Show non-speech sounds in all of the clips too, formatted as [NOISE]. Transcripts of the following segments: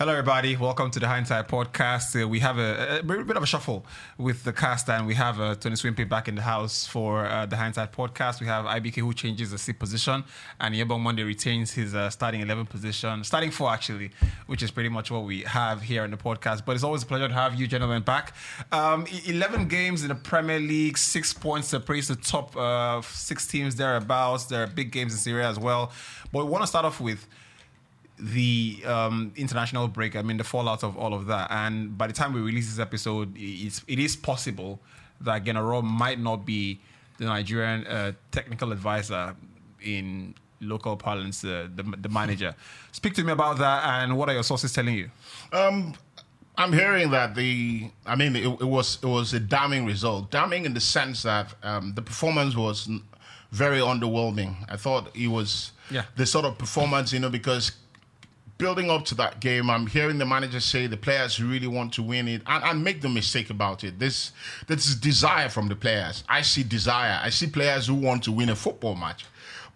Hello, everybody. Welcome to the Hindsight Podcast. Uh, we have a, a, bit of a shuffle with the cast, and we have uh, Tony Swimpy back in the house for uh, the Hindsight Podcast. We have IBK who changes the seat position, and Yebong Monday retains his uh, starting 11 position, starting four actually, which is pretty much what we have here in the podcast. But it's always a pleasure to have you gentlemen back. Um, 11 games in the Premier League, six points separates the top uh, six teams thereabouts. There are big games in Serie A as well. But we want to start off with the um, international break, I mean, the fallout of all of that. And by the time we release this episode, it's, it is possible that Gennaro might not be the Nigerian uh, technical advisor in local parlance, uh, the, the manager. [LAUGHS] Speak to me about that, and what are your sources telling you? Um, I'm hearing that the, I mean, it, it, was it was a damning result. Damning in the sense that um, the performance was very underwhelming. I thought it was yeah. the sort of performance, you know, because building up to that game, I'm hearing the manager say the players really want to win it and, and make the mistake about it. This this is desire from the players. I see desire. I see players who want to win a football match.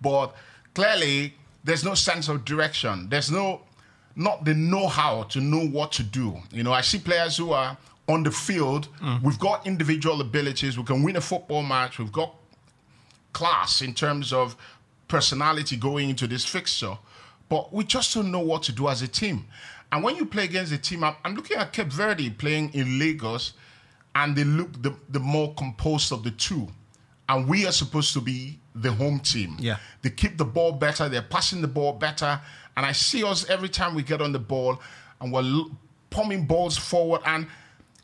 But clearly there's no sense of direction. There's no not the know-how to know what to do. You know, I see players who are on the field. Mm. We've got individual abilities. We can win a football match. We've got class in terms of personality going into this fixture but we just don't know what to do as a team. And when you play against a team, I'm, looking at Cape Verde playing in Lagos, and they look the, the more composed of the two. And we are supposed to be the home team. Yeah. They keep the ball better, they're passing the ball better. And I see us every time we get on the ball and we're pumping balls forward. And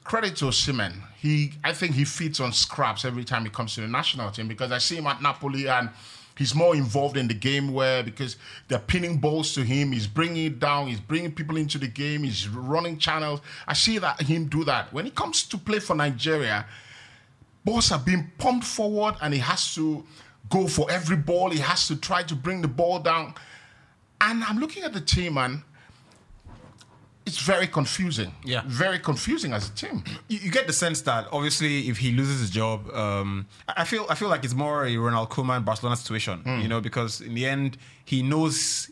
credit to Osimhen. He, I think he feeds on scraps every time he comes to the national team because I see him at Napoli and He's more involved in the game where because they're pinning balls to him, he's bringing it down, he's bringing people into the game, he's running channels. I see that him do that. When he comes to play for Nigeria, balls are being pumped forward and he has to go for every ball. He has to try to bring the ball down. And I'm looking at the team and it's very confusing. Yeah, very confusing as a team. You, you get the sense that obviously, if he loses his job, um, I feel I feel like it's more a Ronald Koeman Barcelona situation. Mm. You know, because in the end, he knows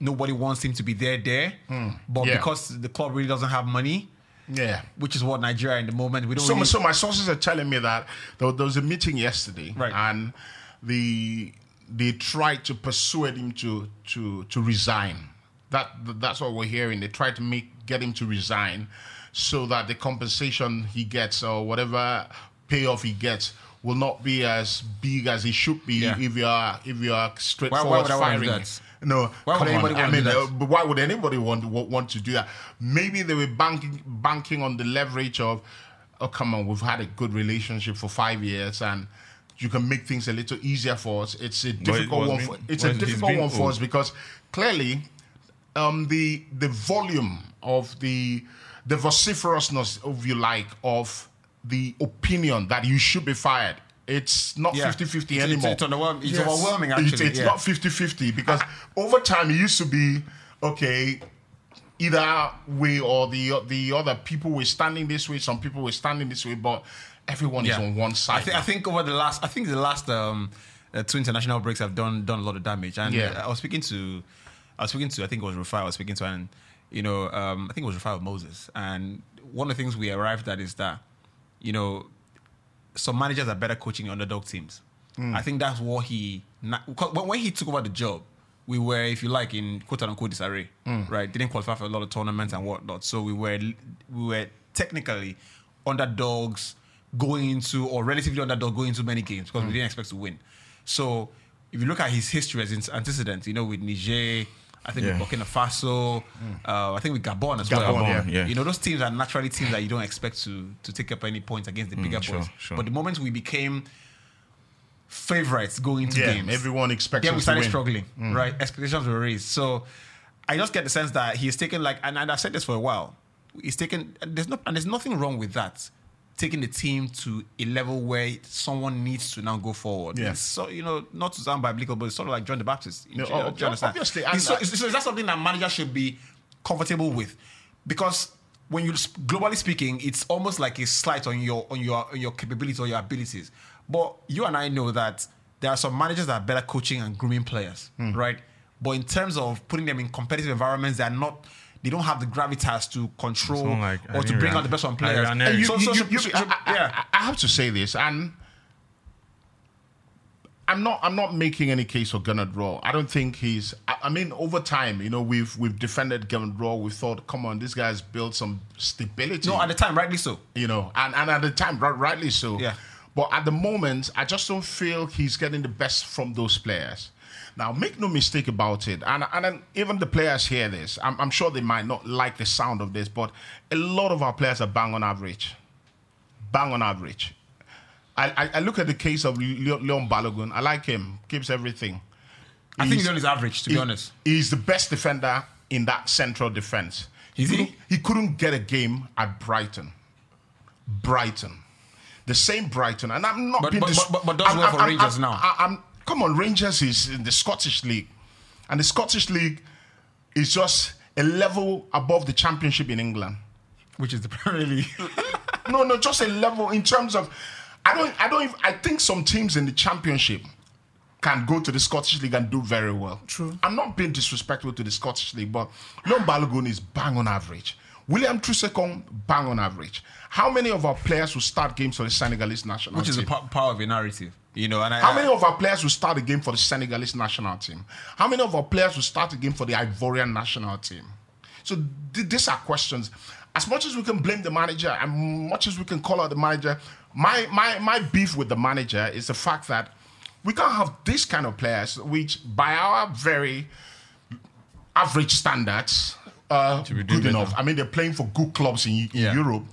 nobody wants him to be there there, mm. but yeah. because the club really doesn't have money. Yeah, which is what Nigeria in the moment we don't. So, really... so my sources are telling me that there, there was a meeting yesterday, right. and the they tried to persuade him to to to resign that that's what we're hearing. They try to make get him to resign so that the compensation he gets or whatever payoff he gets will not be as big as it should be yeah. if you are if you are straightforward why, why firing. No, why would anybody on. want I mean, uh, but why would anybody want want to do that? Maybe they were banking banking on the leverage of, oh come on, we've had a good relationship for five years and you can make things a little easier for us. It's a difficult one. For, it's a difficult one for us because clearly um, the the volume of the the vociferousness, of you like, of the opinion that you should be fired. It's not yeah. 50-50 anymore. It's, it's, overwhelming, it's yes. overwhelming actually. It's, it's yeah. not 50-50 because over time it used to be, okay, either way or the the other people were standing this way, some people were standing this way, but everyone yeah. is on one side. I, th- I, think over the last, I think the last um, uh, two international breaks have done done a lot of damage. And yeah. I was speaking to I was speaking to, I think it was Rufai I was speaking to, and, you know, um, I think it was Rufai Moses. And one of the things we arrived at is that, you know, some managers are better coaching underdog teams. Mm. I think that's what he, when he took over the job, we were, if you like, in quote unquote disarray, mm. right? Didn't qualify for a lot of tournaments and whatnot. So we were, we were technically underdogs going into, or relatively underdog going into many games because mm. we didn't expect to win. So if you look at his history as in antecedents, you know, with Niger, I think yeah. with Burkina Faso, mm. uh, I think with Gabon as Gabon, well. Yeah. yeah. You know, those teams are naturally teams that you don't expect to to take up any points against the bigger mm, sure, boys. Sure. But the moment we became favorites going into yeah, games, everyone expects. Then we started struggling, mm. right? Expectations were raised. So I just get the sense that he's taken like, and, and I've said this for a while. He's taken. There's no, and there's nothing wrong with that taking the team to a level where someone needs to now go forward. Yeah. It's so you know, not to sound biblical, but it's sort of like John the Baptist. No, you, oh, do you understand? Obviously, so, so is that something that manager should be comfortable with? Because when you globally speaking, it's almost like a slight on your on your on your capabilities or your abilities. But you and I know that there are some managers that are better coaching and grooming players, mm. right? But in terms of putting them in competitive environments, they are not they don't have the gravitas to control like or to bring out the best from Irene players. You- So- you- so- you- so- I- yeah. I, I have to say this, and I'm not. I'm not making any case for Gernot Rohr. I don't think he's. I, I mean, over time, you know, we've we've defended Gernot Rohr. We thought, come on, this guy's built some stability. No, at the time, rightly so. you know, and, and at the time, right, rightly so. Yeah. But at the moment, I just don't feel he's getting the best from those players. Now, make no mistake about it, and and even the players hear this. I'm, I'm sure they might not like the sound of this, but a lot of our players are bang on average. Bang on average. I, I, look at the case of Leon Balogun. I like him. Keeps everything. I think He's- Leon is average, to be honest. He's the best defender in that central defense. Is he? couldn't- He couldn't get a game at Brighton. Brighton. The same Brighton. And I'm not But- being but- dis- but- but does I'm- well for I'm- Rangers I'm- now. I'm- come on, Rangers is in the Scottish League. And the Scottish League is just a level above the championship in England. Which is the Premier League. [LAUGHS] No, no, just a level in terms of. I don't. I don't. Even, I think some teams in the championship can go to the Scottish League and do very well. True. I'm not being disrespectful to the Scottish League, but Leon Balogun is bang on average. William Troost-Ekong, bang on average. How many of our players will start games for the Senegalese national which is the team? po- power of a narrative. You know, and I, How many of our players will start a game for the Senegalese national team? How many of our players will start a game for the Ivorian national team? So th- these are questions. As much as we can blame the manager, and much as we can call out the manager, my my my beef with the manager is the fact that we can't have this kind of players, which by our very average standards, uh, good better. enough. I mean, they're playing for good clubs in, in Yeah. Europe.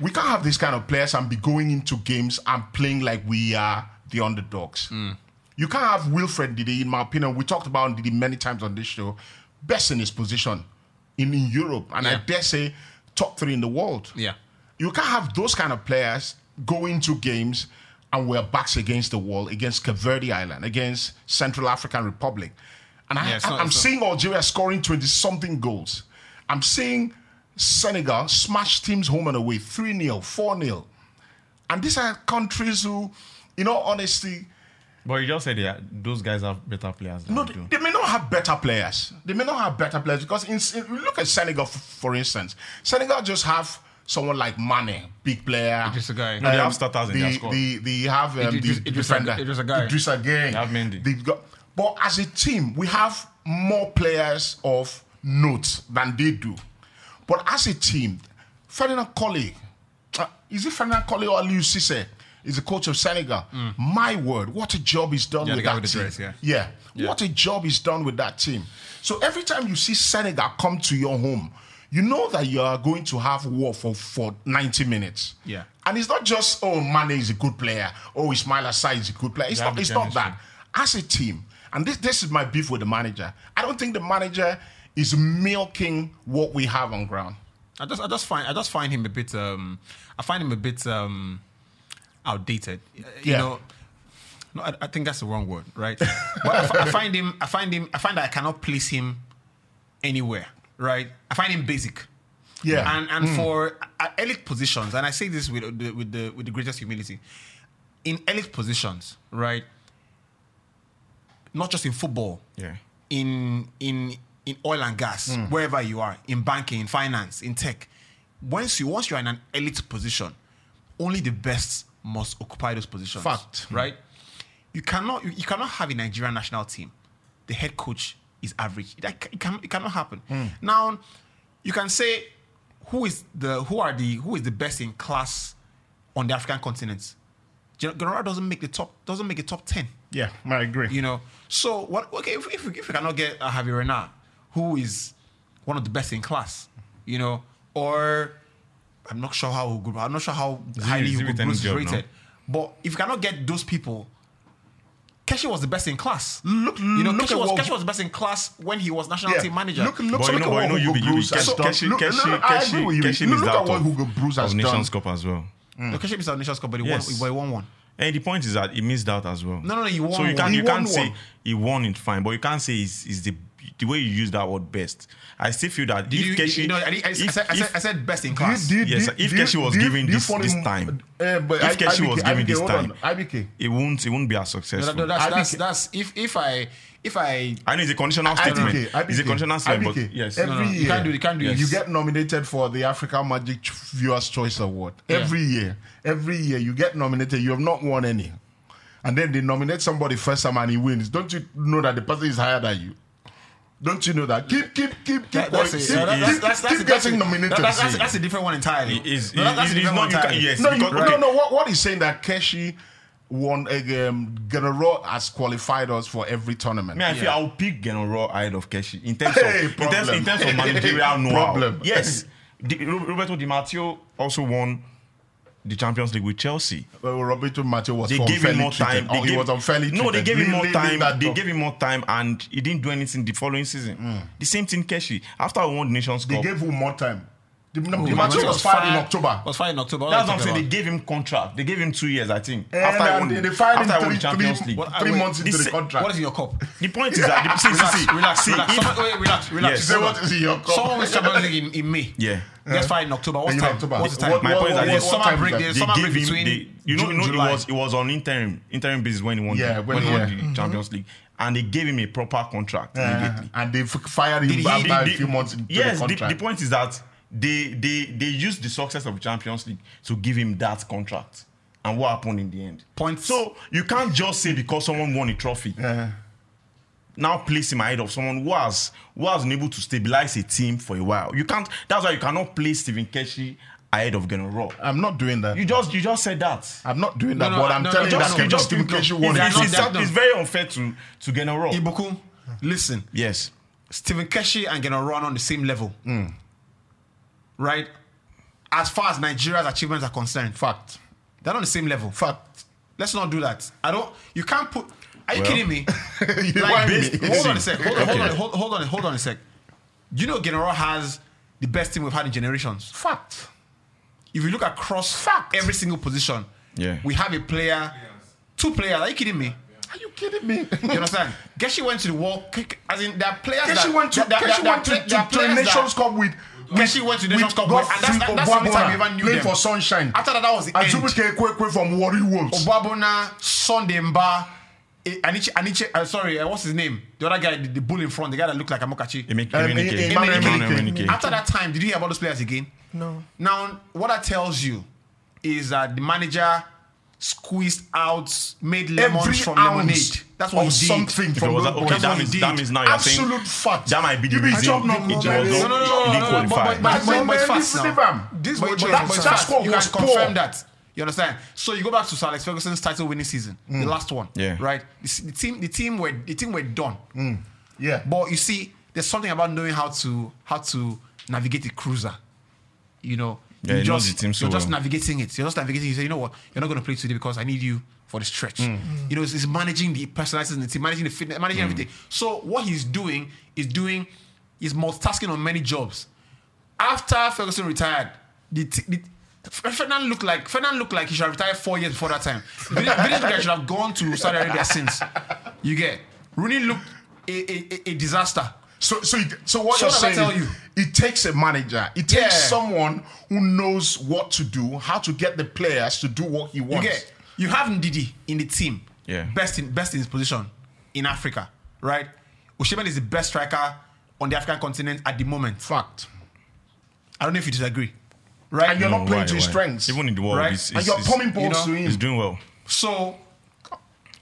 We can't have these kind of players and be going into games and playing like we are the underdogs. Mm. You can't have Wilfred Ndidi, in my opinion. We talked about Ndidi many times on this show. Best in his position in, in Europe, and I dare say top three in the world. Yeah. You can't have those kind of players go into games and we're backs against the wall against Cape Verde Island, against Central African Republic. And I, Yeah, am seeing Algeria scoring 20 something goals. I'm seeing Senegal smash teams home and away 3 0, 4 0. And these are countries who, in all honesty, But you just said yeah, those guys have better players than no, we they, do. they may not have better players. They may not have better players because in, in- look at Senegal, f- for instance. Senegal just have someone like Mane, big player. Just a guy. No, they have starters in the, their squad. The, the have um, Idris- the Idris- defender. Idris Gueye. Idris Gueye. They have Mendy. They've got, but as a team, we have more players of note than they do. But as a team, Ferdinand Colley, uh, is it Ferdinand Colley or Aliou Cisse? Is the coach of Senegal. My word, what a job he's done Mm. Yeah, with that with team. dress, yeah. yeah, what a job he's done with that team. So every time you see Senegal come to your home, you know that you are going to have war for, for 90 minutes. Yeah. And it's not just, oh, Mane is a good player. Oh, Ismaila Sarr is a good player. It's, not, it's not that. As a team, and this, this is my beef with the manager, I don't think the manager is milking what we have on ground. I just I just find I just find him a bit um I find him a bit um outdated. You Yeah. know, no, I, I think that's the wrong word, right? [LAUGHS] but I, I find him I find him I find that I cannot place him anywhere, right? I find him basic. Yeah. And and for uh, elite positions, and I say this with the, with the with the greatest humility, in elite positions, right? Not just in football, Yeah. in in in oil and gas, hmm. wherever you are, in banking, in finance, in tech. Once you once you're in an elite position, only the best must occupy those positions. Fact. Hmm. right? You cannot you, you cannot have a Nigerian national team. The head coach is average. That it, can, it cannot happen. Hmm. Now, you can say who is the who are the who is the best in class on the African continent. General doesn't make the top doesn't make the top ten. Yeah, I agree. You know, so what? Okay, if, if, we, if we cannot get a Hervé Renard, who is one of the best in class, you know, or I'm not sure how good, I'm not sure how highly is he Hugo Broos is rated. now? But if you cannot get those people, Keshi was the best in class. Look- you know, look Keshi was, what- Keshi was the best in class when he was national Yeah. team manager. Look, look, But so you look know, at what Hugo be you be Bruce has done. Keshi Look- look, Keshi I agree with you. Keshi Look is at out what Hugo Broos has of done. Nations Cup as well. Mm. no, Keshi missed out Nations Cup, but he Yes. won. But he won one. And the point is that he missed out as well. No, no, no, he won So you one. can't He you won can't say he won it fine, but you can't say he's, he's the the way you use that word best, I still feel that Did if you, Keshi, you know, I, I, I, if- said, I, said, if- I said best in class. do you- Yes, do if you- Keshi was do given this- this time, uh, but if I- Keshi was IBK, given IBK, this time, on, IBK. it won't it won't be as No, successful. no, that's, that's, that's if if I if I I know it's a conditional statement. IBK, It's a conditional statement, IBK. but yes. Every No, no, you year, can't do it, you can't do it. You get nominated for the Africa Magic Viewers Choice Award every year. Every year you get nominated. You have not won any, and then they nominate somebody first time and he wins. Don't you know that the person is higher than you? Don't you know that? Keep, keep, keep, keep, That- that's, keep, yeah, that- keep- that's, that's, that's, keep that's, getting a- nominated. That's, that's, that's a different one entirely. It is- No, that- that's it a is different not- one you can- entirely. yes. no, you, because- no, okay. no. What, what he's saying that Keshi won a um, General has qualified us for every tournament. Me, I feel Yeah. I'll pick Genoro ahead of Keshi in terms Hey, of in terms, in problem. terms of managerial [LAUGHS] know-how. Problem. Yes, Di- Roberto Di Matteo also won the Champions League with Chelsea. Well, Roberto Matteo was They gave him more time. treated. They Oh, he was unfairly No, they gave him more time. They gave him more time, and he didn't do anything the following season. Hmm. The same thing, Keshi. After we won the Nations They Cup, gave him more time. The, the Di Matteo was fired in October. Was fired in October. That's are what I'm saying. They gave him contract. They gave him two years, I think. And, after I won, they, they fired after I him won three, the Champions three, League. What- three wait, months into the contract. What is in your cup? The point is that see, relax, see, see, relax, see, relax. if- Someone, wait, relax, relax. Yes. Say Hold what on. is in your cup? Someone wins Champions League in, in May. Gets fired in October. What's In time? October. What's the time? What- My point is that what- summer break is there. that? they Summer gave break him between they, you know, June, you know it was it was on interim interim basis when he won Yeah, the, when when he he- won yeah. the Champions League and they gave him a proper contract Uh, immediately. and they fired him Did he- a few months into yes, the the, contract. the point is that they they they used the success of Champions League to give him that contract. And what happened in the end? Point. So you can't just say because someone won a trophy, Uh, now place him ahead of someone who has who has been able to stabilize a team for a while. You can't. That's why you cannot place Stephen Keshi ahead of Gennaro. I'm not doing that. You just you just said that. I'm not doing that, No, no, but I'm no, telling you just- that no, just just- Stephen no. Keshi It's won not it. It's, it's, that- it's very unfair to to Gennaro. Ibuku, listen. Yes. Stephen Keshi and Geno run on the same level. Hmm. Right? As far as Nigeria's achievements are concerned, Fact. they're on the same level. Fact. Let's not do that. I don't. You can't put. Are you Well. kidding me? [LAUGHS] You like, hold on a sec. Hold on, hold on, hold, hold on, hold on a sec. You know, General has the best team we've had in generations. Fact. If you look across Fact. every single position, Yeah. we have a player, two players. Are you kidding me? Are you kidding me? [LAUGHS] You understand? Keshi went to the world. As in, there are players Keshi that went to, Keshi there are went to, play- there are to, to Nations that- Cup with. Keshi went to the Nations Cup with, and that's, that, Godfrey that's the only time we Oboabona ever knew playing them. for Sunshine. After that, that was the end. Azubuike Egwuekwe from Warri Wolves. Oboabona, Sunday Mba, eh, Aniche, Aniche, uh, sorry, uh, what's his name? The other guy, the, the bull in front, the guy that looked like Amokachi. Emeka- Um, Emenike. Emmanuel Emenike. Emenike. After that time, did you hear about those players again? No. Now, what that tells you is that the manager squeezed out, made lemons Every from ounce lemonade. That's what of he did. something If from was okay, boys. that what means, he that means now you're saying Absolute fact. that might be the You reason job not it moment. was No, not, no, no, no, it no, didn't no, qualify. but- but- That's but- not but it's fast now. This But, what but, you but have it's to that fast. squad You was can confirm that. You understand? So you go back to Sir Alex Ferguson's title winning season, the last one. Yeah. Right. The, the team, the team were the team were done. Yeah. But you see, there's something about knowing how to how to navigate a cruiser. You know, Yeah, you he knows just, the team so you're just well. navigating it. You're just navigating. You say, you know what, you're not going to play today because I need you for the stretch. Hmm. You know, it's, it's managing the personalities in the team, managing the fitness, managing Hmm. everything. So what he's doing is doing is multitasking on many jobs. After Ferguson retired, the, t- the Ferdinand looked like Ferdinand looked like he should have retired four years before that time. Vinicius guy should have gone to Saudi Arabia since. You get Rooney looked a, a- a disaster. So, so, so what So you're what did I saying? tell you? It takes a manager. It takes Yeah. someone who knows what to do, how to get the players to do what he You wants. get you have Ndidi in the team. Yeah. Best in best in his position in Africa, right? Osimhen is the best striker on the African continent at the moment. Fact. I don't know if you disagree. Right? And you're not playing why, to his why? strengths. Even in the world, Right? he's, and you're pumping balls you know, to him. he's doing well. so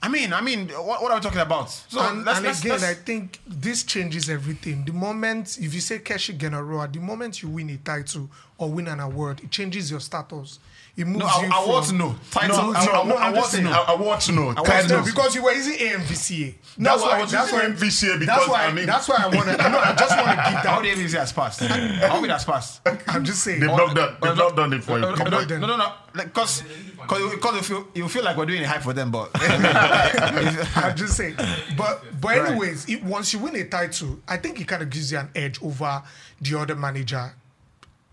I mean, I mean, what, what are we talking about? So and, let's- and let's- again, let's- I think this changes everything. The moment, if you say Keshi Genaro, the moment you win a title or win an award, it changes your status. It moves No, I- you I want from- to know. Title- No, I- no, I- no, I I'm want just to know. I, I want to know. I want to No, of- because you were using AMVCA. No, That's I why. was That's using why. MVCA because, that's why. I mean- that's why I want to. No, I just want to give How that. the AVC has passed? How it has passed? I'm just saying. They've not done. They've not done it for you. No, no, no, no, because because you feel you feel like we're doing a hype for them, but [LAUGHS] I'm just saying. But but Right. anyways, it, once you win a title, I think it kind of gives you an edge over the other manager.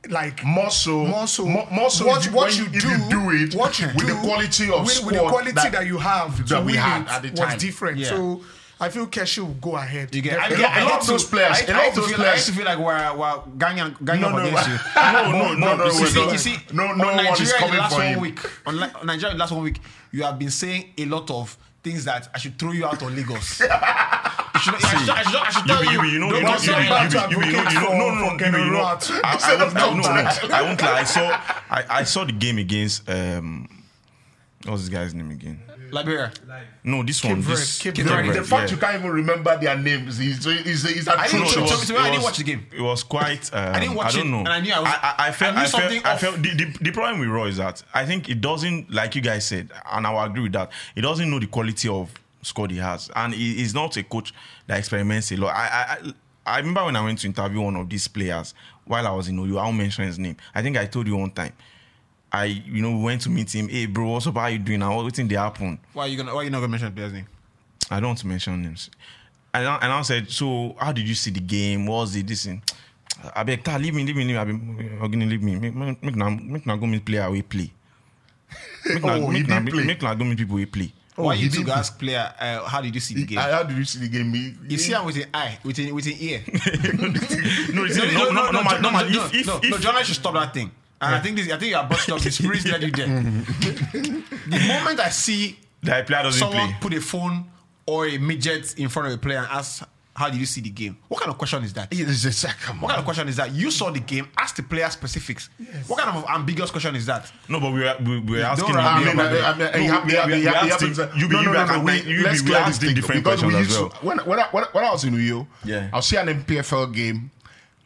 Like More so, more so, more, more so what, if what when you if do, you do it what you with do the quality of with, squad with the quality that, you have that we had it at the was different. Yeah. So I feel Keshi will go ahead. You get, I, get, I lot of those players- I, a hate- lot I to those feel, players- I to feel like we're, we're ganging, ganging No, up no, against you. [LAUGHS] no, no, no, no, You see, not. you see, No- no on one is Nigeria in coming the last one him. week. On, on Nigeria in the last one week, you have been saying a lot of things that I should throw you out on Lagos. [LAUGHS] I should, I should, I should tell You you. be, you you know, you know, you you know, you know, no, no, no, you know, I, [LAUGHS] I won't, no, no, no, I won't lie. I saw, I, I saw the game against, um, what's this guy's name again? Liberia. No, this one, Verde, this Cape Cape Verde. Verde, The fact yeah. you can't even remember their names is is is a I didn't truth. know- it was- I didn't watch the game. It was quite. Um, I didn't watch don't it, know. and I knew I was- I, I, I felt. I knew I, felt. something I felt. The, the, the problem with Rohr is that I think it doesn't, like you guys said, and I will agree with that. It doesn't know the quality of squad he has, and he, he's not a coach that experiments a lot. I, I, I, I remember when I went to interview one of these players while I was in OU. I won't mention his name. I think I told you one time. I, you know, went to meet him. Hey, bro, what's up? How you doing? Now, what think they happen? Why are you gonna? Why are you not gonna mention the player's name? I don't want to mention names. And I, and I said, so how did you see the game? What was it? This thing? I beg, "Ta, leave me, leave me, leave me. I been, gonna leave me. Make, make, make, na, make na go meet player we play. Make na, [LAUGHS] Oh, he make, na, play. make na go meet people we play. Oh, why you did took ask player? Uh, how did you see the game? How did you see the game? He- you see him with an eye, with an with an ear. [LAUGHS] [LAUGHS] No, it's, no, no, no, no, no, no, no, if, if, no, if, no, journalists should stop that thing. And I think this, I think you are busting up. The spirits led you there. the moment I see the player doesn't someone play. put a phone or a midget in front of a player and ask, "How did you see the game?" What kind of question is that? It's just like, come What kind of question is that? You saw the game. Ask the player specifics. What kind of ambiguous question is that? No, but we were, we, we were asking. don't him- I mean, I mean, I mean, No, you have- we- you have- we- you we have- you asked haven't him- said- you be- no, you no, be no, like, no, we- you be- let's we clear this him thing, different because we questions used as to- When when I, when, I, when I was in Uyo, Yeah. I was see an NPFL game,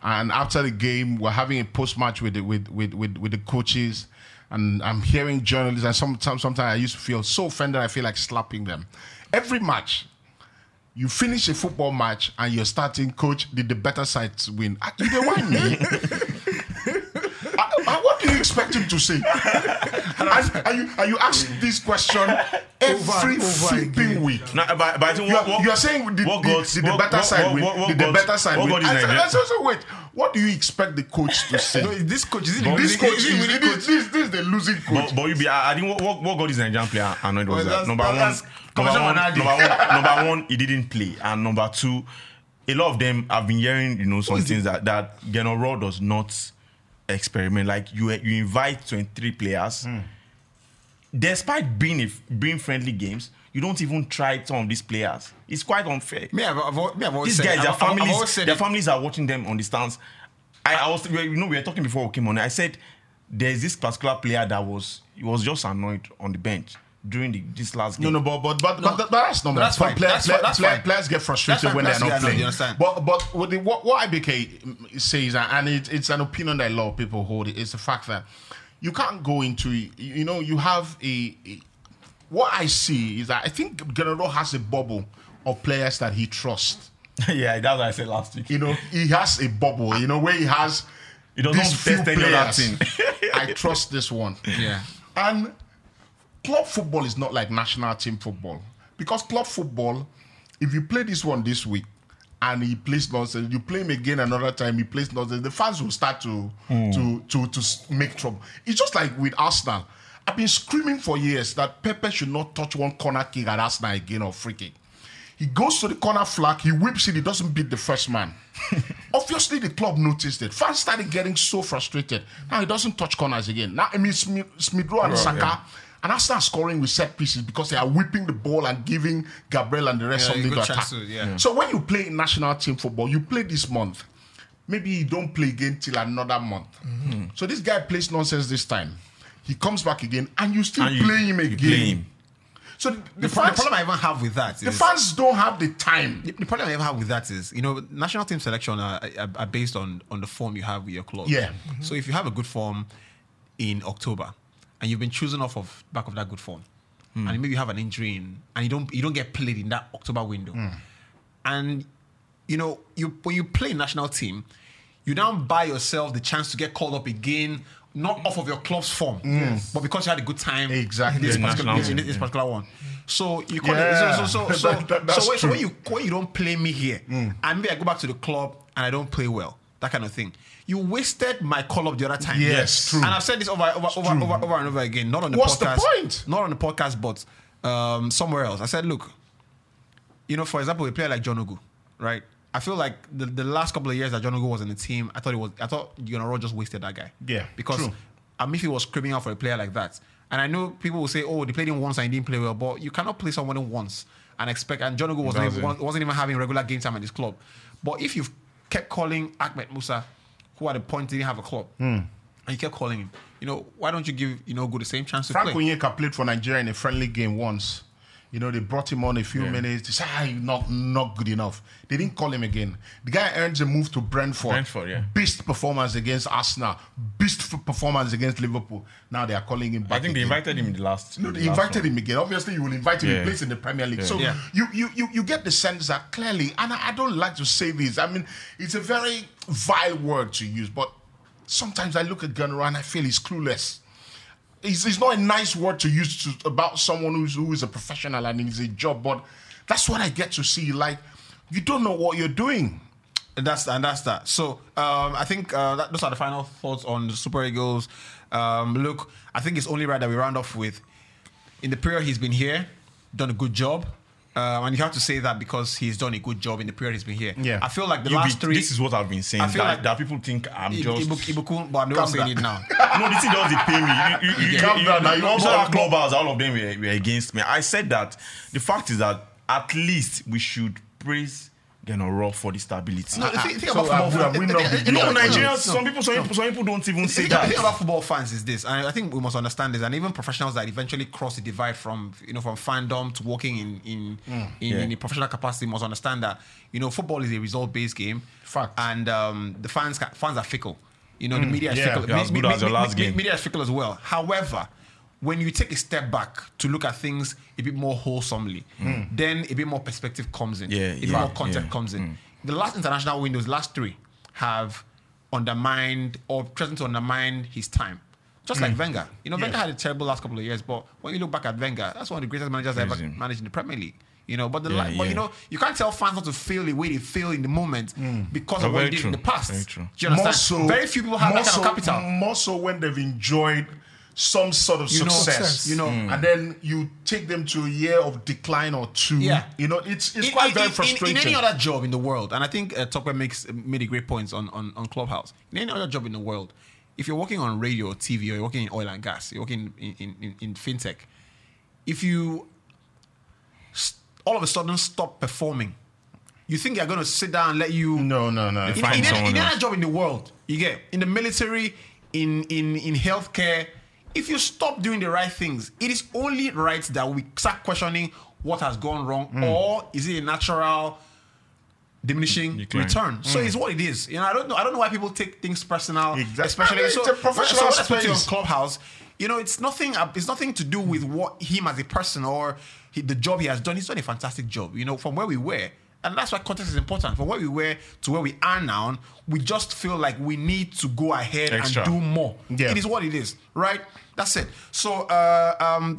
and after the game, we're having a post match with the with, with with with the coaches, and I'm hearing journalists, and sometimes sometimes I used to feel so offended, I feel like slapping them. Every match. You finish a football match and you're starting, coach, did the better side win? Ah, You don't want me. [LAUGHS] Ah, ah, what do you expect him to say? [LAUGHS] and, and you, and you ask this question every over flipping week. No, but, but I think you, are, what, you are saying did, what did, got- did the better what- side what- win? what- what did the better side what win? got his I said, Nigeria- I said, so wait, what do you expect the coach to say? No, this coach is it the this losing coach is is, it winning this, this, this is the losing coach. But, but you be, I, I think what, what, what got this Nigerian player annoyed was Well, that number one, number one, number one, number one, he didn't play, and number two, a lot of them have been hearing, you know, some things that that Geno does not experiment. Like you, you invite twenty three players, Hmm. despite being a, being friendly games, you don't even try some of these players. It's quite unfair. Me, I've, I've, me, I've always These said, guys, their I've, I've- I've families, their it. families are watching them on the stands. I, I was, you know, we were talking before we came on. I said there's this particular player that was, he was just annoyed on the bench during the, this last game. no, but but but, but, but that's normal. That's fine. Play- That's play- fine. That's play- fine. Players get frustrated That's when they're not playing. you understand? But but what, the, what what IBK says, and it, it's an opinion that a lot of people hold, is the fact that you can't go into you know you have a, a what I see is that I think Guerrero has a bubble of players that he trusts. [LAUGHS] yeah, that's what I said last week. You know, he has a bubble. You know where he has. He doesn't these few test any other players. team. [LAUGHS] I trust this one. Yeah. And club football is not like national team football. Because club football, if you play this one this week and he plays nonsense, you play him again another time, he plays nonsense, the fans will start to hmm. to to to make trouble. It's just like with Arsenal. I've been screaming for years that Pepe should not touch one corner kick at Arsenal again or free kick. He goes to the corner flag, he whips it, he doesn't beat the first man. [LAUGHS] Obviously, the club noticed it. Fans started getting so frustrated. Now he doesn't touch corners again. Now, I mean, Smith, Smith Rowe and Saka, yeah. and Arsenal scoring with set pieces because they are whipping the ball and giving Gabriel and the rest Yeah, something to attack. to- yeah. So when you play national team football, you play this month. Maybe you don't play again till another month. Mm-hmm. So this guy plays nonsense this time. He comes back again, and you still And you- play him again. play him. So the, The, pro- the problem I even have with that the fans don't have the time. the, the problem I even have with that is you know national team selection are, are, are based on on the form you have with your club. Yeah. Mm-hmm. So if you have a good form in October and you've been chosen off of back of that good form, hmm. and maybe you have an injury in, and you don't you don't get played in that October window, hmm. and you know you when you play national team, you now buy yourself the chance to get called up again. Not off of your club's form, but because you had a good time Exactly. in this, particular, national in this particular one. So you call Yeah. it, so so so [LAUGHS] so, That- that- so, when, so when you when you don't play me here, and maybe I go back to the club and I don't play well, that kind of thing. You wasted my call up the other time. Yes, true. And I've said this over over over, over over and over again. Not on the What's the podcast. point? Not on the podcast, but um, somewhere else. I said, look, you know, for example, a player like John Ogu, right? I feel like the, the last couple of years that John Ogu was in the team, I thought it was I thought Gennaro just wasted that guy. Yeah, because true. Amifi was screaming out for a player like that. And I know people will say, "Oh, they played him once and he didn't play well," but you cannot play someone once and expect. And John Ogu wasn't even, wasn't even having regular game time at his club. But if you've kept calling Ahmed Musa, who at the point didn't have a club, Hmm. and you kept calling him, you know, why don't you give you know good the same chance to Frank play? Onyeka played for Nigeria in a friendly game once. You know, they brought him on a few minutes. They said, ah, not, not good enough. They didn't call him again. The guy earns a move to Brentford. Brentford, yeah. Beast performance against Arsenal. Beast performance against Liverpool. Now they are calling him back I think they invited him in the last. No, they last invited him again. Obviously, you will invite him. He Yeah. plays in the Premier League. Yeah. So Yeah. You, you you you get the sense that clearly, and I, I don't like to say this. I mean, it's a very vile word to use, but sometimes I look at Gunnar and I feel he's clueless. It's, it's not a nice word to use to, about someone who's who is a professional and is a job, but that's what I get to see. Like, you don't know what you're doing. And that's and that's that. So um, I think uh, that, those are the final thoughts on the Super Eagles. Um, look, I think it's only right that we round off with, in the period he's been here, done a good job, um, and you have to say that because he's done a good job in the period he's been here. Yeah. I feel like the You last be- three. This is what I've been saying. I feel that, like- that people think I'm Ibu- just. Ibu- Ibukun, but I'm not saying it now. [LAUGHS] no, this thing doesn't pay me. You, you, you, Calm you, you, you you want saw more- all of them were, were against me. I said that the fact is that at least we should praise Genoro for the stability. No, the thing, thing So, about uh, football, have we the- not the- been the- no, Nigerians, no, some people, some, people, some people don't even The say thing, the thing about football fans is this, and I think we must understand this, and even professionals that eventually cross the divide from you know from fandom to working in in in, Yeah. in a professional capacity must understand that you know football is a result based game, Fact. and um, the fans fans are fickle. You know the media is yeah. fickle. Yeah, as good as your last game. Media is fickle as well. However. When you take a step back to look at things a bit more wholesomely, hmm. then a bit more perspective comes in. Yeah, a bit yeah, more content yeah. comes in. Hmm. The last international windows, last three, have undermined or threatened to undermine his time. Just like hmm. Wenger. You know, Wenger had a terrible last couple of years, but when you look back at Wenger, that's one of the greatest managers I ever managed in the Premier League. You know, but the Yeah, li- but yeah. you know, you can't tell fans not to feel the way they feel in the moment because Oh, of what very he did true. in the past. Very true. Do you understand? More so, Very few people have more that kind so, of capital. More so when they've enjoyed some sort of You success, success. you know. and then you take them to a year of decline or two. Yeah. you know, it's it's in, quite in- very frustrating. In, any other job in the world, and I think uh, Topper makes made a great points on, on on Clubhouse. In any other job in the world, if you're working on radio or TV or you're working in oil and gas, you're working in in, in, in fintech, if you s- all of a sudden stop performing, you think they're going to sit down and let you no, no, no. in, Find in, any, someone in any else. other job in the world, you get in the military, in in in healthcare. If you stop doing the right things, it is only right that we start questioning what has gone wrong, Hmm. or is it a natural diminishing Decline. return? So it's what it is. You know, I don't know. I don't know why people take things personal, Exactly. especially I mean, so. it's a professional so when I speak to you on. Clubhouse, you know, it's nothing. It's nothing to do with what him as a person or he, the job he has done. He's done a fantastic job. You know, from where we were, and that's why context is important. From where we were to where we are now, we just feel like we need to go ahead Extra. and do more. Yeah. It is what it is, right? That's it. So, uh, um,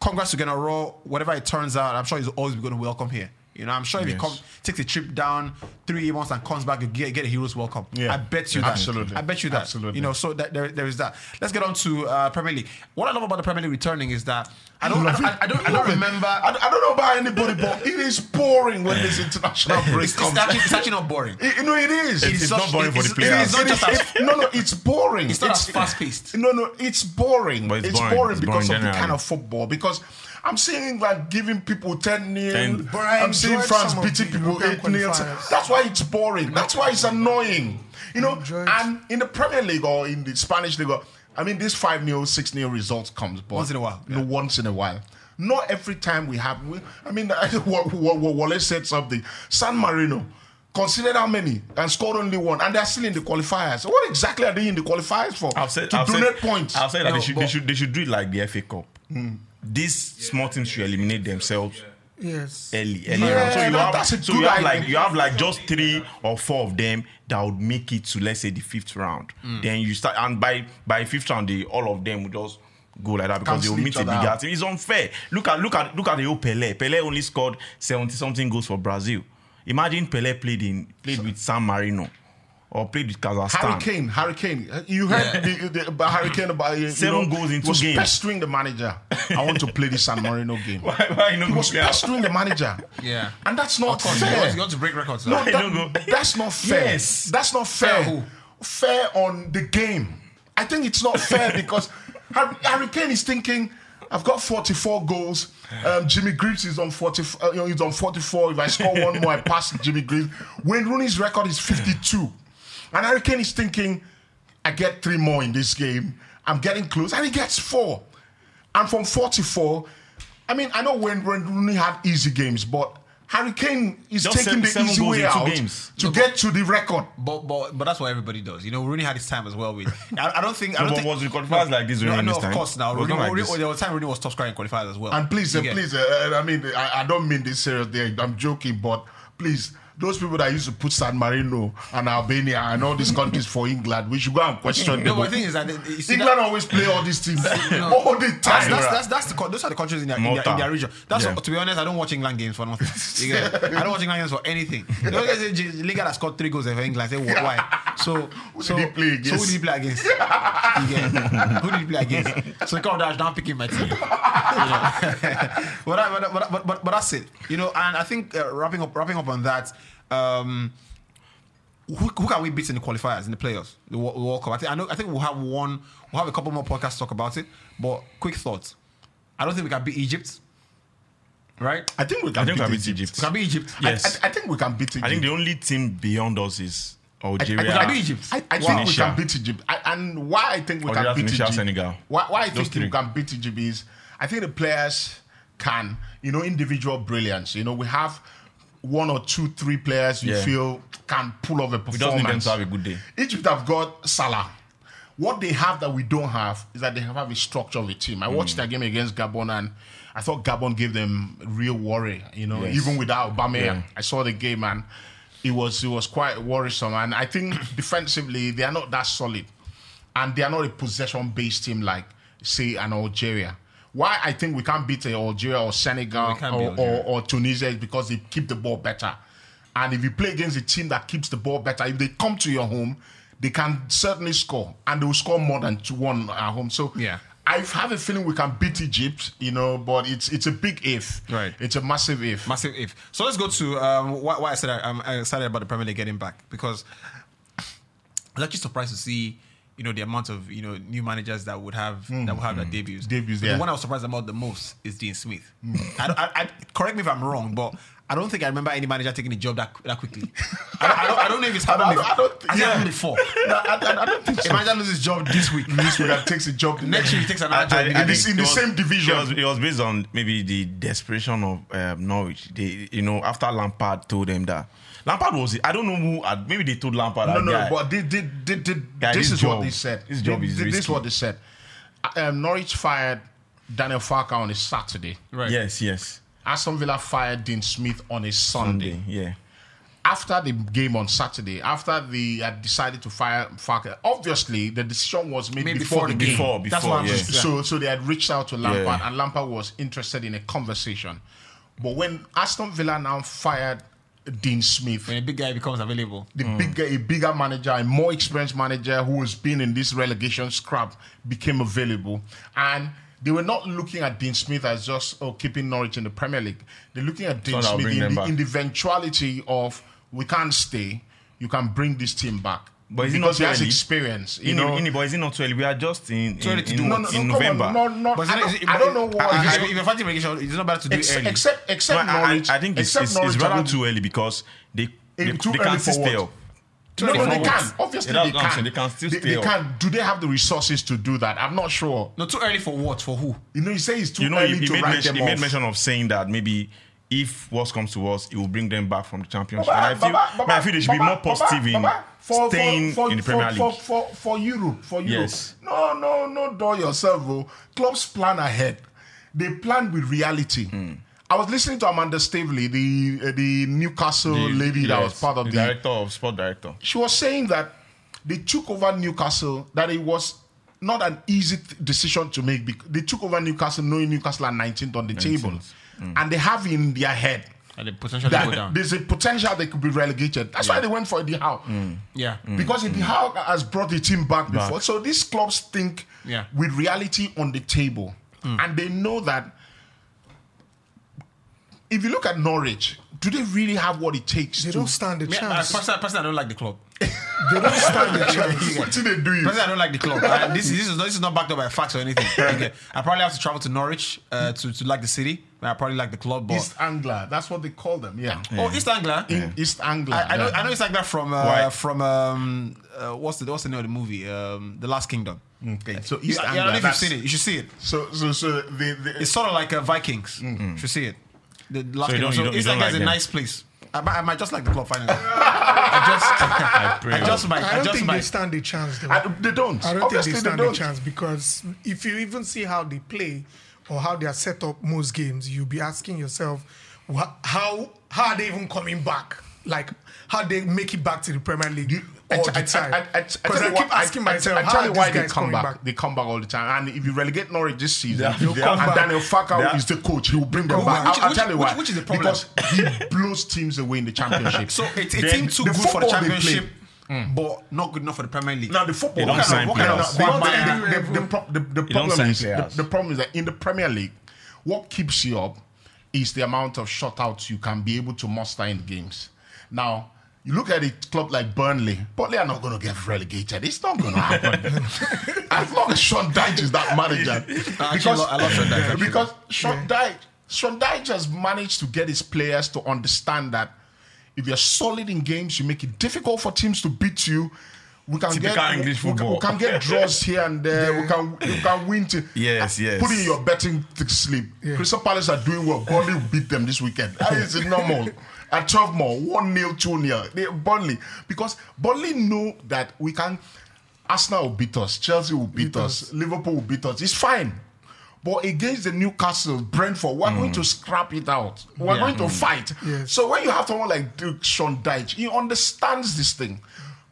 congrats to Gernot Rohr. Whatever it turns out, I'm sure he's always going to welcome here. You know, I'm sure if he comes, takes a trip down three months and comes back, you get, get a hero's welcome. Yeah. I bet you that. Absolutely. I bet you that. Absolutely. You know, so that there, there is that. Let's get on to uh, Premier League. What I love about the Premier League returning is that I don't, I don't. I, I don't, I don't it. remember. I, I don't know about anybody, but it is boring when this international break it's, comes. it's, actually, it's actually not boring. It- you know, it is. It's just- not boring for the it's- players. It's not just as no, no, it's boring. It's not as fast-paced. No, no, it's boring. But it's it's boring. boring, It's because boring of the kind of football. Because I'm seeing England giving people 10 nil. And- But I I'm seeing France beating people 8 nil. That's why it's boring. That's why it's annoying. You know, enjoyed- and in the Premier League or in the Spanish League, I mean, this 5 0, 6 0 results comes, but Once in a while, You know, once in a while. Not every time we have. We, I mean, [LAUGHS] what, what, what Wallace said something. San Marino considered how many and scored only one, and they're still in the qualifiers. What exactly are they in the qualifiers for? I've said, to I've donate said, points. I've said that No, they should, they should, they should do it like the FA Cup. Hmm. These small teams should eliminate themselves Yes. early. early Yeah, on. So you that- have, so you have like you have like just three or four of them that would make it to let's say the fifth round. Mm. Then you start and by by fifth round, they, all of them will just go like that because they will meet each a other bigger team. It's unfair. Look at look at look at the old Pele. Pele only scored seventy something goals for Brazil. Imagine Pele played in played with San Marino. Or played with Harry Kazakhstan. Kane, Harry Kane. You heard the, the, about Harry Kane about you Seven know, goals in two was games. pestering the manager. I want to play this San Marino game. [LAUGHS] Why, why you no He go was play am? pestering the manager. [LAUGHS] Yeah. and that's not Of course, you fair. you want to break records. No, that- no that's not fair. Yes. That's not fair. Fair who? Fair on the game. I think it's not fair [LAUGHS] because Harry, Harry Kane is thinking, I've got 44 goals. Um, Jimmy Greaves is on 40. Uh, you know, he's on 44. If I score one more, I pass Jimmy Greaves. Wayne Rooney's record is 52, and Harry Kane is thinking, I get three more in this game. I'm getting close, and he gets four. And from 44, I mean, I know when Wayne Rooney had easy games, but Harry Kane is Just taking seven- the seven easy way out games. to get to the record. But, but but that's what everybody does. You know, Rooney had his time as well. With I, I don't think I No, don't but think was the qualifiers like this No, during no, this of time? course. Now It Rooney, not like Rooney, this. there was time Rooney was top scoring in qualifiers as well. And please, uh, please, uh, I mean, I, I don't mean this seriously. I'm joking, but please, those people that used to put San Marino and Albania and all these countries for England, we should go and question No, them. but the thing is that you see England that, always play all these teams No. [LAUGHS] all the time. that's, that's, that's the those are the countries in their, in their, in their region. That's Yeah. what, to be honest, I don't watch England games for nothing. [LAUGHS] You get it? I don't watch England games for anything. You know, guys Liga that scored three goals for England. I say "Wh- why? So so he play so who against? did he play against? [LAUGHS] You get it? who did he play against? So come dash down picking my team. You know? but, I- but, but, but, but, but that's it. You know, and I think uh, wrapping up wrapping up on that. Um, who, who can we beat in the qualifiers in the playoffs, the Wo- World Cup? I think I know. I think we'll have one. We'll have a couple more podcasts to talk about it. But quick thoughts. I don't think we can beat Egypt. Right? I think we can I think beat we beat Egypt. Egypt. We can beat Egypt. I- Yes. I, I think we can beat Egypt. I think the only team beyond us is I, Algeria. can beat Egypt. I, I think we can beat Egypt. I, and why I think we Algeria, can beat Tunisia, Egypt. Senegal. Why, why I Those think we can beat Egypt is I think the players can, you know, individual brilliance. You know, we have one or two, three players you Yeah. feel can pull off a performance. We just need them to have a good day. Egypt have got Salah. What they have that we don't have is that they have a structure of a team. I watched mm. that game against Gabon and I thought Gabon gave them real worry. You know, Yes. even without Obama, Yeah. I saw the game and it was it was quite worrisome. And I think [CLEARS THROAT] defensively they are not that solid, and they are not a possession-based team like say an Algeria. Why I think we can't beat Algeria or Senegal We can't beat or, or, or Tunisia is because they keep the ball better. And if you play against a team that keeps the ball better, if they come to your home, they can certainly score, and they will score more than two one at home. So Yeah. I have a feeling we can beat Egypt, you know, but it's it's a big if. Right. It's a massive if. Massive if. So let's go to um, why, why I said I, I'm excited about the Premier League getting back because [SIGHS] I was actually surprised to see you know the amount of you know new managers that would have that mm. would have their mm. debuts. Debuts, But yeah. The one I was surprised about the most is Dean Smith. Mm. [LAUGHS] I, I, I, correct me if I'm wrong, but I don't think I remember any manager taking a job that that quickly. [LAUGHS] I, don't- I, don't, I don't know if it's happened. I don't- I don't think- Has yeah. happened before? [LAUGHS] No, I, I- I don't think A so. manager loses his job this week. This week that takes a job Next week he takes another job. I- I in this- think in the was- same division. It was, it was based on maybe the desperation of um, Norwich. They, you know, after Lampard told them that Lampard was. I don't know who. had- Maybe they told Lampard. No, that no, guy, but they, they, they, they, Guy, this, this is what they said. this job They- is they- This is what they said. Um, Norwich fired Daniel Farke on a Saturday. Right. Yes, yes. Aston Villa fired Dean Smith on a Sunday. Sunday. Yeah. After the game on Saturday, after they had decided to fire Farke, obviously the decision was made Maybe before, before the the game. Before, before, That's before. what I'm yeah. just- So, so they had reached out to Lampard, Yeah. and Lampard was interested in a conversation. But when Aston Villa now fired Dean Smith, When a big guy becomes available. the bigger a bigger manager, a more experienced manager who has been in this relegation scrap became available, and they were not looking at Dean Smith as just oh keeping Norwich in the Premier League. They're looking at Dean that'll Smith in the, in the eventuality of we can't stay, you can bring this team back. But is it not he has early? experience, you In, know. in, but is it not too early? We are just in, Too in, to in, no, no, no, in come November. No, no, But I, don't, it- I don't know what. If, I- if you're fighting relegation, it's not better to do ex- early. except except No, I, I- I think it's, it's, it's rather too early because they they, too they can't for stay up. No, no, they can. Obviously, Yeah, they that's what I'm can. They can still They, stay they can. Do they have the resources to do that? I'm not sure. no, too early for what? For who? You know, you say it's too You know, early he, he to made, write mention, them he made mention of saying that maybe if worst comes to worst, it will bring them back from the championship. Baba, and I feel, Baba, man, I feel they should be more positive Baba, in Baba, for- staying for, for, in the for, Premier League. For, for, for Europe, for Europe. Yes. No, no, no, do yourself. Oh. Clubs plan ahead. They plan with reality. Hmm. I was listening to Amanda Staveley, the uh, the Newcastle lady that was part of the the. director of sport director. She was saying that they took over Newcastle. That it was not an easy th- decision to make. Because they took over Newcastle, knowing Newcastle are 19th on the table, Hmm. and they have in their head And they potentially go that down. there's a potential they could be relegated. That's why they went for Eddie Howe. Yeah. Because Eddie Howe has brought the team back before. So these clubs think Yeah. with reality on the table. And they know that if you look at Norwich, do they really have what it takes They to don't stand a Me, uh, chance. personally, personally, I don't like the club. [LAUGHS] They don't [LAUGHS] stand a chance. what do they do? Personally, I don't like the club. Uh, this, is, this, is not, this is not backed up by facts or anything. [LAUGHS] Okay. I probably have to travel to Norwich uh, to, to like the city. But I probably like the club. But East Anglia. That's what they call them. Yeah. oh, East Anglia. In East Anglia. I, I know. yeah. I know East Anglia from uh, Why? from um, uh, what's the what's the name of the movie? Um, the Last Kingdom. Okay. So You, East yeah, I Anglia. don't know if you've that's- seen it. You should see it. So so so the, the It's sort of like uh, Vikings. You should see it. The Last So Kingdom. don't- So East don't Anglia like is a them? nice place. I, might- I might just like the club finally. [LAUGHS] I just, I. I just might. I I, don't just think they stand a chance though. I, they don't. I don't Obviously think they stand they a chance because if you even see how they play or how they are set up most games, you'll be asking yourself, wha- how how are they even coming back? Like how they make it back to the Premier League oh, I, all t- I, the time? I, I, I, Because I, keep asking myself, I, I how tell are you these why they guys come coming back. They come back all the time. And if you relegate Norwich this season, They- they and are- Daniel Farke they is the coach, he will bring them back. back. I'll, I'll Which- tell you which- why. which is the problem? Because he blows teams away in the championship. [LAUGHS] So it's a Then team too good for the football they play- championship, but not good enough for the Premier League. Now the football. They don't what kind sign of- what kind of- players. the- What the- they the- do the- the pro- the- the don't problem sign is the, players. the problem is that in the Premier League, what keeps you up is the amount of shutouts you can be able to muster in games. Now. You look at a club like Burnley. Burnley are not going to get relegated. It's not going to happen. [LAUGHS] as long as Sean Dyche is that manager. actually, I love Sean Dyche, because Sean Dyche, Sean Dyche has managed to get his players to understand that if you're solid in games, you make it difficult for teams to beat you. We can Typical get English we can- football. We can, get draws here and there. We can we can win to Yes, yes. Put in your betting to sleep. Crystal Palace are doing well. Burnley will beat them this weekend. That is normal. At 12 more, 1 0, 2 0. They Burnley. Because Burnley know that we can Arsenal will beat us, Chelsea will beat, us, Liverpool will beat us. It's fine. But against the Newcastle, Brentford, we're going to scrap it out. We're Yeah. going to fight. Yes. So when you have someone like Duke Sean Dyche, he understands this thing.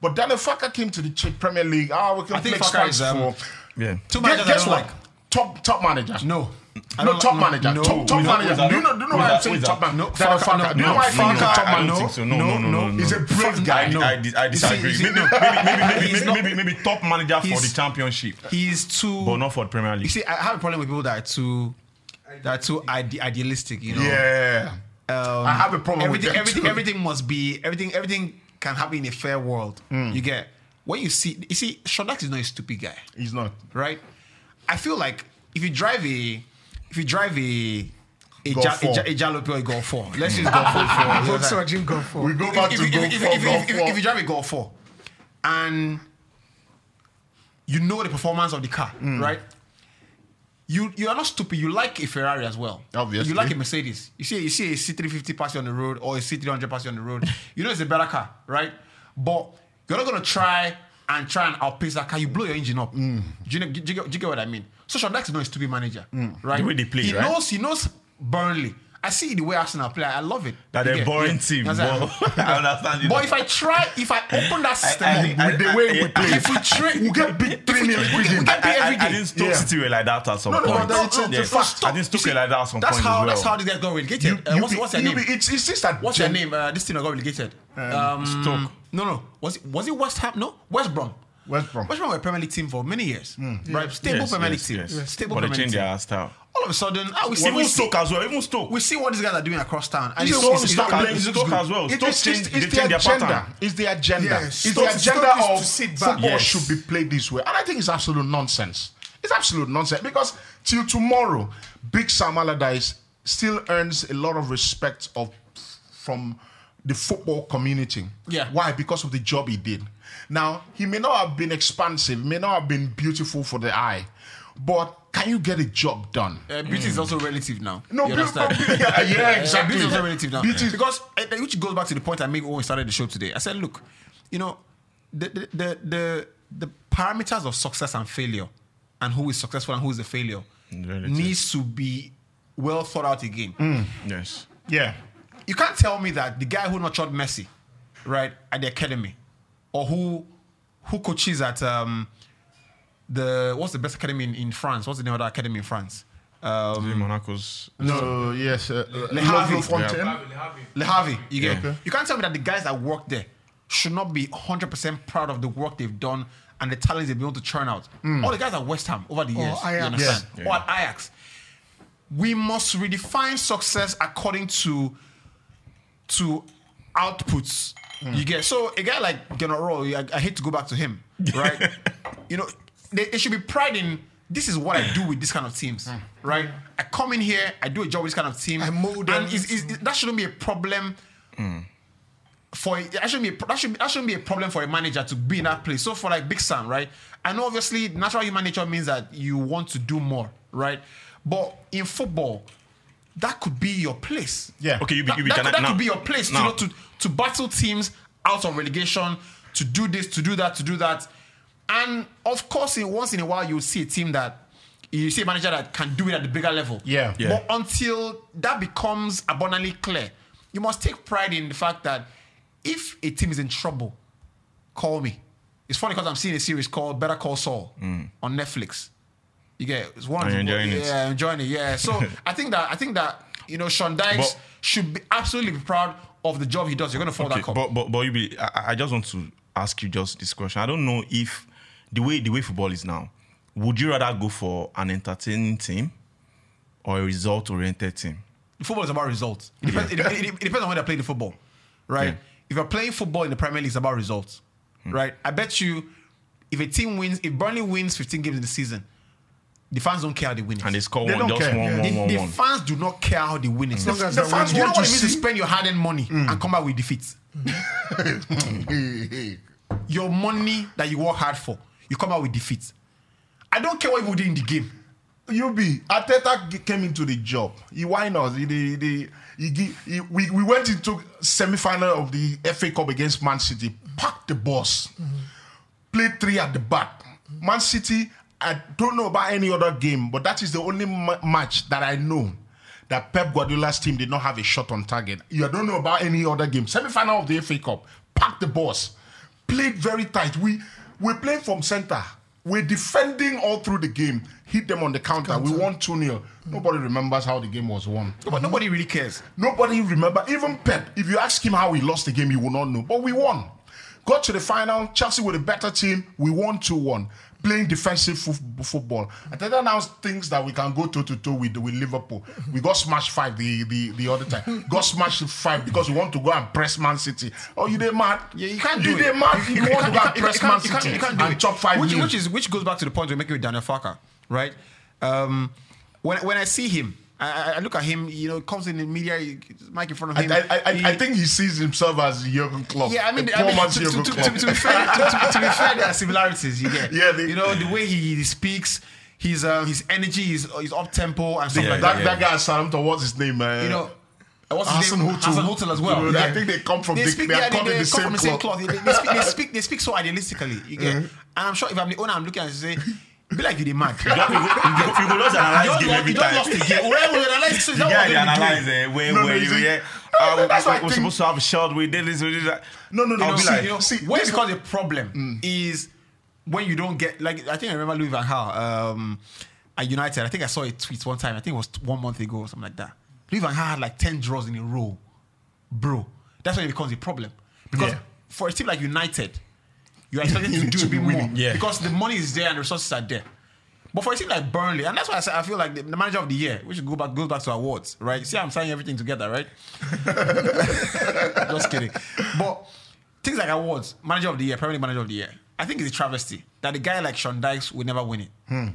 But Daniel Farke came to the Ch- Premier League. Ah, we can I think play Farke is, um, for. Yeah. Two Guess, managers I guess what? like. Top top manager. No. I No, top like- manager. no. top top manager. that? Do you know, do you know why I'm saying top that? man? No, Farke. no, Do you know why I think he's top I I don't manager? think so. No, no, no, no, no. He's a brave guy. I, No. I, dis- I disagree. see, maybe, maybe, maybe, maybe, maybe, maybe, maybe top manager for the championship, He's too. but not for the Premier League. You see, I have a problem with people that are too, that are too ide- idealistic. You know. Yeah. Um, I have a problem with everything, them everything, too. everything must be everything. Everything can happen in a fair world. Hmm. You get when you see. You see, Shodak is not a stupid guy, He's not. right? I feel like if you drive a, if you drive a. A, Golf ja, a, ja, a jalopy or a Golf 4. Let's use [LAUGHS] Golf 4 for Volkswagen go for. We go if, back if, to if, go if, for if, golf if, if, for- if you drive a Golf 4 and you know the performance of the car, Hmm. right? You you are not stupid. You like a Ferrari as well. Obviously. You like a Mercedes. You see you see a C350 passing on the road or a C300 passing on the road. [LAUGHS] You know it's a better car, right? But you're not gonna try and try and outpace that car. You blow your engine up. Hmm. Do, you know, do, you get, do you get what I mean? So Sean Dyche is not a stupid manager, right? The way they play, he right? knows he knows Burnley. I see the way Arsenal play. I love it. That they're boring yeah. team. That's But. [LAUGHS] I understand you. But if I try, if I open that system I- up, I- with the way we yeah, play, if we train, we get beat 3 0 [LAUGHS] we get, we get I, beat I, every I day. think Stoke Yeah. City like that at some No, no, point. no, it's- it's a Yes. fact. I think Stoke You see, were like that at some that's point how as well. that's how these guys got relegated. You- uh, what's, be- what's their you name? be- It's, it's just that. what's gen- their name? Uh, this team that got relegated. Um, Stoke. No, no. Was it was it West Ham? No, West Brom. West Brom. West Brom were a Premier League team for many years, right? Stable Yes, Premier League yes, team. yes. Stable But they Premier League changed their style. All of a sudden, ah, we see, Even we see, Stoke as well. Even Stoke. we see what these guys are doing across town, and It's it's, it's, it's it's, it's, Stoke as well. It- Stoke it's, changed, it's, they it's changed the their agenda. pattern. It's the agenda. Yes. It's Stoke- the agenda Stoke of to sit back. football Yes. should be played this way. And I think it's absolute nonsense. It's absolute nonsense because till tomorrow, Big Sam Allardyce still earns a lot of respect of from the football community. Yeah. Why? Because of the job he did. Now, he may not have been expansive, may not have been beautiful for the eye, but can you get a job done? Uh, beauty is also relative now. No, you beauty- understand? [LAUGHS] yeah, yeah, exactly. beauty is also relative now. Beauty because uh, which goes back to the point I made when we started the show today. I said, look, you know, the the the the, the parameters of success and failure, and who is successful and who is a failure, Relative. needs to be well thought out again. Mm. Yes. Yeah. You can't tell me that the guy who nurtured Messi, right, at the academy, or who who coaches at um the what's the best academy in, in France? What's the name of that academy in France? Um, Monaco's. No, yes. Uh, Le Lovely Havre. Fontaine. Le Havre, you get. Yeah. You can't tell me that the guys that work there should not be 100% proud of the work they've done and the talents they've been able to churn out. Hmm. All the guys at West Ham over the years, you Ajax. understand? Yeah. Or at Ajax. We must redefine success according to to outputs. Hmm. You get so a guy like Gernot, I, I hate to go back to him, right? [LAUGHS] you know, they, they should be pride in this is what I do with this kind of teams, Hmm. right? I come in here, I do a job with this kind of team, I mold them and is, is, is- that shouldn't be a problem for that shouldn't be a, that should that shouldn't be a problem for a manager to be in that place. So for like Big Sam, right? I know obviously natural human nature means that you want to do more, right? But in football, that could be your place. Yeah. Okay, you be, That, you be that can could, I- that now- could be your place to, now- you know, to to battle teams out of relegation, to do this, to do that, to do that, and of course, in once in a while, you'll see a team that you see a manager that can do it at the bigger level. Yeah. Yeah. But until that becomes abundantly clear, you must take pride in the fact that if a team is in trouble, call me. It's funny because I'm seeing a series called Better Call Saul mm. on Netflix. You get it's one. And of you're the- it. yeah, enjoying it. Yeah. So [LAUGHS] I think that I think that you know Sean Dykes But- should be absolutely be proud of the job he does. You're gonna follow Okay, that cup. but but but you be. I, I just want to ask you just this question. I don't know if the way the way football is now, would you rather go for an entertaining team or a result-oriented team? football is about results. It depends, it, it- it depends on when they're playing the football, right? Yeah. If you're playing football in the Premier League, it's about results, hmm. right? I bet you, if a team wins, if Burnley wins 15 games in the season, the fans don't care how they win it. And they score They one, don't just care. one, Yeah. one, the, one, the one. fans do not care how they win it. As long as the they're fans, winning. you know want what to it means to see- spend your hard-earned money mm. and come back with defeat. Hey, [LAUGHS] hey. Your money that you work hard for, you come out with defeat. I don't care what you did in the game. You be Arteta g- came into the job. He why not? He, he, he, he, gi- he- we, we went into semi-final of the FA Cup against Man City. Packed the boss. Mm-hmm. Played three at the back. Man City. I don't know about any other game, but that is the only ma- match that I know that Pep Guardiola's team did not have a shot on target. You don't know about any other game. Semi-final of the FA Cup. Packed the boss. Played very tight. We we're playing from center. We're defending all through the game. Hit them on the counter. We won 2 0. Nobody remembers how the game was won. But nobody really cares. Nobody remember. Even Pep, if you ask him how he lost the game, he will not know. But we won. Got to the final. Chelsea with a better team. We won 2 1. Playing defensive fo- football. And then announced things that we can go toe to toe with with Liverpool. We got smashed five the, the, the other time. got smashed five because we want to go and press Man City. Oh, you they mad? Yeah, you can't do you it. mad? You, want to go and press Man you can't- City you can't do and it. chop five which, which is which goes back to the point we're making with Daniel Farke, right? Um, when when I see him, I, I- I look at him. You know, comes in the media, he- mic in front of him. I, I, I he- think he sees himself as Jurgen Klopp. Yeah, I mean, a I poor mean man's to, to, to, to, to be fair, to, to, to be fair, there are similarities. You get, Yeah, they- you know, the way he, he speaks, his uh, his energy, his his up tempo and stuff Yeah, like that, that. that guy at Southampton, what's his name? man? You know. What's his Hassan name? Hutel. Hasenhüttl as well. You know, I think they come from the- they are cut in the same come from the same cloth. cloth. They, they speak, they, [LAUGHS] speak, they speak so idealistically. You get, and I'm sure if I'm the owner, I'm looking and say, be like you the mad. [LAUGHS] You you go, you just analyze game every you don't time. lost the game. We analyze, so The is that they they analyze doing? eh, where where you you yeah. Uh, [LAUGHS] that's I we're supposed to have a shot. We did this. We did that. No, no, no. No be see, like, you know, see, Where it this- becomes a problem is when you don't get like I think I remember Louis Van Gaal um, at United. I think I saw a tweet one time. I think it was one month ago or something like that. Louis Van Gaal had like ten draws in a row, bro. That's when it becomes a problem because Yeah. for a team like United, you're expected You to do to be more winning. Yeah. because the money is there and the resources are there. But for a team like Burnley, and that's why I say I feel like the, the manager of the year, which go back goes back to awards, right? See, I'm saying everything together, right? [LAUGHS] Just kidding. But things like awards, manager of the year, Premier League manager of the year, I think it's a travesty that a guy like Sean Dykes will never win it. Hmm.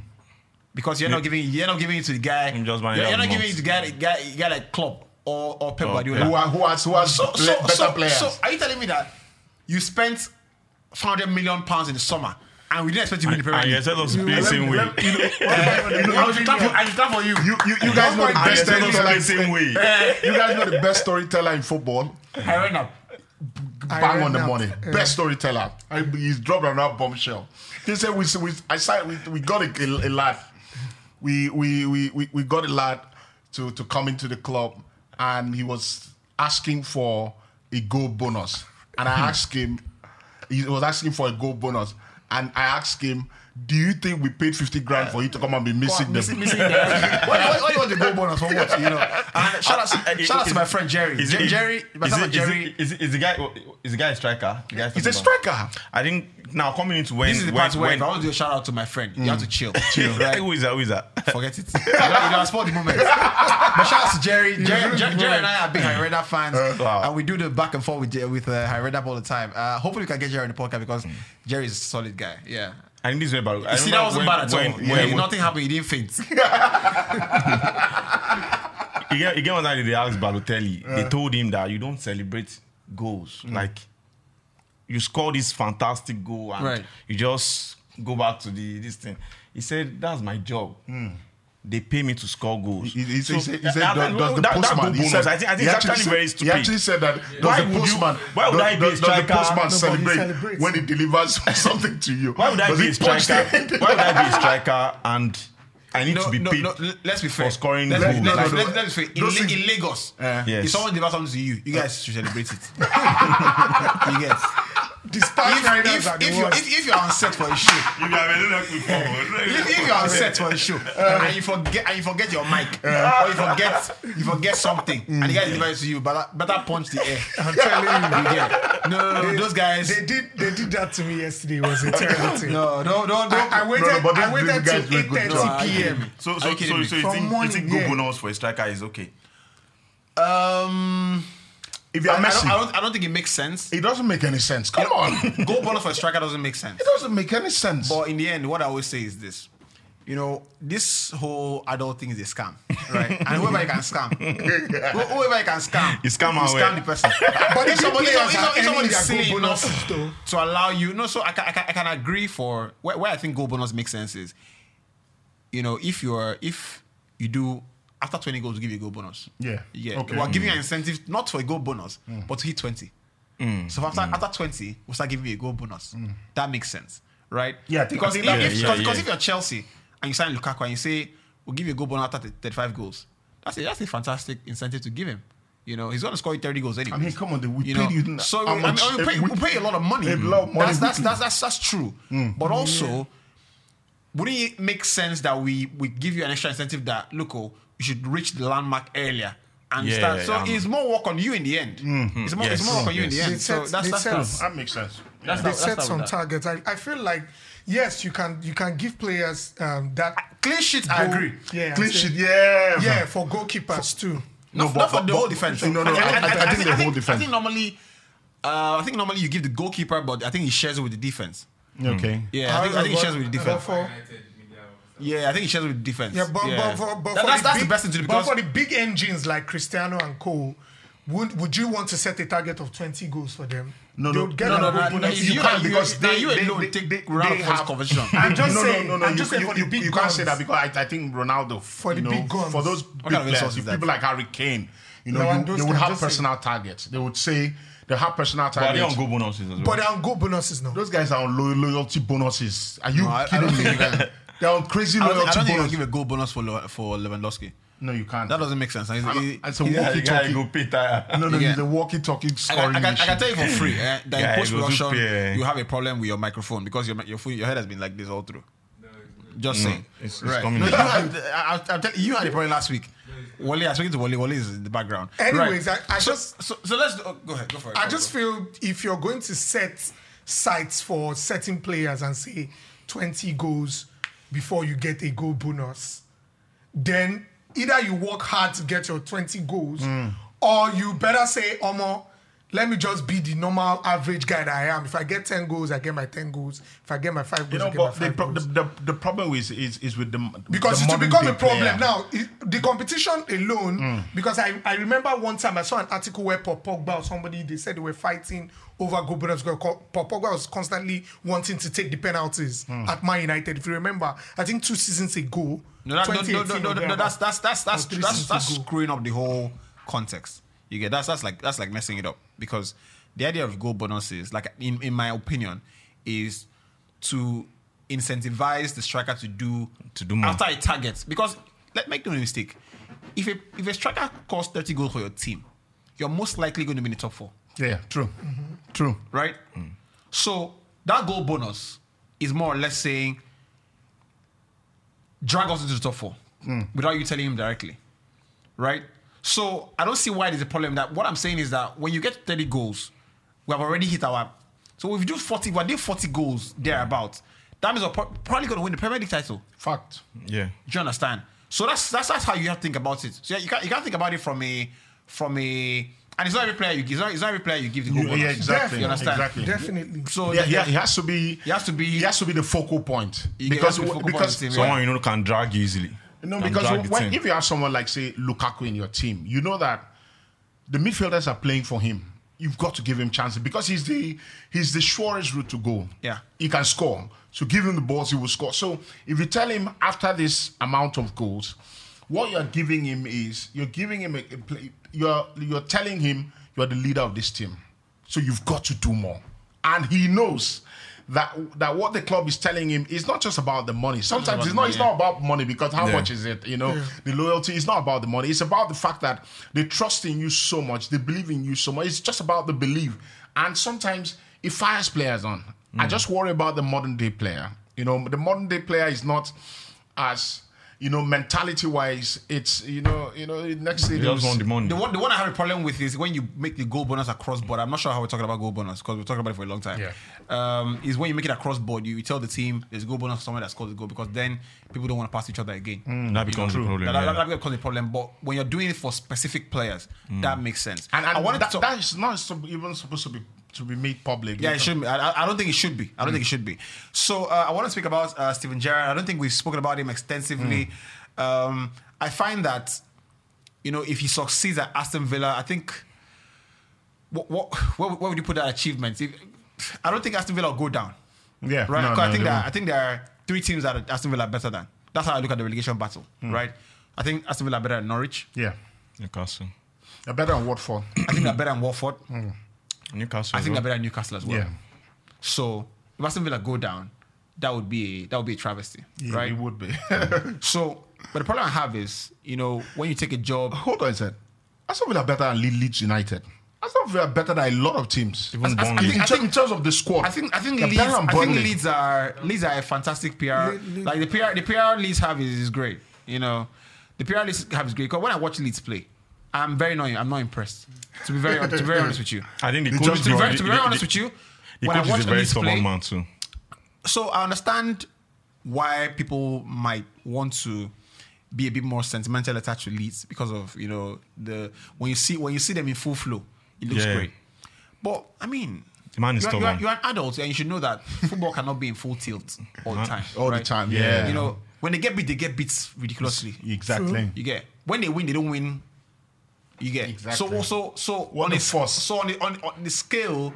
Because you're not giving you're not giving it to the guy. Him just You're, you're not the giving it to the guy, guy, guy like Klopp or, or Pep Oh, Guardiola. who, who has, who has So, so, better so, players? so are you telling me that you spent 500 million pounds in the summer and we didn't expect you to win the Premier And you League? said us to play the Let me- same way. let- you know, you know, I was clap for, I was clap for you. you, you, you guys oh know the best said storyteller. same way. You guys know the best storyteller in football. I ran up. Bang on the that. money. Yeah. Best storyteller. I, he's dropped another bombshell. He said we we I signed we, we got a, a, a lad. We, we we we we got a lad to to come into the club and he was asking for a goal bonus. And I hmm. asked him he was asking for a goal bonus. And I asked him, Do you think we paid 50 grand for you to come and be missing them? missing, missing the [LAUGHS] why, why, why you want the goal bonus for what? You know. And shout out, Uh, shout out to my friend Jerry. Is it- Jerry, is myself it- and is it- Is is the guy? Is the guy a striker? The He's a striker. I think now coming into when This is the when, part where when if I want to do a shout out to my friend, you have to chill. Chill. [LAUGHS] Right. Who is that? Who is that? Forget it. [LAUGHS] you know, know, the moment. But shout out to Jerry. Jerry, Jerry, Jerry and I are big Hyreda fans, Wow. and we do the back and forth with with uh, Hyreda all the time. Uh, hopefully, we can get Jerry on the podcast because Jerry is a solid guy. Yeah. I think this is very bad. I You see, that wasn't when- bad at all. when- When, when- nothing happened, he didn't faint. [LAUGHS] You get, you get one night they asked Balotelli. They told him that you don't celebrate goals. Mm. Like you score this fantastic goal and Right. you just go back to the this thing. He said, "That's my job." They pay me to score goals. He, he, So, he said, he said that- does, does the that- that postman. goal he said, I think, I think he it's actually actually said- very stupid. He actually said that does Why the would you- why would does, I be a does, does the postman Nobody celebrate celebrates. when he delivers [LAUGHS] something to you? Why would I Does be a striker? Why would I be a striker and I need No, to be no, paid no, l- let's be fair. for scoring let's, goals? let's, let's, no, no. let's, let's be fair. In, La- in Lagos, Yes. if someone delivers something to you, you guys should celebrate it. [LAUGHS] you get. Dispatch If, riders if, are if, you're, worst. if, if you're on set for a show, [LAUGHS] if, if you're on set for a show [LAUGHS] and you forget and you forget your mic or you forget you forget something and the guy delivers to you, better, better punch the air. I'm telling you. You get. No, no, no, those guys. They did they did that to me yesterday. It was a terrible thing. no, no, no, no. I, I waited. no, but I waited these guys till do a good 8:30 p.m. So, Are so, you kidding so, me? so you From think, you think goal yeah. bonus for a striker is okay? Um, If you're I, don't, I, don't, I don't think it makes sense. it doesn't make any sense. Come on. [LAUGHS] Goal bonus for a striker doesn't make sense. It doesn't make any sense. But in the end, what I always say is this. You know, this whole adult thing is a scam, right? and whoever you can scam, [LAUGHS] who- whoever you can scam, You scam you and scam the person. But if if [LAUGHS] somebody, players if, are if, if somebody earning is silly goal enough though. to allow you, no, so I can, I can, I can agree for where, where I think goal bonus makes sense is, you know, if you're if you do after 20 goals, we give you a goal bonus. Yeah. Yeah. Okay. We're giving you an mm. incentive not for a goal bonus, mm. but to hit 20. Mm. So after, after 20, we'll start giving you a goal bonus. That makes sense, right? Yeah, I think- because I if, think if, makes because, sense. because Yeah, if you're Chelsea and you sign Lukaku and you say, we'll give you a goal bonus after 35 goals, that's a, that's a fantastic incentive to give him. You know, he's going to score you 30 goals anyway. I mean, come on, we you paid know, you so how I mean, we, pay, we- we pay a lot of money. a lot of money That's, that's, that's, that's, that's true. But also, wouldn't it make sense that we we give you an extra incentive that look, oh, you should reach the landmark earlier and Yeah, start? So um, it's more work on you in the end. It's more it's more work on you in the end. They so set- that's that's set- that makes sense. that's They that's set that's some targets. I, I feel like yes, you can you can give players um, that Clean sheet, I agree. Yeah, Clean sheet, yeah. Yeah, for goalkeepers too. No, No, not but- for but- the whole defense. no, no, I- I- I think the whole defense. I think normally, uh, I think normally you give the goalkeeper, but I think he shares it with the defense. Okay. Yeah, I think, I think he shares with the defense. For- Yeah, I think he shares with the defense. Yeah, but, but for, but That- for that's, the that's big, the best thing to do but for the big engines like Cristiano and Cole, would would you want to set a target of 20 goals for them? No, They no, would get no, a no, goal no, no, you, You can't can't because because now they- you they- alone they- take they- they have- conversation. I'm just no, saying. no, no, no. I'm You, just saying you, for the big you guns. can't say that because I, I think Ronaldo, For the know, big guns. for those big kind of insult players, is that? people like Harry Kane, you know, Lewandowski, you, they would have just saying. personal targets. They would say they have personal targets. But are they on targets. goal bonuses as well? But they're on goal bonuses now. Those guys are on lo- loyalty bonuses. Are you No, I- I kidding me? [LAUGHS] think you. They're on crazy I don't, think- I loyalty don't think you bonuses. can give a goal bonus for Le- for Lewandowski. No, you can't. That doesn't make sense. He's- I'm- he- It's a he- yeah, guy walkie-talkie. go pay tire. No, no, Yeah. he's a walkie-talkie I scoring can, I, can, I can machine. tell you for free eh, that Yeah, in it post goes production up, you have a problem with your microphone because your your, phone, your head has been like this all through. Just saying. It's, it's Right. coming. No, you had, I, I, I'm telling you, you had a problem last week. Wale, I was speaking to Wally. Wale is in the background. Anyways, Right. I- I so, just- so, so let's oh, go ahead. Go for it. I Go, just go. feel if you're going to set sites for certain players and say 20 goals before you get a goal bonus, then either you work hard to get your 20 goals mm. or you better say, Omo, let me just be the normal average guy that I am. If I get 10 goals, I get my 10 goals. If I get my 5 goals, You know, I get my but the, 5 pro- goals. the, the, the problem is, is is with the because the it will become a problem player. now. It, the competition alone, mm. because I, I remember one time I saw an article where Paul Pogba or somebody they said they were fighting over goal bonus because Paul Pogba was constantly wanting to take the penalties mm. at Man United. If you remember, I think two seasons ago, No, that, no, no, 2018 no, or no, no, no, that's that's that's that's that's, that's screwing up the whole context. You get that's that's like that's like messing it up because the idea of goal bonuses, like in, in my opinion, is to incentivize the striker to do To do more. after a target. Because let make no mistake, if a if a striker scores thirty goals for your team, you're most likely going to be in the top four Yeah, true, mm-hmm. true. right? Mm. So that goal bonus is more or less saying drag us into the top four mm. without you telling him directly, right? So I don't see why there's a problem. That what I'm saying is that when you get 30 goals, we have already hit our. So if you do 40, if we did 40 goals thereabout, that means we're probably going to win the Premier League title. Fact. Yeah. Do you understand? So that's that's that's how you have to think about it. So yeah, you can't you can't think about it from a from a and it's not every player you give. It's not, it's not every player you give the goal You- bonus. yeah, exactly. You understand? Exactly. Definitely. So Yeah, yeah, he has to be. He has to be- He has to be the focal point He because has to be focal point because of team, Someone you know can drag you easily. No, because when, if you have someone like say Lukaku in your team, you know that the midfielders are playing for him. You've got to give him chances because he's the he's the surest route to goal. Yeah. he can score. So give him the balls, he will score. So if you tell him after this amount of goals, what you're giving him is you're giving him a, a play. You're you're telling him you're the leader of this team. So you've got to do more, and he knows. That, that what the club is telling him is not just about the money. Sometimes it's not. It's not about money because how Yeah. much is it? You know, the loyalty is not about the money. It's about the fact that they trust in you so much. They believe in you so much. It's just about the belief. And sometimes it fires players on. I mm. just worry about the modern day player. You know, the modern day player is not as you know mentality wise. It's you know you know next They thing just want the money. The one, the one I have a problem with is when you make the goal bonus across board. I'm not sure how we're talking about goal bonus because we're talking about it for a long time. Yeah. Um, is when you make it across board, you, you tell the team there's a goal bonus for someone that scores the goal because then people don't want to pass each other again. that becomes a problem. That, that, yeah. that becomes a problem. But when you're doing it for specific players, that makes sense. and, and I wanted that, to, that is not sup- even supposed to be to be made public. yeah, it should be. I, I- I don't think it should be. I don't think it should be. So uh, I want to speak about uh, Steven Gerrard. I don't think we've spoken about him extensively. Um, I find that, you know, if he succeeds at Aston Villa, I think. What, what, where, where would you put that achievement? If, I don't think Aston Villa will go down. Yeah, right. no, 'Cause no, I think that. I think there are three teams that Aston Villa are better than. That's how I look at the relegation battle. Right. I think Aston Villa are better than Norwich. Yeah, Newcastle. they're better than Watford. I think they're better than Watford. Newcastle. I think well. they're better than Newcastle as well. Yeah. So if Aston Villa go down, that would be a, that would be a travesty, Yeah, right? it would be. [LAUGHS] So, but the problem I have is, you know, when you take a job, Hold on a second. Aston Villa are better than Leeds United. Aston Villa are better than a lot of teams. Even I- I think- in, ter- in terms of the squad, I think I think Leeds, I think Leeds are Leeds are a fantastic PR. Le- Le- like the PR, the PR Leeds have is, is great. You know, the PR Leeds have is great. Because when I watch Leeds play, I'm very not I'm not impressed. To be very to be very honest with you. I think the They coach just- To be very, to be very honest the- with you, The when I coach watch is a very Leeds stubborn man too. so I understand why people might want to be a bit more sentimental attached to Leeds because of you know the when you see when you see them in full flow, it looks Yeah. great. But I mean, The man is you're, you're, you're an adult and you should know that football cannot be in full tilt all the time. all the time. Yeah. Yeah, You know, when they get beat, they get beat ridiculously. exactly. You get when they win, they don't win. You get Exactly. so so so What on the the force. so on the on, on the scale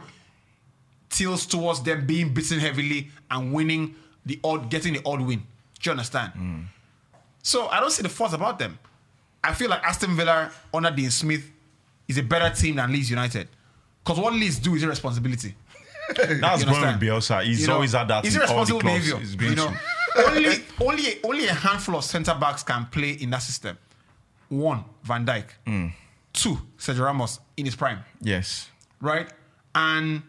tilts towards them being beaten heavily and winning the odd getting the odd win. Do you understand? Mm. So I don't see the force about them. I feel like Aston Villa under Dean Smith is a better team than Leeds United. Because what Leeds do is irresponsibility. [LAUGHS] That's You going with understand? Bielsa. He's You know, always had that It's in irresponsible behavior. You know, to. [LAUGHS] only only only a handful of centre backs can play in that system. One, Van Dijk. Mm. Two, Sergio Ramos in his prime, Yes. right? And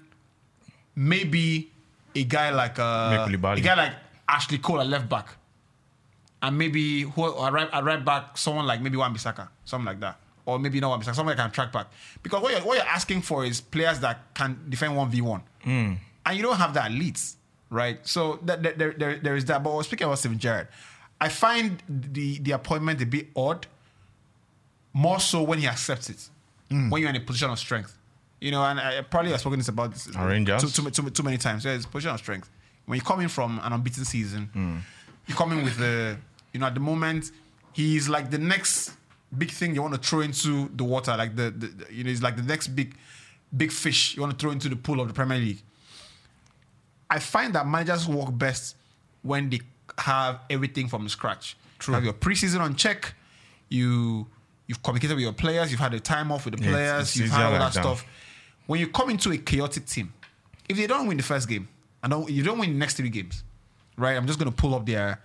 maybe a guy like uh, a guy like Ashley Cole at left back, and maybe who at right, at right back someone like maybe Wan Bissaka, something like that, or maybe not Wan Bissaka, someone that can track back. Because what you're what you're asking for is players that can defend one v one, and you don't have that at Leeds, right? So that, that- there, there, there is that. But speaking about Steven Gerrard, I find the the appointment a bit odd. More so when he accepts it, mm. when you're in a position of strength. You know, and I probably have spoken this about this too, too, too, too many times. Yeah, it's position of strength. When you're coming from an unbeaten season, mm. you're coming with the, you know, at the moment, he's like the next big thing you want to throw into the water, like the, the, the- you know, he's like the next big, big fish you want to throw into the pool of the Premier League. I find that managers work best when they have everything from scratch. True. Have your preseason on check. You you've communicated with your players. You've had a time off with the Yeah, players. it's- you've had all easier that that. stuff. When you come into a chaotic team, if they don't win the first game and don't, you don't win the next three games, right? I'm just going to pull up their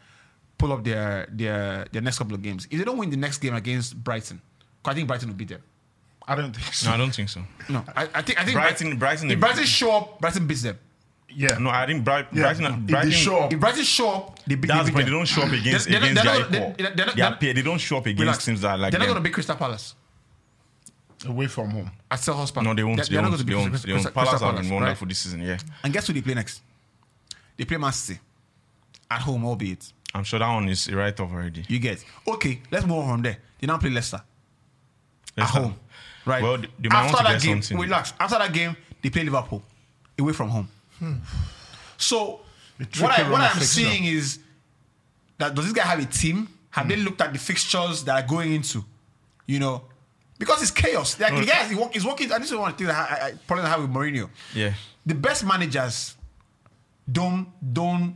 pull up their their their next couple of games. If they don't win the next game against Brighton, I think Brighton will beat them. I don't think so. No, I don't think so. No, I, I think I think Brighton- Brighton- If Brighton show up, Brighton beats them. Yeah. No, I think Bright, Yeah. Brighton. If Brighton they show up, If Brighton show up, they beat, That's they, beat they don't show up against They're- they're- against they're not- they're- they're- they're- They are they're- They don't show up against Relax. teams that are like They're not going to beat Crystal Palace away from home. at Selhurst Park. No, they won't. They're, They they're not won't. going to They beat won't. Crystal, They won't. Crystal Palace have Palace, been right? wonderful this season. Yeah, And guess who they play next? They play Man City. At home, albeit. I'm sure that one is right off already. You get. Okay, let's move on from there. They now play Leicester. Let's at home. Right. Well, they- they might after want to that get game, something. relax. After that game, they play Liverpool away from home. So what I, what I'm seeing is that does this guy have a team? Have hmm. they looked at the fixtures that are going into? You know, because it's chaos. Like the guy is work- is working. And this is one the that I, I, problem I have with Mourinho. Yeah. The best managers don't don't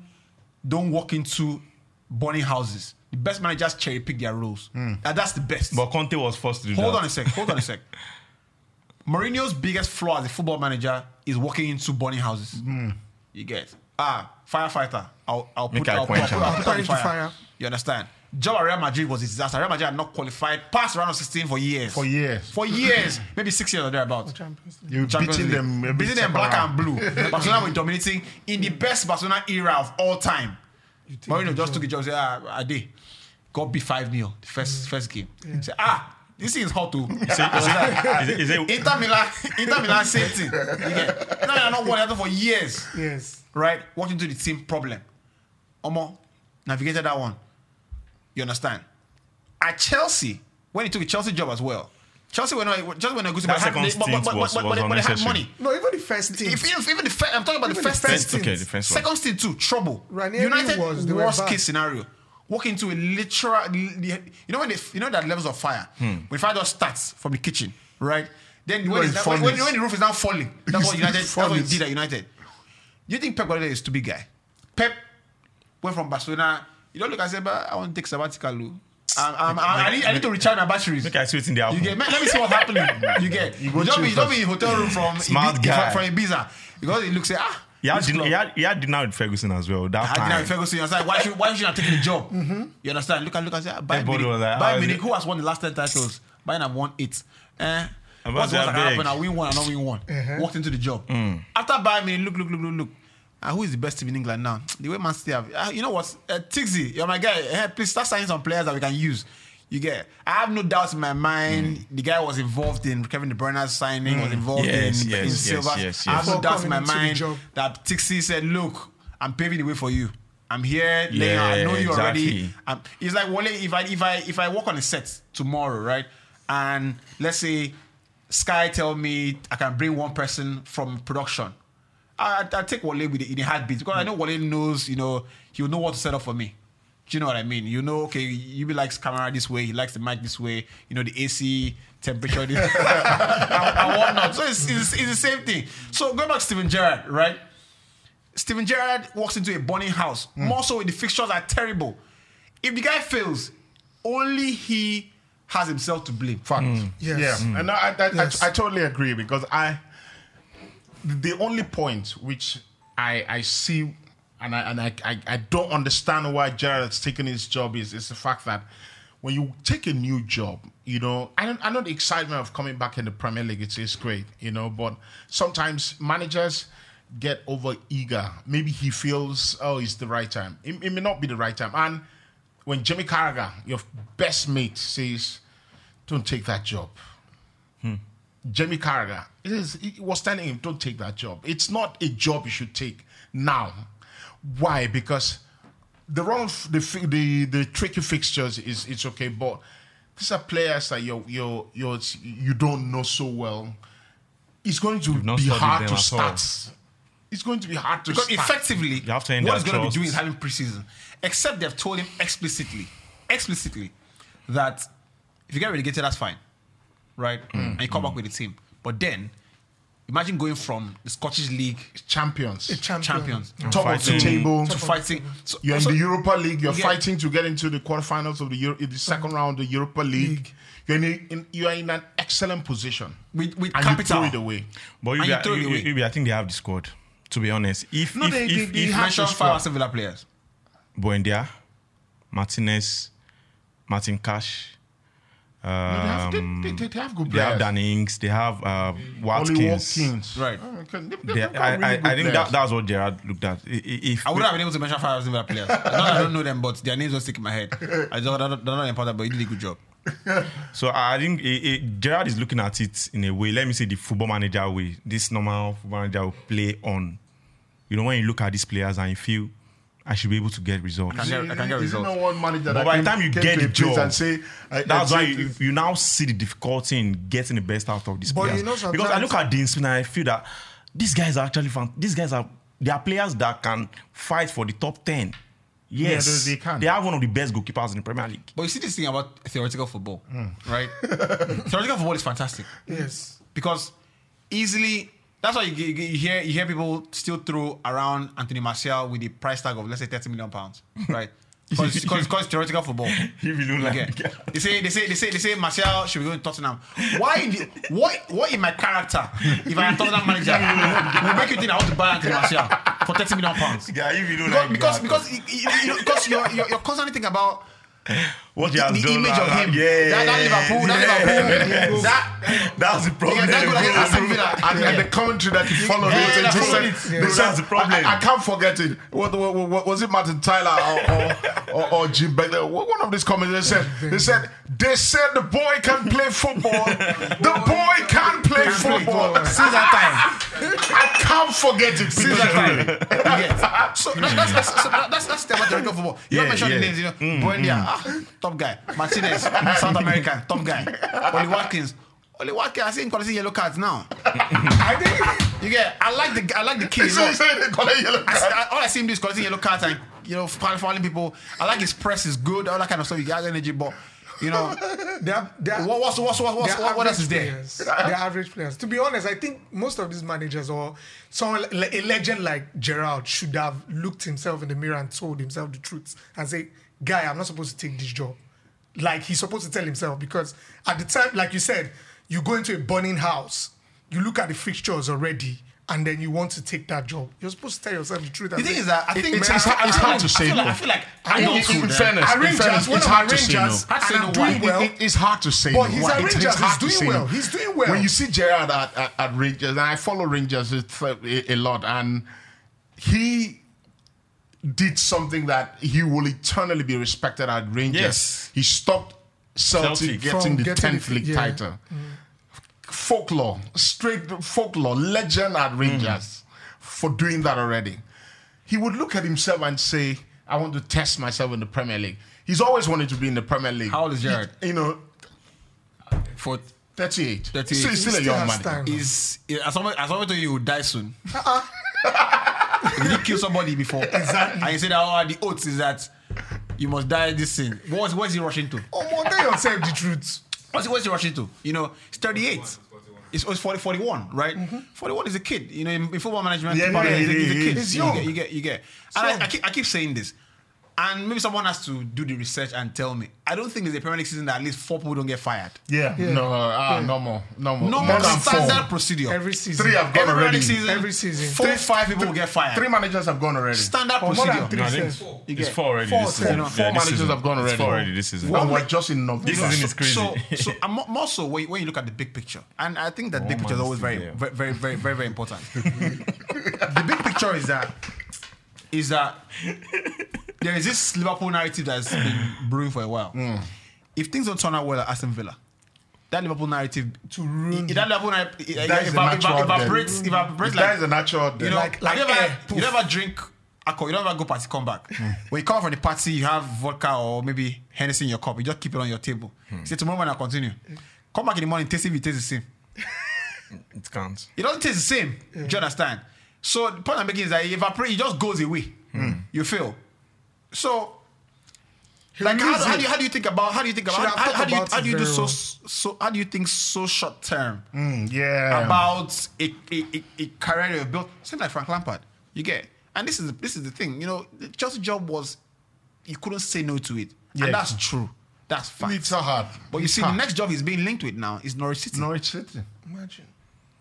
don't walk into burning houses. The best managers cherry pick their roles. Hmm. And that's the best. But Conte was forced to do Hold that. on a sec. Hold on a sec. [LAUGHS] Mourinho's biggest flaw as a football manager is walking into burning houses. You get ah firefighter. I'll I'll put Make I I'll, put- quench I'll, put, I'll put out the Into fire. fire. You understand? Job at Real Madrid was a disaster. Real Madrid had not qualified past round of 16 for years. For years. For years. [CLEARS THROAT] Maybe six years or thereabouts. Champions League. You're Champions beating League. them. every beating them time black around. and blue. [LAUGHS] Barcelona were dominating in the best Barcelona era of all time. Mourinho just took a job and said, ah, I did. Got beat 5 0 the first first game. Say, ah, this thing is hot too. [LAUGHS] Is it, is it, Inter Milan, Inter Milan, same thing. You get. Inter Milan not won it for years. Yes. Right? Walked into the team problem. Omo, navigated that one. You understand? At Chelsea, when he took a Chelsea job as well, Chelsea were not Chelsea were not good, That but, had- second they- but, but, but, was- but, was but, but they had money. No, even the first team. If even, even the first, I'm talking about the Even the first first stint. okay, the first one. Second stint too, trouble. Ranieri United was- they were worst case scenario. Walk into a literal, you know when they, you know that levels of fire. When fire just starts from the kitchen, right? Then when, it's when, when, when the roof is now falling, [LAUGHS] that's what United. that's what he did at United. Do you think Pep Guardiola is a stupid guy? Pep went from Barcelona. You don't look and say, "But I want to take sabbatical." Lou. Um, um, I, I need, I need to recharge my batteries. Make I see it in the You get, man, let me see what's happening. [LAUGHS] You get, you, go don't be, you don't be in hotel room from Smart Ibi- guy. from Ibiza because it looks like ah. He had, this din- club- he, had, he had dinner with Ferguson as well. That I didn't time. have Ferguson. You understand? Why should why should you not taking the job? You understand? Look at look at say, Bayern Everybody Munich. was like, Bayern Munich, who has won the last ten titles? Bayern have won eight. Eh? I'm What's about what's to gonna happen? I win one, I not win one. Walked into the job. After Bayern Munich, look, look, look, look, look. Ah, who is the best team in England now? The way Man City have. ah, you know what? Uh, Txiki, you're my guy. Eh, please start signing some players that we can use. You get. I have no doubts in my mind. The guy was involved in Kevin De Bruyne's signing. Was involved Yes, in, yes, in yes, Silva. yes, I have no doubts in my Coming into the mind that Txiki said, "Look, I'm paving the way for you. I'm here. out. I know you already." exactly. Um, it's like Wale. If I if I if I walk on a set tomorrow, right, and let's say Sky tell me I can bring one person from production, I I take Wale with the, in a heartbeat because I know Wale knows. You know, he'll know what to set up for me. Do you know what I mean? You know, okay, you be likes camera this way, he likes the mic this way. You know, the AC temperature this, and, [LAUGHS] [LAUGHS] and whatnot. So it's, it's, it's the same thing. So going back to Steven Gerrard, right? Steven Gerrard walks into a burning house. Hmm. More so, the fixtures are terrible. If the guy fails, only he has himself to blame. Fact. Hmm. Hmm. Yes. Yeah. And I, I, I, Yes. I, totally agree because I, the only point which I, I see and, I, and I, I, I don't understand why Gerrard's taking his job is, is the fact that when you take a new job, you know, I, don't, I know the excitement of coming back in the Premier League, it's, it's great, you know, but sometimes managers get over eager. Maybe he feels, oh, it's the right time. It, it may not be the right time. And when Jimmy Carragher, your best mate, says, don't take that job. Hmm. Jamie Carragher it is, he was telling him, don't take that job. It's not a job you should take now. Why? Because the wrong, the fi- the the tricky fixtures is it's okay, but these are players that you you you you don't know so well. It's going to be hard to at all. start. It's going to be hard to Because start. effectively, have to earn what he's going to be doing is having preseason. Except they've told him explicitly, explicitly, that if you get relegated, that's fine, right? Mm. And you come back with the team. But then, imagine going from the Scottish League champions, A champion. champions top of the table. to fighting. So, You're in the Europa League. You're Yeah. fighting to get into the quarterfinals of the Euro, in the mm. second round of the Europa League. League. You're in, a, in you're in an excellent position. with, with and capital. you throw it away. But And you, you be- throw it you- away. you be- I think they have the squad. To be honest, if No, if they- if, they- if, they have Mention five squad. Aston Villa players. Buendia, Martinez, Matty Cash, have- they- Um, they- they have good They have players. Danny They have uh, Watkins. Watkins. Right. Oh, okay. They- They- they've got I, really I, I think that, that's what Gerrard looked at. I- i- If I would have been able to mention five Villa players. Not that I don't know them, but their names don't stick in my head. I don't, they're not they're not important, but he did a good job. [LAUGHS] So I think it, it, Gerrard is looking at it in a way. Let me say the football manager way. This normal football manager will play on. You know when you look at these players and you feel I should be able to get results. I can get- I can get Is it results. not one manager But that by the time you get the job, and say, I- That's why you, you now see the difficulty in getting the best out of these But players. you know because I look at Dean Smith and I feel that these guys are actually fun. These guys are they are players that can fight for the top ten. Yes, they- they can. have one of the best goalkeepers in the Premier League. But you see this thing about theoretical football, hmm. right? [LAUGHS] theoretical football is fantastic Yes. because easily that's why you, you, you hear you hear people still throw around Anthony Martial with the price tag of let's say 30 million pounds, [LAUGHS] right? Because it's theoretical football. [LAUGHS] You like, Okay. They say they say they say they say Martial should be going to Tottenham. Why in the, what what in my character if I am Tottenham manager [LAUGHS] will make you think I want to buy Anthony Martial for 30 million pounds? yeah, if you don't Because like because that, because, you- you- because you're, you're you're constantly thinking about what he the, the done, image of him. yeah, that, that Liverpool, that Liverpool, [LAUGHS] that that's the problem. Yeah, that goal against Aston bro. And, and the commentary that he followed Yeah, it, yeah, and that he followed said, it. they Yeah. said- That's the problem. I, I can't forget it. What, what, what, was it Martin Tyler or, or, or, or Jim Beglin? One of these comments they said, they said, they said the boy can play football. the boy can play football. [LAUGHS] since that time. I can't forget it. Since that time. [LAUGHS] You get? So that's that's that's so that- that's that's the theoretical football. You Yeah, don't mention the names, you know. Mm, Buendia, mm. Ah, [LAUGHS] top guy. Martinez, South American, top guy. Ollie Watkins. Ollie Watkins, I see him collecting yellow cards now. [LAUGHS] I think You get? I like the I like the kid. He said they call it yellow I. I, all I see him do is collecting yellow cards and you know fouling people. I like his press is good, all that kind of stuff. He got energy, but you know [LAUGHS] they are, they are, what what's what's what's, what's what, what else is there? They're average players. To be honest, I think most of these managers or someone a legend like Gerrard should have looked himself in the mirror and told himself the truth and say, "Guy, I'm not supposed to take this job." Like he's supposed to tell himself because at the time, like you said, you go into a burning house, you look at the fixtures already. And then you want to take that job. You're supposed to tell yourself the truth. The thing is that I think it's- man, it's I- hard- I it's feel hard to I say feel like- I feel like I I know in, in fairness, At in fairness, one it's of hard to say no. Rangers, Hard to say and I'm doing well. It- it- it's hard to say. But no. he's at Rangers, it's hard he's doing well. no. He's doing well. When you see Gerrard at, at, at Rangers, and I follow Rangers uh, a, a lot, and he did something that he will eternally be respected at Rangers. Yes. He stopped Celtic, Celtic. getting From the getting 10th league yeah. title. Folklore, straight folklore, legend at Rangers mm. for doing that already. He would look at himself and say, I want to test myself in the Premier League. He's always wanted to be in the Premier League. How old is Gerrard? You know, For 38. 38. Still, still a young still man. has is as someone as someone told you, you will die soon. [LAUGHS] Uh-uh. You did kill somebody before. Exactly. And you said that oh, the oath is that you must die this sin. What's what's he rushing to? Oh, more tell yourself the truth. What's he, what's he rushing to? You know, it's 38. It's, it's 40, 41, right? Mm-hmm. 41 is a kid. You know, in, in football management, Yeah, people yeah, are- he's, a- yeah, he's a yeah, kid. he's You young. get, you get, you get. And I, I, keep, I keep saying this. And maybe someone has to do the research and tell me. I don't think there's a Premier League season that at least four people don't get fired. Yeah, Yeah. no, uh, no more, no more, No more more than standard four. procedure. Every season. Three have gone Every Premier already. League season, Every season. four, Three- five people will get fired. Three managers have gone already. standard Or more than three No, I think says. You it's four already. four, this four, season. no, Yeah, Four this managers season. have gone It's already. four already this season. and we're just in November. This season is crazy. So, so and mo- more so when, when you look at the big picture, and I think that big picture is is always very, very, very, very, very, very important. [LAUGHS] the big picture is that is that there is this Liverpool narrative that's been brewing for a while. Mm. If things don't turn out well at Aston Villa, that Liverpool narrative To ruin that Liverpool narrative it, That is a natural evaporates, death. evaporates that a natural. you know, Like- like you, ever, air, you never drink alcohol, you don't ever go party, come back. Hmm. When you come from the party, you have vodka or maybe Hennessy in your cup, you just keep it on your table. Hmm. Say tomorrow when I continue. Come back in the morning, taste it, it tastes the same. [LAUGHS] It can't. It doesn't taste the same. Do you understand? So the point I'm making is that it evaporates, it just goes away. Hmm. You feel. So like how, how do you how do you think about how do you think about how, how do you about how do you do so so how do you think so short term Mm, yeah. about a, a, a, a career you've built. Same like Frank Lampard. You get, and this is this is the thing. You know, the Chelsea job was you couldn't say no to it, Yeah. and that's true. That's fact. It's so hard. But you It's see, hard. the next job he's being linked with now is Norwich City. Norwich City. Imagine.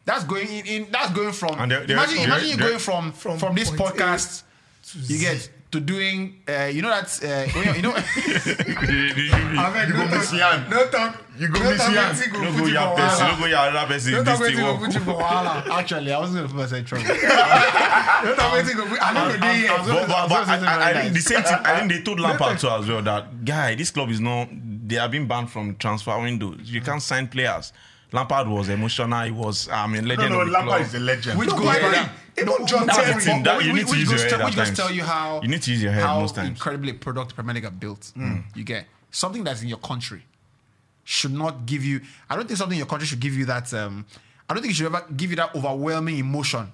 That's going in. in that's going from. And they're- they're- imagine, they're- imagine you they're- going from from, from this podcast. to You Z. get to doing, uh, you know that, uh, you- you know, Abeg, [LAUGHS] You no go talk- miss yan. No talk. You go no miss yan. No go your person, no go your other person. No talk This wetin go put you for wahala. [LAUGHS] actually, I wasn't [LAUGHS] going to put myself in trouble. No talk wetin go. I no go dey here. But, but, but I, I, I think the same thing. I think they told Lampard too as well that guy, this club is not. They have been banned from transfer windows. You can't sign players. Lampard was emotional. He was. I mean, legend no, of the Lampard is a legend. Which No, goes, but yeah, even John Terry. thing. That, you Which- need to which use goes your head which at goes times. to tell you how You need to use your head how most times. incredibly product Premier League are built. You get something that's in your country should not give you. I don't think something in your country should give you that. Um, I don't think it should ever give you that overwhelming emotion.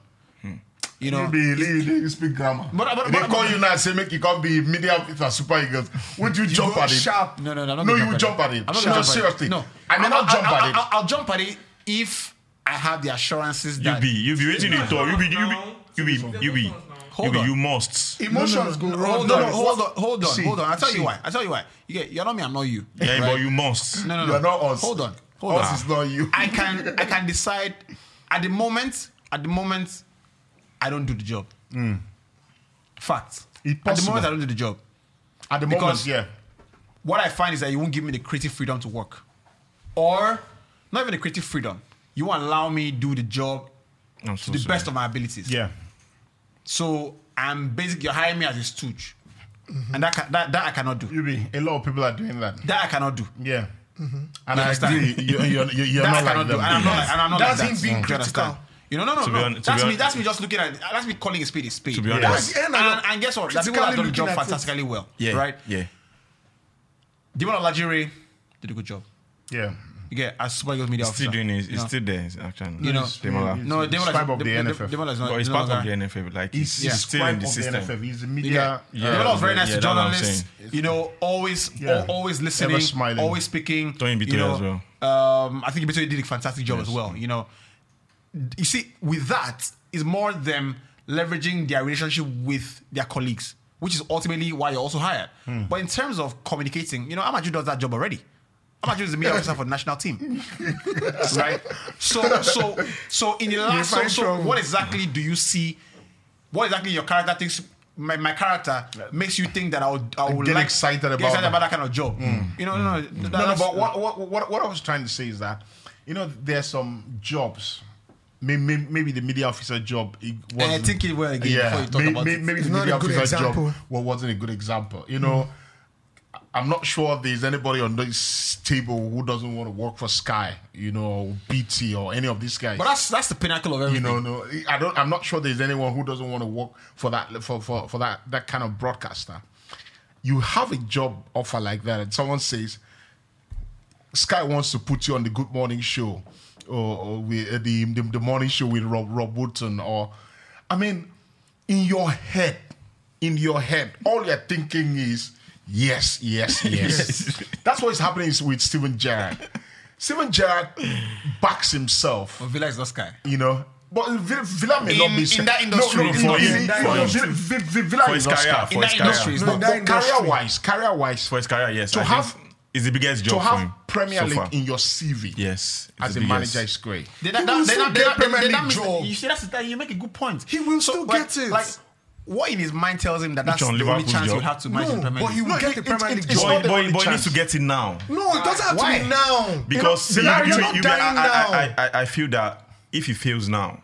You know, You be you, you speak grammar. But- but- they but- call but- you now and say make you come be media officer Super Eagles. Would you, jump go at it? sharp. no, no, no, No, you will jump at it. I'm not No, gonna jump at it. seriously. No, I may not jump at it. I'll, I'll jump at it if I have the assurances You be, you be waiting to talk. You be, you be, you be, you be, you Hold be. on. You must. Emotions go wrong. Hold on, hold on, hold on, See, hold on. I'll tell see. you why. I'll tell you why. You get, you're not me, I'm not you. Yeah, right? but you must. No, no, no. You're not us. Hold on, hold Us on. is not you. I can, I can decide. At the moment, at the moment, I don't do the job. Hmm. Fact. It's At the possible. moment, I don't do the job. At the moment, yeah. What I find is that you won't give me the creative freedom to work, or not even the creative freedom. You won't allow me do the job I'm to so the sorry. best of my abilities. Yeah. So I'm basically you're hiring me as a stooge, mm-hmm. and that, ca- that that I cannot do. You be a lot of people are doing that. That I cannot do. Yeah. Mm-hmm. And You I understand? agree. You, you're, you're, you're that not I cannot like do, them. and I'm not like, and I'm not That's like him that. being Do you critical. Understand? You know, no, no, To no. hon- that's me. hon- That's me just looking at. That's me calling a spade a spade. To be Yeah. honest. Yeah, And, no, no. and guess what? There are people that have done the job looking at it. fantastically well. Yeah. Right. Yeah. Demola Olajire did a good job. Yeah. You get as Super Eagles media He's still doing it. you He's know? still there. It's Actually, You know, Demola. no, He's Demola scribe of is, the Dem- NFF. Demola is not. But he's part of the NFF. Like He's, still in the system. He's a Yeah, media. yeah. uh, Demola was very nice to that's what I'm journalists. You know, always, always listening, always speaking. Tony you Bitoye know, as Um, I think Bitoye did a fantastic job as well. You know, you see, with that is more them leveraging their relationship with their colleagues, which is ultimately why you're also hired. Hmm. But in terms of communicating, you know, Amaju does that job already. Amaju is the media officer for the national team, [LAUGHS] right? So, so, so in the last, so, so what exactly do you see? What exactly your character thinks? My, my character makes you think that I would, I would Get like, excited get about excited that. about that kind of job. You know, no, no, No, no, that's- but what, what, what I was trying to say is that, you know, there's some jobs. Maybe, maybe the media officer job. It And I wasn't- think it well again before you talk may- about may- maybe It's the not media a good officer example. job well, wasn't a good example. You know, hmm. I'm not sure there's anybody on this table who doesn't want to work for Sky, you know, BT or any of these guys. But that's that's the pinnacle of everything. you know, no, I don't. I'm not sure there's anyone who doesn't want to work for that for, for, for that that kind of broadcaster. You have a job offer like that, and someone says, "Sky wants to put you on the Good Morning Show, or, or with, uh, the, the the morning show with Rob Rob Woodson." Or, I mean, in your head, in your head, all you're thinking is, "Yes, yes, [LAUGHS] yes." That's what is happening with Steven Gerrard. Steven Gerrard backs himself But Villa is not Sky. you know. But Villa, Villa may In- not be in that industry, No, no, in no, that in- industry. no, no, Villa, Villa, Villa For is his not career, Sky. for In his that career. industry, it's No, not. That but industry. career wise, career wise, For his career, yes. To I have- think it's the biggest to job for have him. Premier so League far. in your CV Yes. as a biggest. manager is great. Then He will that, still then get that, then Premier that League job. You see, that's that. You make a good point. He will still like, get it. Like, what in his mind tells him that that's the only chance job? you have to manage No, the Premier but he League. will get the Premier League job. But, but, but he needs to get it now. No, it doesn't have Why? to be now. Because you know, you're you- not you- dying I, now. I, I, I feel that if he fails now,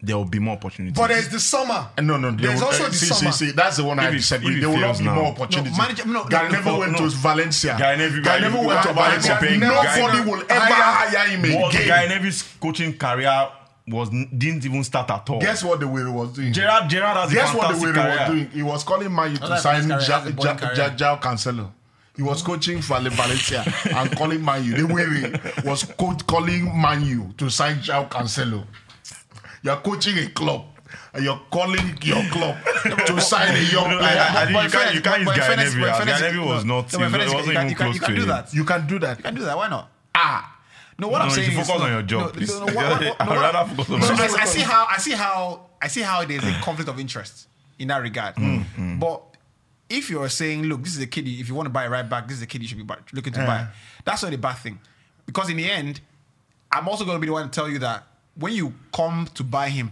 there will be more opportunities. but there's the summer. No, no, there There's will- also uh, the see, summer. See, see, that's the one I If he- disagree. if There will not be now. more opportunities. manager- no, no, Gary no, never no, went no. to Valencia. Guy never- Guy Guy- never went to can't- you can't Valencia. Nobody will ever hire him again. Guy Neville's coaching career was didn't even start at all. Guess what the way he was doing? Gerrard Gerrard has Guess a what the fantastic way he was doing? He was calling Man U to that's sign his career, Ja- that's a boring Ja- Ja- Cancelo. He was coaching Val- Valencia and calling Man U. The way he was co- calling Man U to sign João Cancelo. You're coaching a club and you're calling your club to sign a young [LAUGHS] No, player. I, I think But you in can't, you can't but use in Guy fairness- Neville. but in as Guy fairness- Neville was not. no, He in wasn't you can- even you can- close you can to do that. You can do that. You can do that. Why not? Ah, No, what No, I'm you saying should is focus on your job, no, no, no, what- what- [LAUGHS] I'd rather focus on no, my I, job. I see how I see how I see how there's a conflict of interest in that regard. Mm, But if you're saying, look, this is a kid. If you want to buy a right back, this is a kid you should be looking to buy. That's not a bad thing, because in the end, I'm also going to be the one to tell you that when you come to buy him,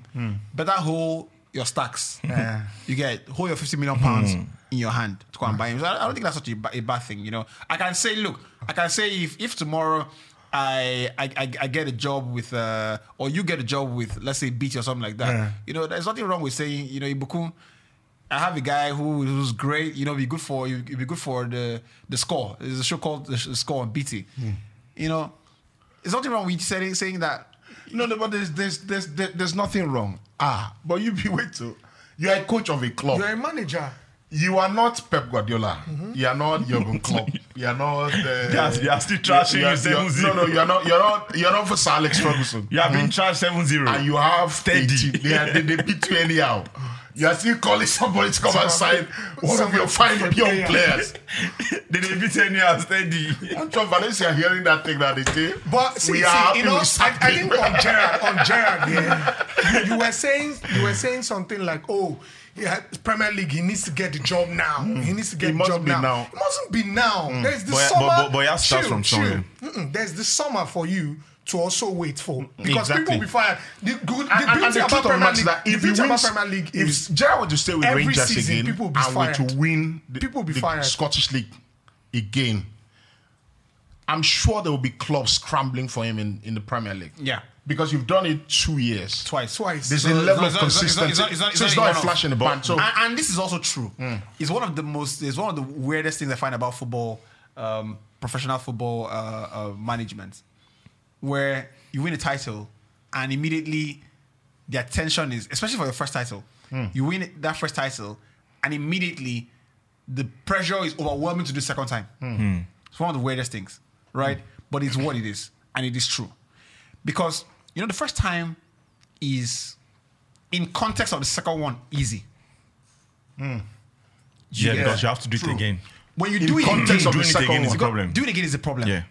better hold your stacks. You get hold your 50 million pounds Hmm. in your hand to go and buy him. So I I don't think that's such a, a bad thing. You know, I can say, look, I can say if if tomorrow I I, I, I get a job with uh or you get a job with let's say BT or something like that. Yeah. You know, there's nothing wrong with saying you know Ibukun. I have a guy who who's great. You know, be good for you. Be good for the the score. There's a show called the Score on BT. You know, there's nothing wrong with saying saying that. No, no, but there's there's there's there- there's nothing wrong. Ah, but you be [LAUGHS] wait to. You are a coach of a club. You're a manager. You are not Pep Guardiola. Mm-hmm. You are not Jurgen Klopp. You are not. Uh, They are- they are still trashing are- you are- 7-0. No, no, you are not. You are not. You are not for Sir Alex Ferguson. You have been charged 7 0. and you have Steady. 18. They, are, they, they beat you anyhow. You are still calling somebody to come and sign one of your fine young players. Did [LAUGHS] they beat any else steady? I'm sure Valencia hearing that thing that they say. But see, we see, are happy you know, I, I think on Gerrard, on [LAUGHS] Gerrard, yeah, you, you were saying you were saying something like, "Oh, yeah, Premier League, he needs to get the job now. Mm. He needs to get It the mustn't job be now. now. It mustn't be now. Mm. There's the But- but- summer. but- but it has to chill, from chill. There's the summer for you to also wait for because Exactly. people will be fired. The good, the And, and, and the about the Premier League, that if he beauty about Premier League if is Gerrard were to stay with every Rangers season, again people will be and were to win the, People will be the fired. Scottish League again, I'm sure there will be clubs scrambling for him in, in the Premier League. Yeah. Because you've done it two years. Twice. twice. There's So a level not- of not- it's not- it's not- consistency. it's not- it's not- so it's not not a flash in the pan. So and, and this is also true. It's one of the most. It's one of the weirdest things I find about football, um, professional football uh, uh, management, where you win a title and immediately the attention is, especially for your first title, hmm. you win that first title, and immediately the pressure is overwhelming to do second time. Hmm. Hmm. It's one of the weirdest things, right? But it's what it is, and it is true, because you know the first time is in context of the second one easy. Yeah, get because you have to do it again. When you In do it context again, of Doing the it second again is a problem. do it again is a problem. Yeah.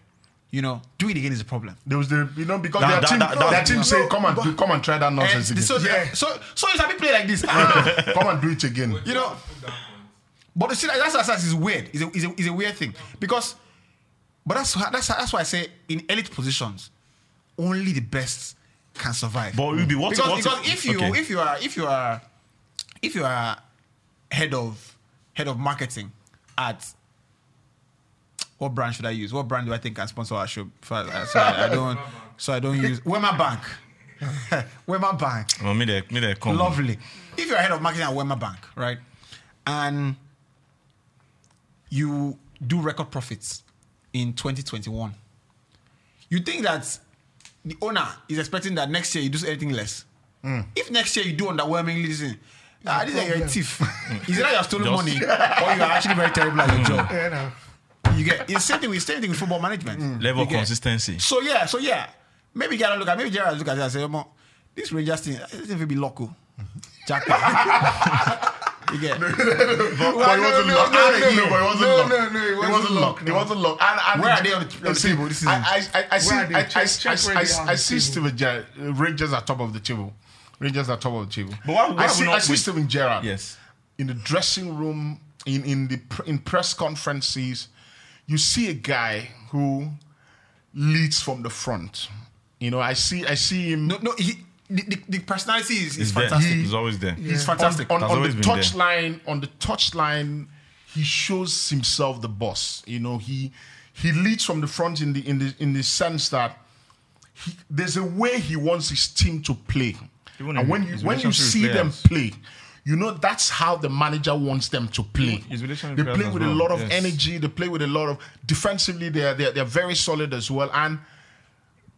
You know, do it again is a problem. there was the you know because That- their that- team, that- that- their team no, say come and do, come and try that And nonsense again. so, Yeah. Eh, so, so it's a bit play like this. [LAUGHS] Come and do it again. you know, but you see, that's that's, that's is weird. Is a, it's, a, it's a weird thing because, but that's that's that's why I say in elite positions, only the best can survive. But Ruby, what because, what because if you okay. if you are if you are if you are head of head of marketing at what brand should I use? What brand do I think can sponsor our show? So I, so I, I don't so I don't use Wema Bank. [LAUGHS] Wema Bank. well, me they, me they come. Lovely. If you're head of marketing at Wema Bank, right, and you do record profits in 2021, you think that the owner is expecting that next year you do anything less. If next year you do underwhelmingly, listen, ah, this is you're a thief. [LAUGHS] Is it that you're stealing Just- money or you are actually very terrible at your job? Yeah, no. You get it's the same thing with same thing with football management. Mm. Level You of get- consistency. So yeah, so yeah, maybe Gerrard look at maybe Gerrard look at it and say, "Omo, this Rangers thing, it will be loco, oh. [LAUGHS] jackpot." you get But it wasn't no, luck. no, no, no, but it wasn't no, luck. no, no, it It wasn't wasn't luck, luck. It wasn't luck. And, and Where are they on the- on the table this season? I, I, I, I see, Where are? I, I, Check- I, check I, where they are on I see table. Steven Gerrard. Rangers are top of the table. Rangers are top of the table. But why- why I see, not I see with- Steven Gerrard. Yes. in the dressing room, in in the pr- in press conferences, you see a guy who leads from the front. You know, I see I see him no, no, he, the, the, the personality is, is He's there. fantastic. He's always there. He's fantastic. on, on, on the been there. touch line on the touch line he shows himself the boss you know he he leads from the front in the in the in the sense that he, there's a way he wants his team to play Even and when you when you see with them play you know that's how the manager wants them to play. They play with as a lot of yes. energy. They play with a lot of defensively. They're, they're they're very solid as well. And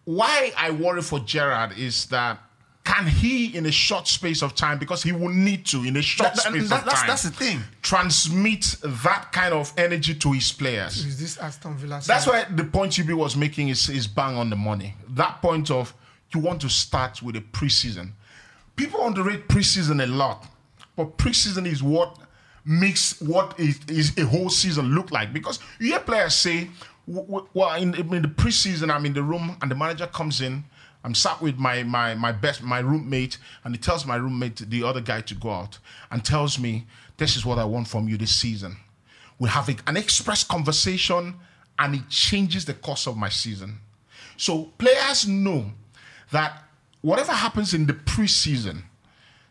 why I worry for Gerrard is that can he, in a short space of time, because he will need to, in a short That- that- space that- of that's- time, that's the thing. transmit that kind of energy to his players. Is this Aston Villa? That's why the point UB was making is, is bang on the money. That point of you want to start with a preseason. People underrate preseason a lot, but preseason is what makes what is, is a whole season look like. Because you hear players say, "Well, in, in the preseason, I'm in the room and the manager comes in. I'm sat with my my my best my roommate, and he tells my roommate the other guy to go out and tells me, "This is what I want from you this season." we have a- an express conversation and it changes the course of my season. So players know that whatever happens in the preseason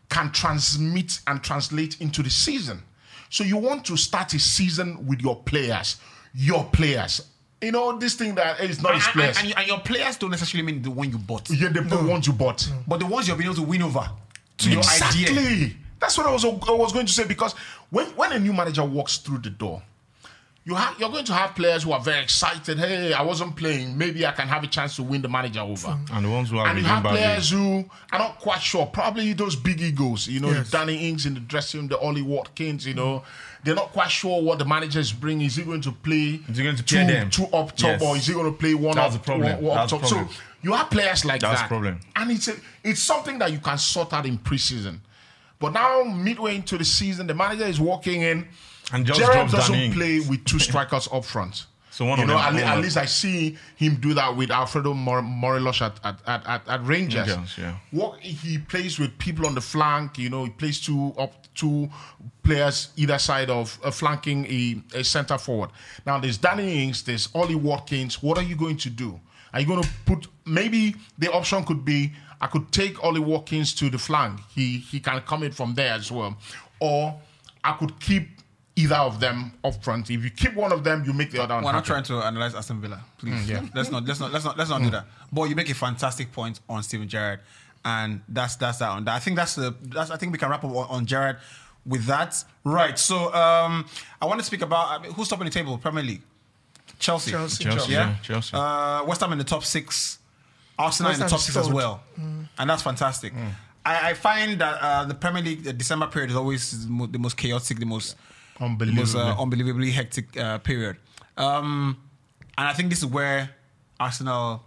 can transmit and translate into the season. So you want to start a season with your players, your players. You know this thing that is not And, his and, players. and, and your players don't necessarily mean the one you bought, yeah, the the ones you bought. Mm. but the ones you've been able to win over to your idea. Exactly. That's what I was I was going to say because when when a new manager walks through the door, you have you're going to have players who are very excited. Hey, I wasn't playing. Maybe I can have a chance to win the manager over. And the ones who are And you have badly- players who are not quite sure. Probably those big egos, you know, Yes. the Danny Ings in the dressing room, the Ollie Watkins, you know, they're not quite sure what the manager is bringing. Is he going to play Is he going to two, them? two up top Yes. or is he going to play one That's up, the problem. one- one That's the top? So you have players like that. That's that. the problem. And it's a, it's something that you can sort out in preseason. But now midway into the season, the manager is walking in. And just Gerrard doesn't Danny play with two [LAUGHS] strikers up front. So one you know, at, at least I see him do that with Alfredo Mor- Morelos at, at, at, at, Rangers. Rangers, yeah. What he plays with people on the flank, you know, he plays two up two players either side of uh, flanking a, a center forward. Now there's Danny Ings, there's Ollie Watkins. What are you going to do? Are you going to put maybe the option could be I could take Ollie Watkins to the flank. He he can come in from there as well, or I could keep either of them up front. If you keep one of them, you make the other one. We're not trying to analyze Aston Villa, please. Mm, yeah. Let's not. Let's not. Let's not. Let's not do that. But you make a fantastic point on Steven Gerrard, and that's that's that on that. I think that's the. That's. I think we can wrap up on, on Gerrard with that. Right. So um, I want to speak about I mean, who's top in the table, Premier League. Chelsea. Chelsea. Chelsea, Yeah. yeah, Chelsea. Uh, West Ham in the top six. Arsenal in the top Ham's six as third. well, and that's fantastic. I, I find that uh, the Premier League the December period is always the the most chaotic, the most the most Unbelievably. uh, unbelievably hectic uh, period. Um, and I think this is where Arsenal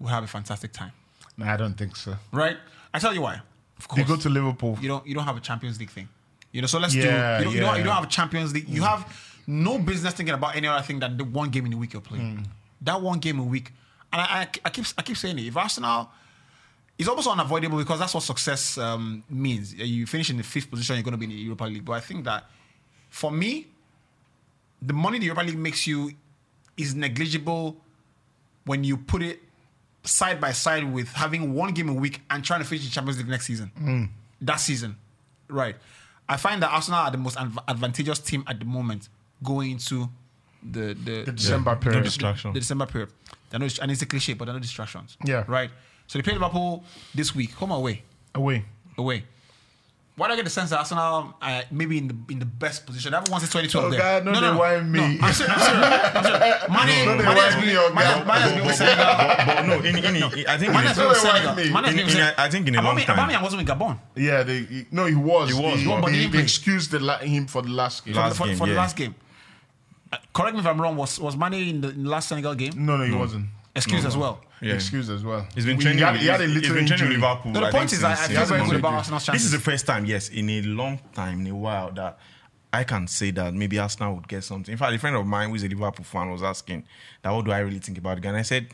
will have a fantastic time, No, I don't think so. right? I tell you why. Of course, go to Liverpool. you don't you don't have a Champions League thing. You know, so let's Yeah, do. You don't, you, don't, yeah. you don't have a Champions League. You have no business thinking about any other thing than the one game in the week you're playing. That one game a week, and I, I, I keep I keep saying it. If Arsenal, it's almost unavoidable because that's what success um, means. You finish in the fifth position, you're going to be in the Europa League. But I think that for me, the money the Europa League makes you is negligible when you put it side by side with having one game a week and trying to finish the Champions League next season. Mm. That season, right? I find that Arsenal are the most adv- advantageous team at the moment going into the the, The December No period. distraction. the December period. There are no, and it's a cliche, but there are no distractions. Yeah. Right. So they play Liverpool this week. Home away? Away. Away. Why do I get the sense that Arsenal uh, maybe in the in the best position? Everyone since 2012. Oh, there. God, no, they whine me. No, I'm serious. I'm serious. I'm serious. [LAUGHS] Mane, No, they Mane has been, me, oh, Mane, Mane has been with Senegal. but, but no, in, in, in, I think Mane in, has been with Senegal. me. Mane has In- been with Senegal. I think in a long Aubameyang- time. Aubameyang wasn't with Gabon. Yeah, they, he- no, he was. He was, They, but he they, they excused the, la- him for the last game. Last for, game, for the yeah. last game. Uh, correct me if I'm wrong. Was was Mane in the, in the last Senegal game? no, no, he wasn't. Excuse as well. Yeah. Excused as well. He's been He training. had, he had a he's little been training with injury. Liverpool. No, the I point is, I, I feel has very good about injured. Arsenal's This is the first time, yes, in a long time, in a while, that I can say that maybe Arsenal would get something. In fact, a friend of mine who is a Liverpool fan was asking that what do I really think about the guy? And I said,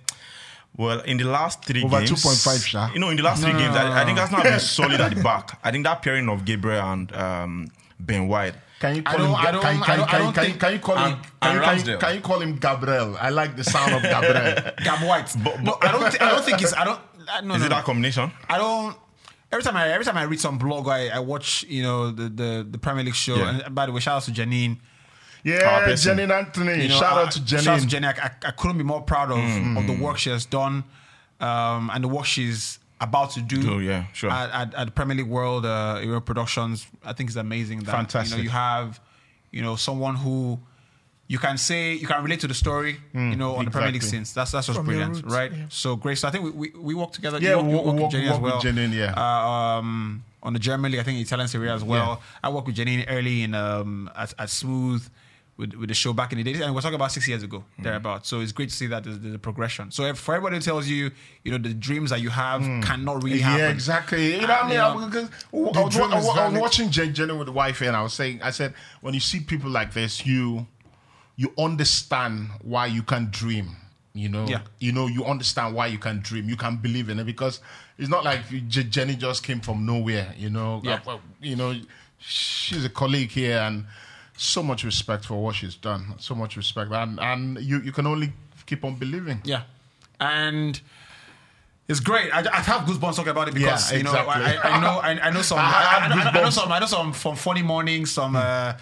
well, in the last three Over games, 2.5 sha. You know, in the last three games, I, I think Arsenal have been [LAUGHS] solid at the back. I think that pairing of Gabriel and um, Ben White. Can you call him? I don't- Can, I don't- I don't think- can you call him? Can you, can, you, can you call him Gabriel? I like the sound of Gabriel. [LAUGHS] Gab White. no, I don't. Th- I don't think it's. I don't. I, no, Is no, it no. that combination? I don't. Every time I every time I read some blog, I, I watch you know the, the the Premier League show. Yeah. And by the way, shout out to Janine. Yeah, ah, person. Janine Anthony. You know, Shout I- out to Janine. Shout out to Janine. I, I, I couldn't be more proud of mm. of the work she has done, um, and the work she's about to do. Do, yeah, sure. At, at, at Premier League World uh, Euro Productions, I think it's amazing. That, Fantastic. You know, you have, you know, someone who. You can say you can relate to the story, you know, on the Premier League exactly. scenes. That's that's just From brilliant, roots, right? yeah. So great. So I think we, we, we work together. Yeah, You work- we you work- work with Jenny work as with well. Janine, yeah. Uh, um, on the German league, I think Italian Serie as well. I worked with Janine early in um, at, at Smooth with, with the show back in the days, and we're talking about six years ago, Mm. thereabout. So it's great to see that there's, there's a progression. So if, for everybody who tells you, you know, the dreams that you have cannot really happen. Mm. Yeah, exactly. You know what I mean? I, because I was, I was- I was watching Jen Jenny with the wife, and I was saying, I said, when you see people like this, you you understand why you can dream. You know, Yeah. you know, you understand why you can dream. You can believe in it because it's not like J- Jenny just came from nowhere. You know, Yeah. You know, she's a colleague here, and so much respect for what she's done. So much respect, and and you you can only keep on believing. Yeah. And It's great. I, I have goosebumps talking about it because Yeah, you know exactly. I, I know I, I know some [LAUGHS] I I, I, I, know some I know some from funny mornings. Some uh,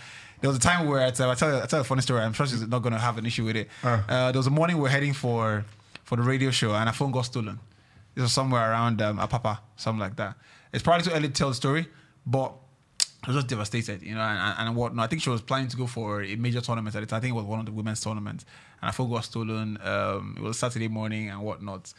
there was a time where at, uh, I tell you I tell you a funny story. I'm sure she's not going to have an issue with it. Uh, there was a morning we are heading for for the radio show and our phone got stolen. It was somewhere around um, Apapa, something like that. It's probably too early to tell the story, but I was just devastated, you know, and, and, whatnot. I think she was planning to go for a major tournament at the time. I think it was one of the women's tournaments, and I phone got stolen. Um, it was Saturday morning and whatnot,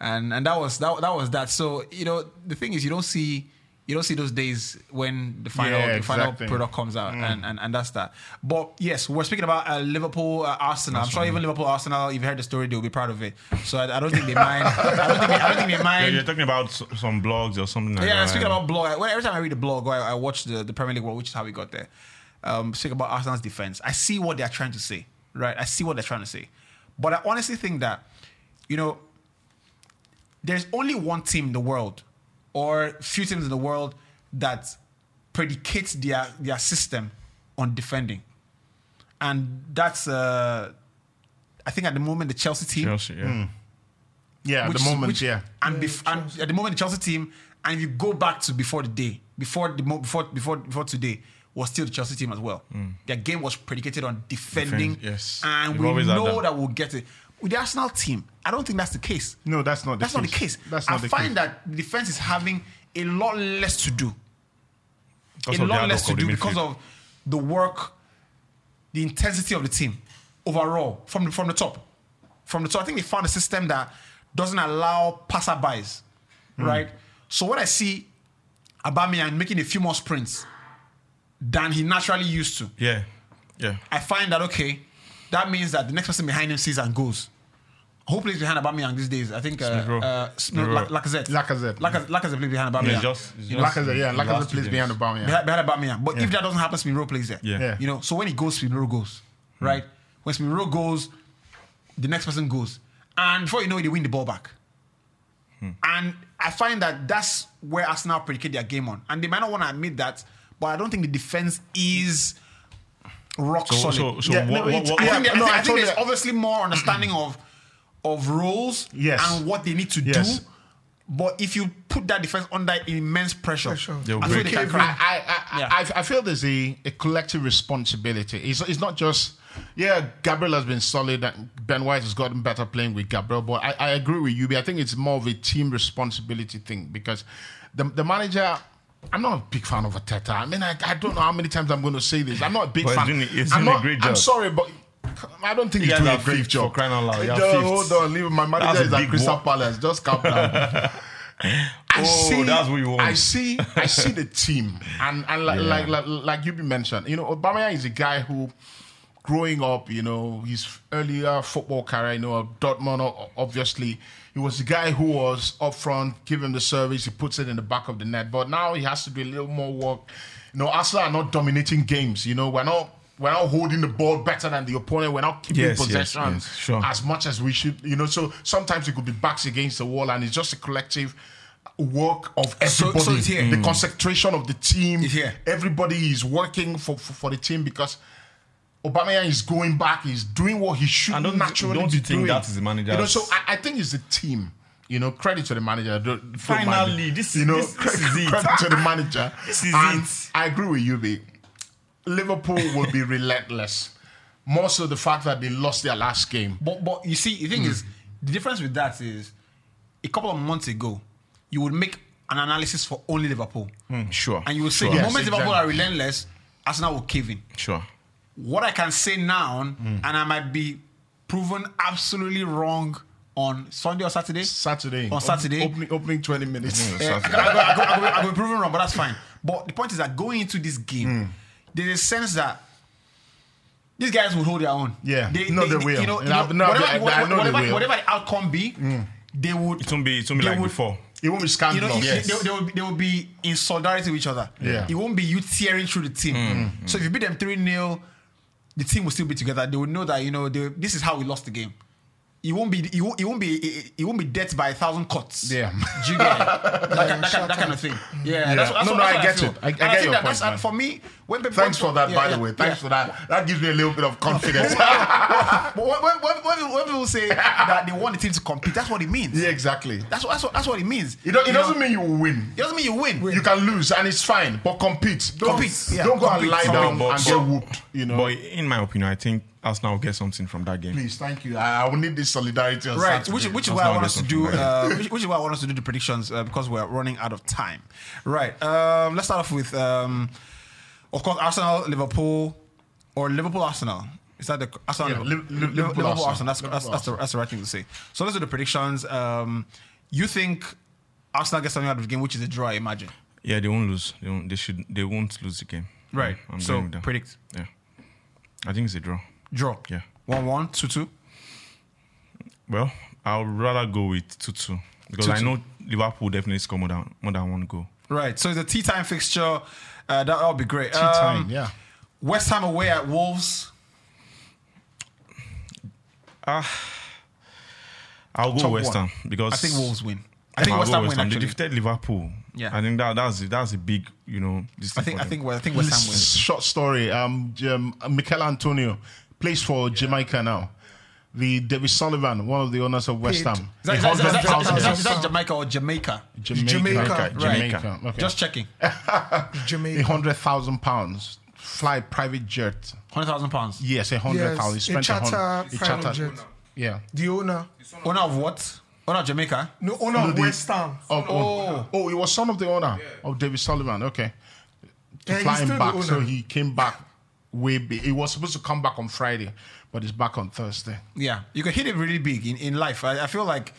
and and that was that, that was that. So you know, the thing is, you don't see you don't see those days when the final Yeah, the final exactly. product comes out, and, and and that's that. But yes, we're speaking about uh, Liverpool, uh, Arsenal. I'm sure even Liverpool, Arsenal. If you heard the story, they'll be proud of it. So I, I don't think they mind. I don't think they, I don't think they [LAUGHS] Yeah, mind. you're talking about some blogs or something like Yeah, that. speaking about blog, every time I read a blog I, I watch the, the Premier League World, which is how we got there, um, speak about Arsenal's defense. I see what they're trying to say, right? I see what they're trying to say. But I honestly think that, you know, there's only one team in the world or few teams in the world that predicates their, their system on defending. And that's, uh, I think at the moment, the Chelsea team Chelsea, yeah. Yeah, at which- the moment, which- yeah. And, bef- and at the moment, the Chelsea team, and if you go back to before the day, before the mo- before before before today, was still the Chelsea team as well. Their game was predicated on defending, Mm. Defense, yes. and They've we know that. that we'll get it. With the Arsenal team, I don't think that's the case. No, that's not the That's case. not the case. That's I not the find case. that the defense is having a lot less to do. Because a lot less to do because of the work, the intensity of the team overall from the, from the top. From the top, I think they found a system that doesn't allow passerbys, Hmm. right? So what I see Aubameyang making a few more sprints than he naturally used to, Yeah, yeah. I find that okay, that means that the next person behind him sees and goes. Who plays behind Aubameyang these days? I think uh, Smith Rowe. uh, Smith-Rowe. La- Lacazette. Lacazette. Lacazette. Lacazette plays behind Aubameyang. Yeah, just, it's You know, just Lacazette, yeah, Lacazette last plays two behind games. Aubameyang. behind, behind Aubameyang. But Yeah. if that doesn't happen, Smith Rowe plays there. Yeah. Yeah. You know, so when he goes, Smith Rowe goes, right? When Smith Rowe goes, the next person goes, and before you know it, they win the ball back. And I find that that's where Arsenal predicate their game on, and they might not want to admit that, but I don't think the defense is rock So, solid. so, so Yeah, what, no, what, what, I Yeah, think, there- I no, think, I I think there's totally- obviously more understanding of of roles Yes. and what they need to Yes. do. But if you put that defense under immense pressure, Pressure. I feel they can I. I, I, Yeah. I, I feel there's a, a collective responsibility. It's, it's not just, yeah, Gabriel has been solid and Ben White has gotten better playing with Gabriel, but I, I agree with you. but I think it's more of a team responsibility thing because the, the manager. I'm not a big fan of Arteta. I mean, I, I don't know how many times I'm going to say this. I'm not a big But fan. doing- he's I'm doing a not- great I'm sorry, but I don't think he's guys doing a great job. crying out loud. You are No, hold on, leave my manager is at Crystal. Palace. Just calm down. [LAUGHS] I Oh, that's what you want. I see. I see the team, and and like Yeah. like, like like you mentioned, you know, Obama is a guy who, growing up, you know, his earlier football career, you know, Dortmund, obviously, he was the guy who was up front, giving the service, he puts it in the back of the net. But now he has to do a little more work. You know, Arsenal are not dominating games. You know, we're not. We're not holding the ball better than the opponent. We're not keeping Yes, yes, possession yes, sure. as much as we should. You know, so sometimes it could be backs against the wall, and it's just a collective work of So- everybody. so it's here. The concentration of the team. It's here. Everybody is working for, for, for the team because Aubameyang is going back. He's doing what he should And don't- naturally don't be you think doing. that is the manager. You know, so I, I think it's the team. You know, credit to the manager. Don't- don't Finally, mind me. this- you know, this- this is it. credit to the manager. [LAUGHS] This is and it. I agree with you, B. Liverpool will be [LAUGHS] relentless. More so the fact that they lost their last game. But but you see, the thing hmm. is, the difference with that is, a couple of months ago, you would make an analysis for only Liverpool, hmm, Sure. and you would say sure. the Yes, moment Liverpool exactly. are relentless, Arsenal will cave in. Sure. What I can say now, and I might be proven absolutely wrong on Sunday or Saturday. Saturday. On Saturday. Opening, opening 20 minutes. Mm. Eh, I, could be proven wrong, but that's fine. But the point is that going into this game, there's a sense that these guys will hold their own. Yeah. No, they will. You know, you And I- know, no, whatever, I- I whatever, know whatever, whatever the outcome be, they would. It won't be, it won't be like would- before. It won't be You scandalous. know, Yes. they, they, will, be- they will be in solidarity with each other. Yeah. It won't be you tearing through the team. So if you beat them 3 0, the team will still be together. They will know that, you know, they, this is how we lost the game. It won't be it won't, it won't be it, it won't be death by a thousand cuts. Yeah. Do you [LAUGHS] get it? that, kind, that, kind, that kind of thing. Mm. Yeah, that's, that's No, what, no, I what get it. I- I get your point, that's- man. for me, when people Thanks for that, yeah, by yeah, the way. Thanks yeah. for that. That gives me a little bit of confidence. [LAUGHS] But when, when, when, when, people, say that they want the team to compete, that's what it means. Yeah, exactly. That's what that's what that's what it means. It, don't, it doesn't mean you will win. it doesn't mean you win. You can lose and it's fine, but compete. Don't, Compete, yeah, don't go compete. and lie down But- and but- get whooped. You know. But in my opinion, I think Arsenal will get something from that game. Please, thank you. I, I will need this solidarity Right, Saturday. which, which is why I want us to do, uh, which, which is why I want us to do the predictions uh, because we're running out of time. Right, um, let's start off with, um, of course, Arsenal, Liverpool, or Liverpool Arsenal. Is that the Arsenal? Yeah, Liverpool, Liv- Liv- Liverpool, Liverpool Arsenal. Arsenal. That's, that's, Liverpool that's, the, that's the right thing to say. So let's do the predictions. Um, you think Arsenal gets something out of the game, which is a draw, I imagine. Yeah, they won't lose. They won't. They should. They won't lose the game. Right. I'm so them. predict Yeah. I think it's a draw. draw. Yeah. One one two two. Well, I'll rather go with two two because I 2-2. know Liverpool definitely score more than more than one goal. Right. So it's a tea time fixture. Uh, that will be great. Tea time, Um, yeah. West Ham away at Wolves. I'll go Top West one. Ham because I think Wolves win. I think I'll West Ham win. They Actually, defeated Liverpool. Yeah. I think that that's that's a big you know. I think for I think I think West Ham wins. Short story. Um, um, Michail Antonio plays for Jamaica now. The David Sullivan, one of the owners of West Paid. Ham. Is that, is, that, is, that, is, that, is, that, is that Jamaica or Jamaica? Jamaica. Jamaica. Jamaica. Jamaica. Okay. Just checking. [LAUGHS] a Jamaica. hundred thousand pounds. Fly private jet. Hundred thousand pounds. Yes, a hundred thousand. Yes, a spent a charter hundred. a private charter- jet. Yeah. The owner. Owner of what? Owner of Jamaica. No, owner of the- West Ham. Oh, oh, oh, he was son of the owner of David Sullivan. Okay. To Yeah, he's fly him back, so he came back way big. He was supposed to come back on Friday, but it's back on Thursday. Yeah, you can hit it really big in, in life. I, I feel like,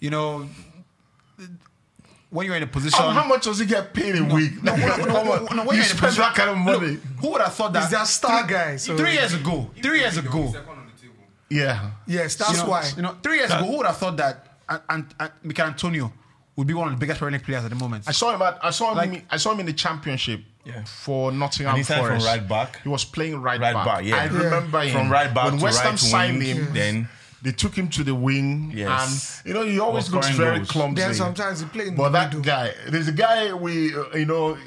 you know, when you're in a position. How, how much does he get paid a week? no, [LAUGHS] no, no, no, no, when you you're in a spend position- that kind of money. Look, who would have thought that? Is that? He's their star guy. So Three years ago. Three years ago. Second on the table. Yeah. Yes, that's you know, why. You know, three years ago, who would have thought that and, and, and Michail Antonio would be one of the biggest Premier League players at the moment? I saw him at, I saw him Like- I saw him in the championship Yeah. for Nottingham And he started from Forest. right back? He was playing right, Right back. back, yeah. I Yeah. remember him From right back when to West Ham right signed wing, him. then- they took him to the wing, Yes. and you know he always Was looks very goals. clumsy. Then sometimes he play in But the that middle. guy, there's a guy we, uh, you know,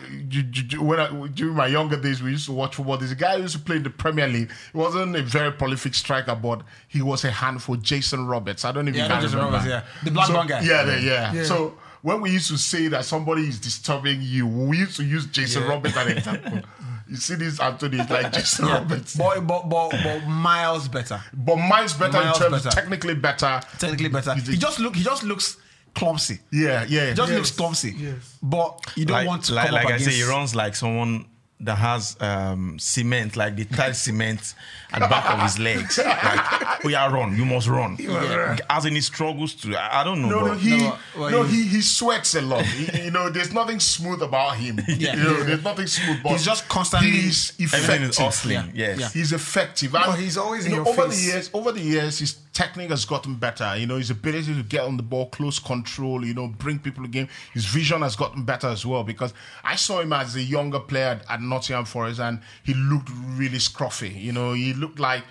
when I, during my younger days, we used to watch football. There's a guy who used to play in the Premier League. He wasn't a very prolific striker, but he was a handful. Jason Roberts. I don't even Yeah, I know Jason remember. Roberts, yeah. The black so, one guy. Yeah, the- yeah, Yeah. So when we used to say that somebody is disturbing you, we used to use Jason Yeah. Roberts as an example. [LAUGHS] You see this Anthony is like Jason Roberts. but, but, but, but miles better. But mine's better Miles in terms better. technically better. Technically better. He's a- He just look. He just looks clumsy. Yeah, yeah. He just Yes, looks clumsy. yes. But you don't like, want to like, come like up I say, he runs like someone that has um, cement, like the tile cement at the back of his legs. [LAUGHS] Like, oh yeah, run, you must run. As in he struggles to, I, I don't know. No, no, he, No, well, no, he- he, he sweats a lot. He- you know, there's nothing smooth about him. [LAUGHS] Yeah. You know, there's nothing smooth. But He's just constantly- He's effective. everything is hustling. Yeah. Yes. Yeah. He's effective. No, And, he's always you know, your over face. the years. Over the years, his technique has gotten better. You know, his ability to get on the ball, close control. You know, bring people to game. His vision has gotten better as well. Because I saw him as a younger player at Nottingham Forest, and he looked really scruffy. You know, he looked like.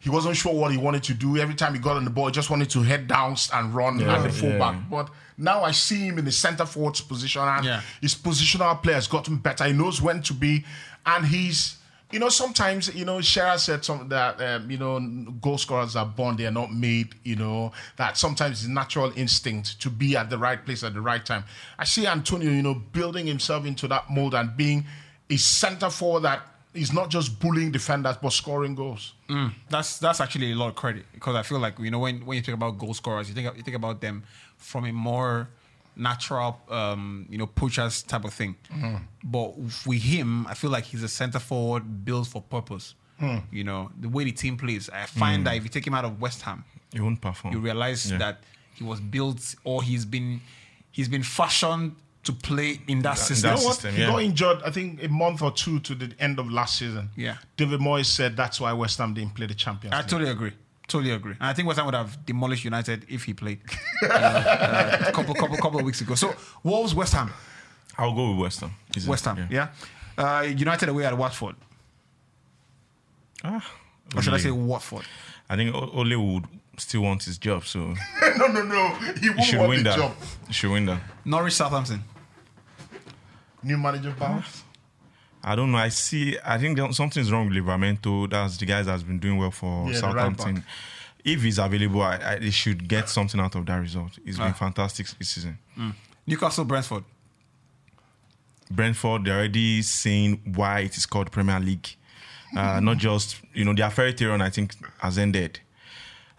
He wasn't sure what he wanted to do. Every time he got on the ball, he just wanted to head down and run Yeah, at the fullback. yeah. But now I see him in the centre forwards position, and Yeah. his positional play has gotten better. He knows when to be, and he's. You know, sometimes you know, Shara said something that um, you know, goal scorers are born; they are not made. You know that sometimes it's natural instinct to be at the right place at the right time. I see Antonio, you know, building himself into that mold and being a centre forward that is not just bullying defenders but scoring goals. Mm, that's that's actually a lot of credit because I feel like you know when, when you think about goal scorers, you think you think about them from a more natural, um, you know, poachers type of thing. Mm-hmm. But with him, I feel like he's a center forward built for purpose. Mm. You know, the way the team plays, I find mm. that if you take him out of West Ham, He won't perform. you realize Yeah. that he was built or he's been he's been fashioned to play in that in system. that You know what? system, he got injured, I think, a month or two to the end of last season. Yeah. David Moyes said that's why West Ham didn't play the Champions I League. totally agree. Totally agree. And I think West Ham would have demolished United if he played you [LAUGHS] know, uh, a couple, couple, couple of weeks ago. So Wolves, West Ham, I'll go with West Ham. Easy. West Ham, yeah. Uh, United away at Watford, Ah, or should I say Watford? I think O- Ole would still want his job, so [LAUGHS] no, no, no. He he won't should want win the that. job. He should win that. Norwich, Southampton. New manager bounce. I don't know. I see. I think something's wrong with Livramento. That's the guys that's been doing well for Yeah, the right Southampton. if he's available, I, I, they should get something out of that result. It's been Ah. fantastic this season. Newcastle, Brentford. Brentford, they're already saying why it is called Premier League. Uh, not [LAUGHS] just, you know, their fairy tale I think, has ended.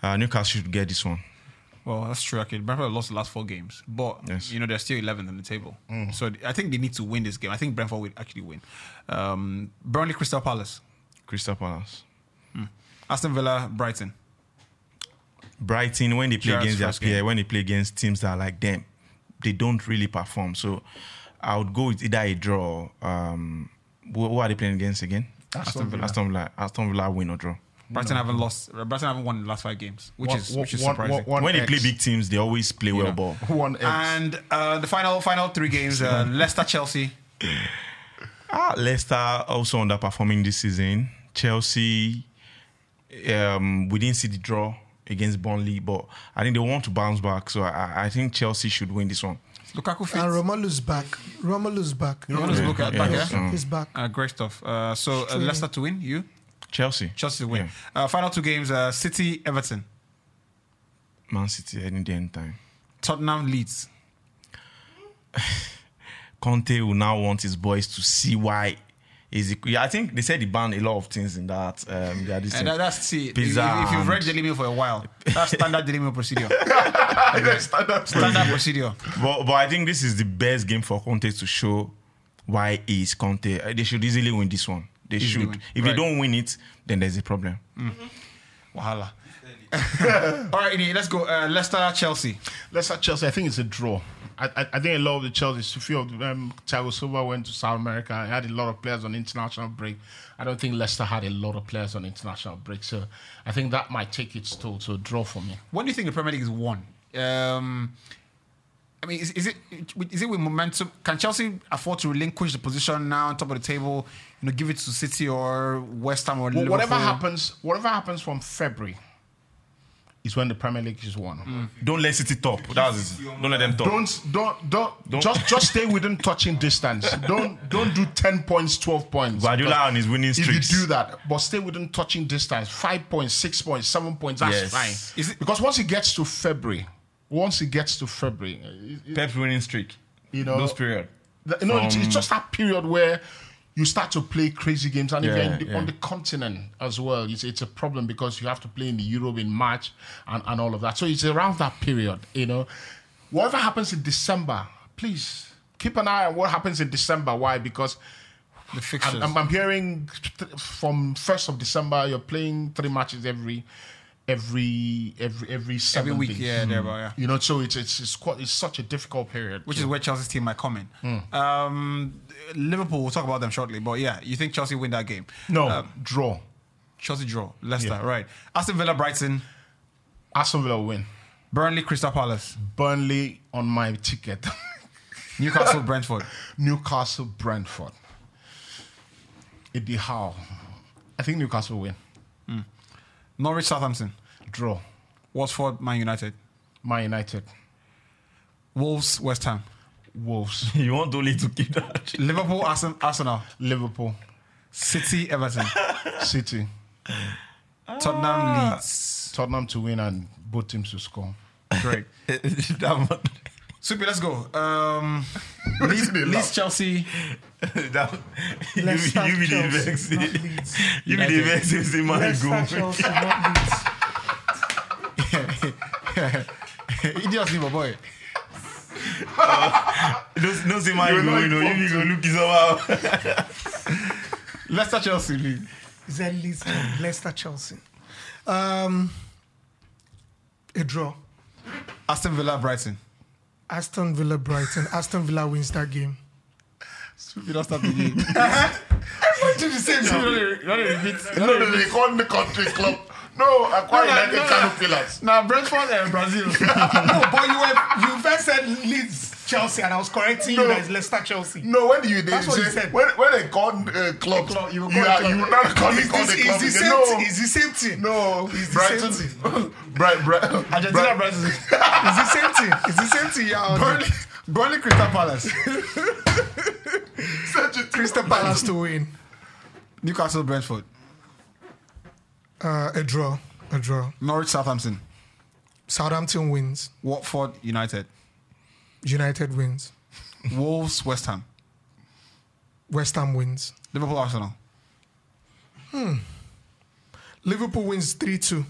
Uh, Newcastle should get this one. Well, that's true. Okay, Brentford lost the last four games, but Yes. you know they're still 11th on the table. So I think they need to win this game. I think Brentford will actually win. Um, Burnley, Crystal Palace, Crystal Palace. Aston Villa, Brighton. Brighton, when they play Gerrard's against their game. peer, when they play against teams that are like them, they don't really perform. So I would go with either a draw. Um, who, who are they playing against again? Aston Villa. Aston Villa. Aston Villa win or draw. Brighton haven't lost. Brighton haven't won the last five games, which One- is which is one- surprising. one- one when they play big teams, they always play well know. ball. [LAUGHS] One X. And uh, the final final three games: uh, [LAUGHS] Leicester, Chelsea. Ah, Leicester also underperforming this season. Chelsea, um, we didn't see the draw against Burnley, but I think they want to bounce back. So I, I think Chelsea should win this one. Lukaku fit. And Romelu's back. Romelu's back. Romelu's Yeah, back, yeah, back, yeah. yeah? He's back. Uh, great stuff. Uh, so uh, Leicester to win. You Chelsea, Chelsea to win. Yeah. Uh, final two games: uh, City, Everton, Man City, any day, anytime. Tottenham, Leeds. [LAUGHS] Conte will now want his boys to see why. Is it, yeah, I think they said he banned a lot of things in that. Um, yeah, this And that, that's see. If, Pizza if you've read Daily Mail for a while, that's standard Daily Mail procedure. [LAUGHS] Standard. Standard procedure. but, but I think this is the best game for Conte to show why he is Conte. Uh, They should easily win this one. They Easily should. win. If Right. they don't win it, then there's a problem. Wahala. [LAUGHS] All right, Ini, let's go. Uh, Leicester, Chelsea. Leicester Chelsea, I think it's a draw. I, I, I think a lot of the Chelsea, a few of them, Thiago Silva went to South America. I had a lot of players on international break. I don't think Leicester had a lot of players on international break. So I think that might take its toll to a draw for me. When do you think the Premier League is won? Um, I mean, is, is it is it with momentum? Can Chelsea afford to relinquish the position now on top of the table? You know, give it to City or West Ham or Well, Liverpool? whatever happens, whatever happens from February is when the Premier League is won. Mm. Don't let City top. That's don't let them top. Don't, don't, don't, just, just stay within touching distance. [LAUGHS] Don't, don't do ten points, twelve points. Guardiola Because on his winning If you do that, but stay within touching distance, five points, six points, seven points, that's Yes. fine. Is it- because once it gets to February, once it gets to February, it- it- Pep's winning streak. you know, Those period. the- you know, it's, it's just that period where you start to play crazy games, and if Yeah, you're in the, yeah. on the continent as well, it's, it's a problem because you have to play in the Europe in March and, and all of that. So it's around that period, you know. Whatever happens in December, please keep an eye on what happens in December. Why? Because the fixtures. I'm, I'm, hearing from first of December, you're playing three matches every every every every seven week, days. yeah, there, but yeah. You know, so it's it's it's, quite, it's such a difficult period. which to- is where Chelsea's team might come in. Um, Liverpool, we'll talk about them shortly. But yeah, you think Chelsea win that game? no Um, draw. Chelsea draw. Leicester, Yeah. right. Aston Villa, Brighton. Aston Villa win. Burnley, Crystal Palace. Burnley on my ticket. [LAUGHS] Newcastle, Brentford. Newcastle, Brentford. Eddie Howe. I think Newcastle will win. Norwich, Southampton. Draw. Watford, Man United. Man United. Wolves, West Ham. Wolves. [LAUGHS] You want Dolly to keep that. Liverpool, Arsen- Arsenal. Liverpool. City, Everton. [LAUGHS] City. Tottenham, ah. Leeds. Tottenham to win and both teams to score. Great. [LAUGHS] that, one- Super, let's go. Um, [LAUGHS] Leeds, they Leeds, laugh? Chelsea. [LAUGHS] that, you, Leicester, you be the Chelsea, vex. [LAUGHS] You be the United. vex. You see my Leicester, goal. Chelsea, not Leeds. Idiot, my boy. Don't, don't say my You're goal. not You know, you go look it somehow. Leicester, Chelsea. Leeds. Is that Leeds? Leicester, Chelsea. Um, a draw. Aston Villa, Brighton. Aston Villa, Brighton. Aston Villa wins that game. You don't start the game. Do the same You don't- you don't repeat. No, no, they call the country club. No, Akwa No, no, United no, no. Kano Pillars. Now, Brentford and Brazil. [LAUGHS] no, but you were you first said Leeds, Chelsea, and I was correcting you No. that it's Leicester, Chelsea. No, when do you they That's what say, he said. when when they call uh, clubs, club, you were you are, club. you will not call it It's, call the club. it's the same no, thing. It's the same thing. no, It's the Brighton, same Bright, [LAUGHS] Bright, Argentina, Bright, Brazil. [LAUGHS] It's the same thing. It's the same thing. Yeah, Burnley, Burnley, Crystal Palace. such [LAUGHS] a Crystal Palace to win. Newcastle, Brentford. Uh, a draw. A draw. Norwich Southampton. Southampton wins. Watford United. United wins. Wolves West Ham. West Ham wins. Liverpool Arsenal. Hmm. Liverpool wins 3 2.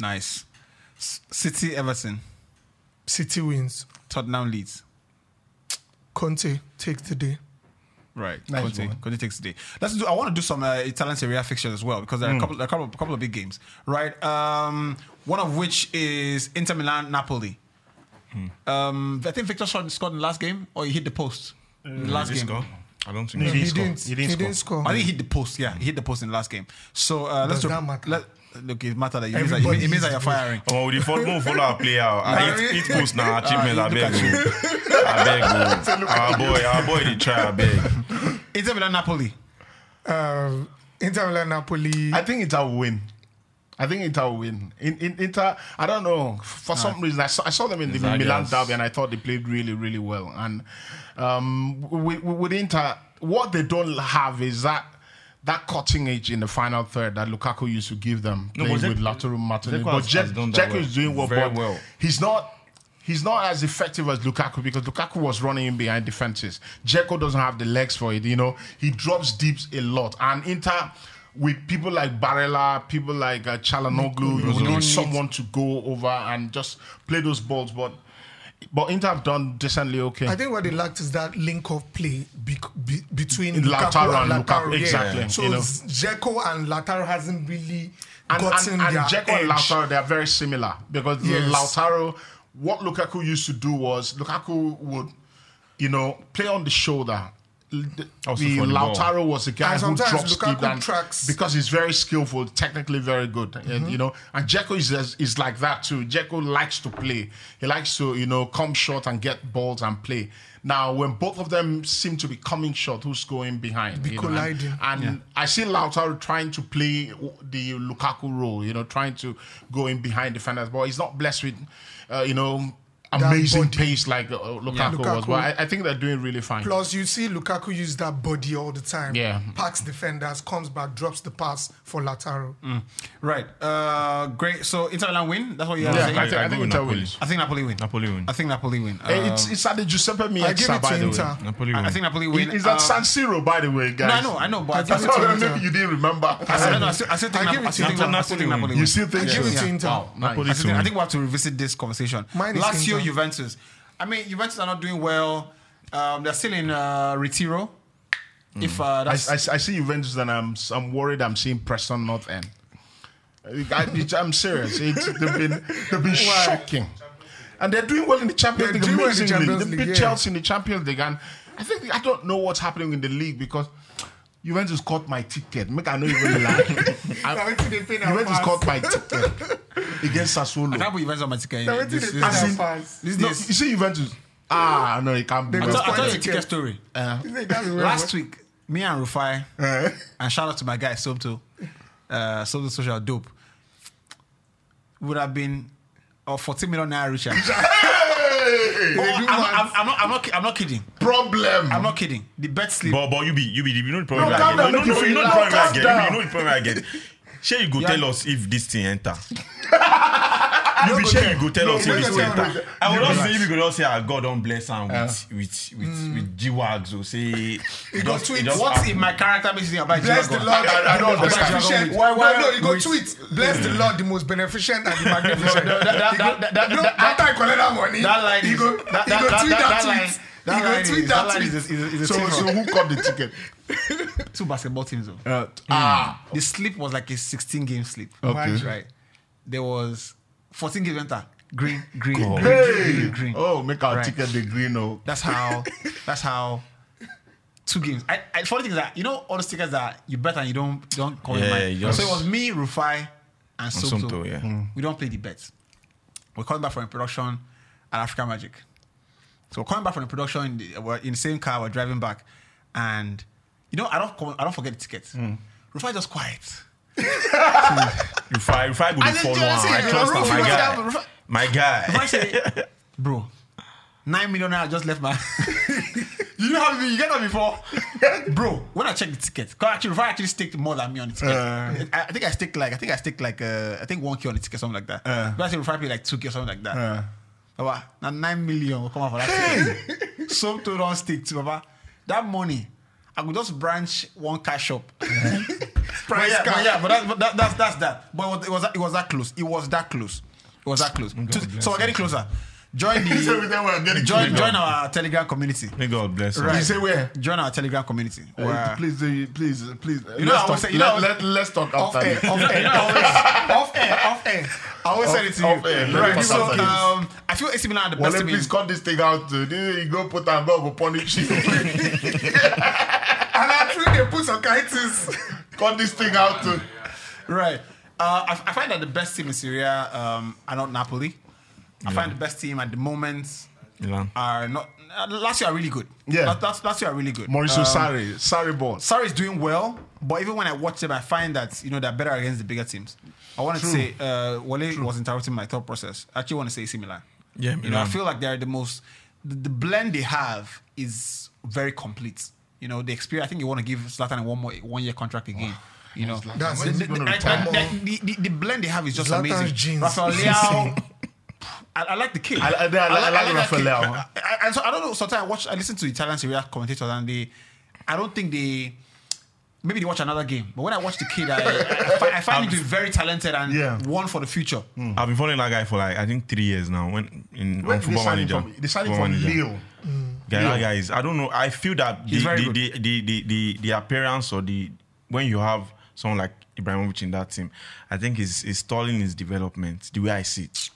Nice. S- City Everton. City wins. Tottenham Leeds. Conte takes the day. Right. Nice Conte. one. Conte takes the day. Let's do. I want to do some uh, Italian Serie A fixtures as well because there are a couple, a couple, a couple of big games. Right. Um, one of which is Inter Milan Napoli. Um, I think Victor shot scored in the last game, or he hit the post. in the last he game. score? I don't think He didn't He didn't, He didn't he score. didn't score. I think he hit the post. Yeah, he hit the post in the last game. So uh, let's Does that matter? Let, look, it matter that it means that, it Everybody means that is you're good. firing. Oh, with the follow, follow our player. I Larry? hit, hit post now. Achievement. I look beg at you. I beg you. Our boy, our boy, they try. I beg. Inter Milan Napoli. Um, Inter Milan Napoli. I think Inter will win. I think Inter will win. In, in Inter, I don't know. For some reason, I saw, I saw them in the. Milan derby, and I thought they played really, really well. And um, with, with Inter, what they don't have is that that cutting edge in the final third that Lukaku used to give them, No, playing with Lautaro Martinez. But has- Jack, has done that Dzeko is doing well, Very well. he's not. He's not as effective as Lukaku because Lukaku was running in behind defenses. Dzeko doesn't have the legs for it. You know, he drops deeps a lot. And Inter, with people like Barella, people like uh, Calhanoglu, you need someone to go over and just play those balls. But but Inter have done decently okay. I think what they lacked is that link of play be, be, between In Lukaku and and Lautaro. Lukaku, yeah. exactly, So you know. Dzeko and Lautaro hasn't really and, gotten and, and their Dzeko edge. and Lautaro, they are very similar because Yes. Lautaro, what Lukaku used to do was Lukaku would, you know, play on the shoulder. The, Also the for ball. Lautaro was the guy And who sometimes drops Lukaku deep and tracks- because he's very skillful, technically very good, and, you know. And Dzeko is is like that too. Dzeko likes to play. He likes to you know come short and get balls and play. Now, when both of them seem to be coming short, who's going behind? Be you know, and- colliding. and I see Lautaro trying to play the Lukaku role, you know, trying to go in behind defenders, but he's not blessed with, uh, you know, amazing body. pace like uh, Lukaku, was. Lukaku. But I, I think they're doing really fine. Plus, you see Lukaku use that body all the time. Yeah. Packs defenders, comes back, drops the pass for Lautaro. Right. Uh, great. So Inter Milan win. That's what you're yeah, saying. I, think, I I think Inter Napoli. wins. I think Napoli win. Napoli win. I think Napoli win. Eh, Um, it's, it's at the Giuseppe I give Meazza, it by to the Inter. way. Napoli I, win. I think Napoli win. Is that Um, San Siro, by the way, guys? No, I know, I know, but I I give it to Inter. maybe you didn't remember. I still, I still, I still think, I Nap- give it I still to think, Inter. I still think Napoli you win. still think I give it to Inter. Wow, nice. Napoli I, still to think, I win. think we have to revisit this conversation. Mine is Juventus. I mean, Juventus are not doing well. Um, they're still in uh, Retiro. If uh, I, that's I, I see Juventus and I'm I'm worried I'm seeing Preston North End. I, am serious. It's, they've been they've been [LAUGHS] shocking, and they're doing well in the Champions They're League. doing well the Amazingly, Champions they beat. Chelsea in the Champions League, and I think I don't know what's happening in the league because Juventus caught my ticket. Make I know even lie. [LAUGHS] I- Juventus caught my ticket against I Sassuolo. can't put Juventus on my ticket. Now, wetin This- dey this- pay As their in- fans? These No, days- you see Juventus. Ah, no, it can't be. I go tell, I tell you a ticket. ticket story. Uh, Last week, me and Rufai, uh, and shout out to my guy Somto, uh, Somto Social Dope, would have been uh, 14 million naira richer. [LAUGHS] Oh, do I'm, not. I'm, I'm, not, I'm, not, I'm not kidding. problem. I'm not kidding. The bed slip. But but you be you be you know the problem No, I calm get. down, You know, you you know the feel problem I get. You know the problem I get. Sure, you go Yeah. tell us if this thing enter. [LAUGHS] you be sure you go tell us no, if no, no, no, no. I would You not say if you go just say ah God don't bless am with with with with G wags or say He [LAUGHS] it go tweet, it just What happen. my character you think about Bless the Lord. I- don't understand. Why- why- no, no, you go tweet. Bless the Lord, the most beneficent and the [LAUGHS] magnificent. that- that- He go- that- that- no, that- after collect that money, That line he go, that, that, that, tweet that, that, that line, tweet. that line tweet is, that that line is, is, is a so, so who caught the ticket? [LAUGHS] two basketball teams though. Uh, Ah, The sleep was like a 16 game sleep. Okay. Right. There was 14 games enter. Green, green, green, green, green. oh, make our Right. ticket the green. Oh, That's how. [LAUGHS] That's how. Two games. I, I funny thing is that you know all the stickers that you bet and you don't don't call Yeah, your mind. you just- So it was me, Rufai, and. Somto, yeah. Hmm. We don't play the bets. We're coming back from a production at Africa Magic. So we're coming back from the production. In the, we're in the same car. We're driving back, and you know I don't I don't forget the ticket. Hmm. Rufai just quiet. [LAUGHS] If I if I go to follow you know, am, see, I trust. My Rufai- guy, my guy. Rufai said, [LAUGHS] "Bro, nine million naira just left my." [LAUGHS] You know how you get that before, bro? When I checked the ticket, 'cause actually, Rufai actually staked more than me on the ticket. Uh. I, I think I staked like I think I staked like uh, I think one k on the ticket, something like that. Uh. but I think Rufai paid like two k or something like that. Uh. Baba, now nine million will come out for that ticket. Some to don't stick to Baba. That money, I could just branch one cash shop. [LAUGHS] but yeah, but yeah, but, that, but that, that's that's that. But it was, it was it was that close. It was that close. It was that close. To- so we're getting closer. Join He [LAUGHS] the getting join join our Telegram community. May God bless us. Right. You say where? Join our Telegram community. Uh, please, uh, please, uh, please. You know, I let's always talk, say- you know, let, let, let's talk Off after air, off air. You I [LAUGHS] off air, off air. I always said it to you. off air. Right. So um, I feel AC Milan are the Well, best team. please cut this thing out. Uh, you go put and go go punish you. And I think they put some kindness. cut this thing out. Uh, Right. Uh, I, I find that the best team in Serie A um, are not Napoli. I find the best team at the moment Milan. are not. Uh, Lazio are really good. Yeah. Last, last, Lazio are really good. Mauricio Um, Sarri, Sarri ball. Sarri is doing well, but even when I watch them, I find that you know they're better against the bigger teams. I want to say uh, Wale was interrupting my thought process. I actually want to say AC Milan. Yeah, You know, I feel like they're the most. The, the blend they have is very complete. You know, the experience. I think you want to give Zlatan a one more one year contract again. You know, That's the, the, the- the- the- the- the blend they have is just Zlatan's amazing. jeans. Rafael Leao. [LAUGHS] I, I like the kid. I- I- I like- I like that kid. Rafael Leao. I- I- and so I don't know. Sometimes I watch. I listen to Italian Serie A commentators, and they. I don't think they. Maybe they watch another game, but when I watch the kid, I, I, I find, I find him to be very talented and Yeah. one for the future. Hmm. I've been following that guy for like I think three years now. When in When on they football signed him manager, from, they signed him from Manager. Lille. Hmm. Guy, that guy is. I don't know. I feel that the the, the, the, the, the, the appearance or the when you have someone like Ibrahimovic in that team, I think is is stalling his development. The way I see it.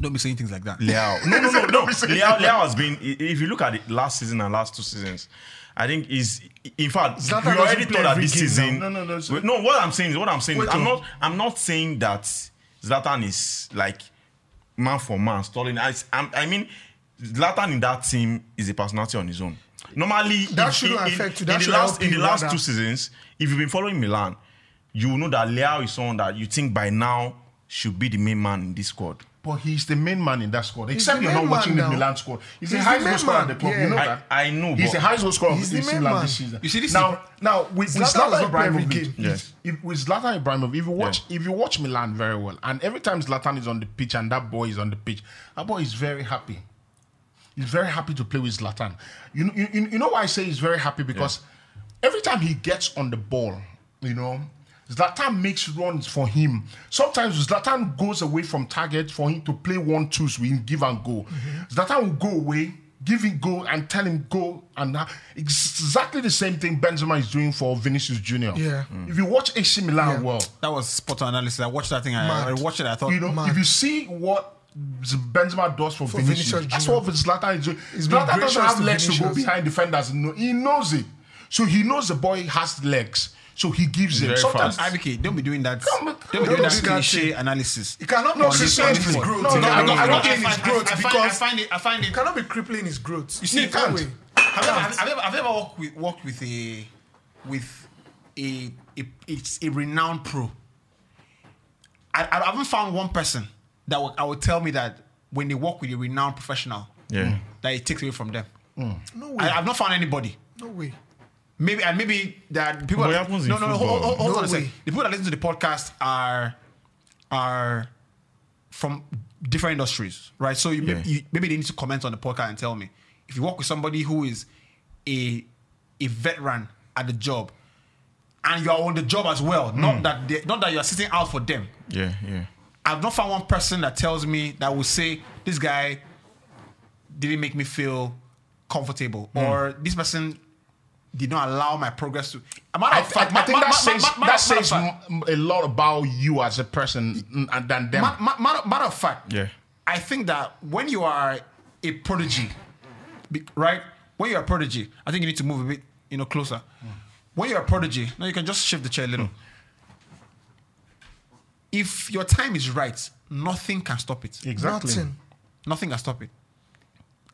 Don't be saying things like that. Leao. [LAUGHS] No, no, no, no. Don't be saying Leao, Leao has been. If you look at it last season and last two seasons, I think is in fact Zlatan we already thought that this season. now. No, no, no, Wait, no. What I'm saying is what I'm saying. is I'm not. I'm not saying that Zlatan is like man for man stalling. I, I'm- I mean, Zlatan in that team is a personality on his own. Normally, That if- shouldn't in, affect you. in That the last in the last rather. two seasons, if you've been following Milan, you will know that Leao is someone that you think by now should be the main man in this squad. But he's the main man in that squad. Except you're not watching man the. Milan squad. He's, He's the the highest goal scorer at the man, club. yeah. You know I- that. I know, He's but- the highest goal scorer He's of the this main Milan man. this season. You see this now, thing- now with, with Zlatan Zlatan not game. Ibrahimovic, Yes. if, with Zlatan Ibrahimovic, if you watch, if you watch Milan very well, and every time Zlatan is on the pitch and that boy is on the pitch, that boy is very happy. He's very happy to play with Zlatan. You know, you, you you know why I say he's very happy because every time he gets on the ball, you know, Zlatan makes runs for him. Sometimes Zlatan goes away from target for him to play one twos with him, give and go. Mm-hmm. Zlatan will go away, give him go, and tell him go. And that- exactly the same thing Benzema is doing for Vinicius Junior. Yeah. Mm. If you watch AC Milan Yeah. well, That was spot on analysis. I watched that thing. I, I watched it. I thought, you know, Man. if you see what Z- Benzema does for, For Vinicius, Vinicius that's Junior. what Zlatan is doing. He's Zlatan doesn't have to legs to go behind defenders. No, he knows it. So he knows the boy has legs. So he gives it. Sometimes fast. IBK, don't be doing that. Come Don't be don't doing do that that cliche thing. analysis. It cannot No, be crippling his growth. No, It no, I be don't- I don't think his growth I find- because I find it. I find it it. cannot be crippling his growth. You see, He can't. way. Have you ever, have ever, have you ever worked with worked with a with a a, it's a renowned pro? I, I haven't found one person that would, I would tell me that when they work with a renowned professional, Yeah. that it takes away from them. No way. I, have not found anybody. no way. Maybe and maybe that people. But it that- happens in no, no, no. Hold, hold, hold No on a second. The people that listen to the podcast are are from different industries, right? So you, Yeah. maybe, you, maybe they need to comment on the podcast and tell me if you work with somebody who is a a veteran at the job and you are on the job as well, Hmm. not that they, not that you are sitting out for them. Yeah, yeah. I've not found one person that tells me that will say this guy didn't make me feel comfortable Hmm. or this person did not allow my progress to. A matter I, of fact, I, I ma- think ma- that ma- says that says a lot about you as a person mm, than them. ma- ma- matter of fact, Yeah. I think that when you are a prodigy, right? When you're a prodigy, I think you need to move a bit, you know, closer. When you're a prodigy, now you can just shift the chair a little. If your time is right, nothing can stop it. exactly. Nothing. Nothing can stop it.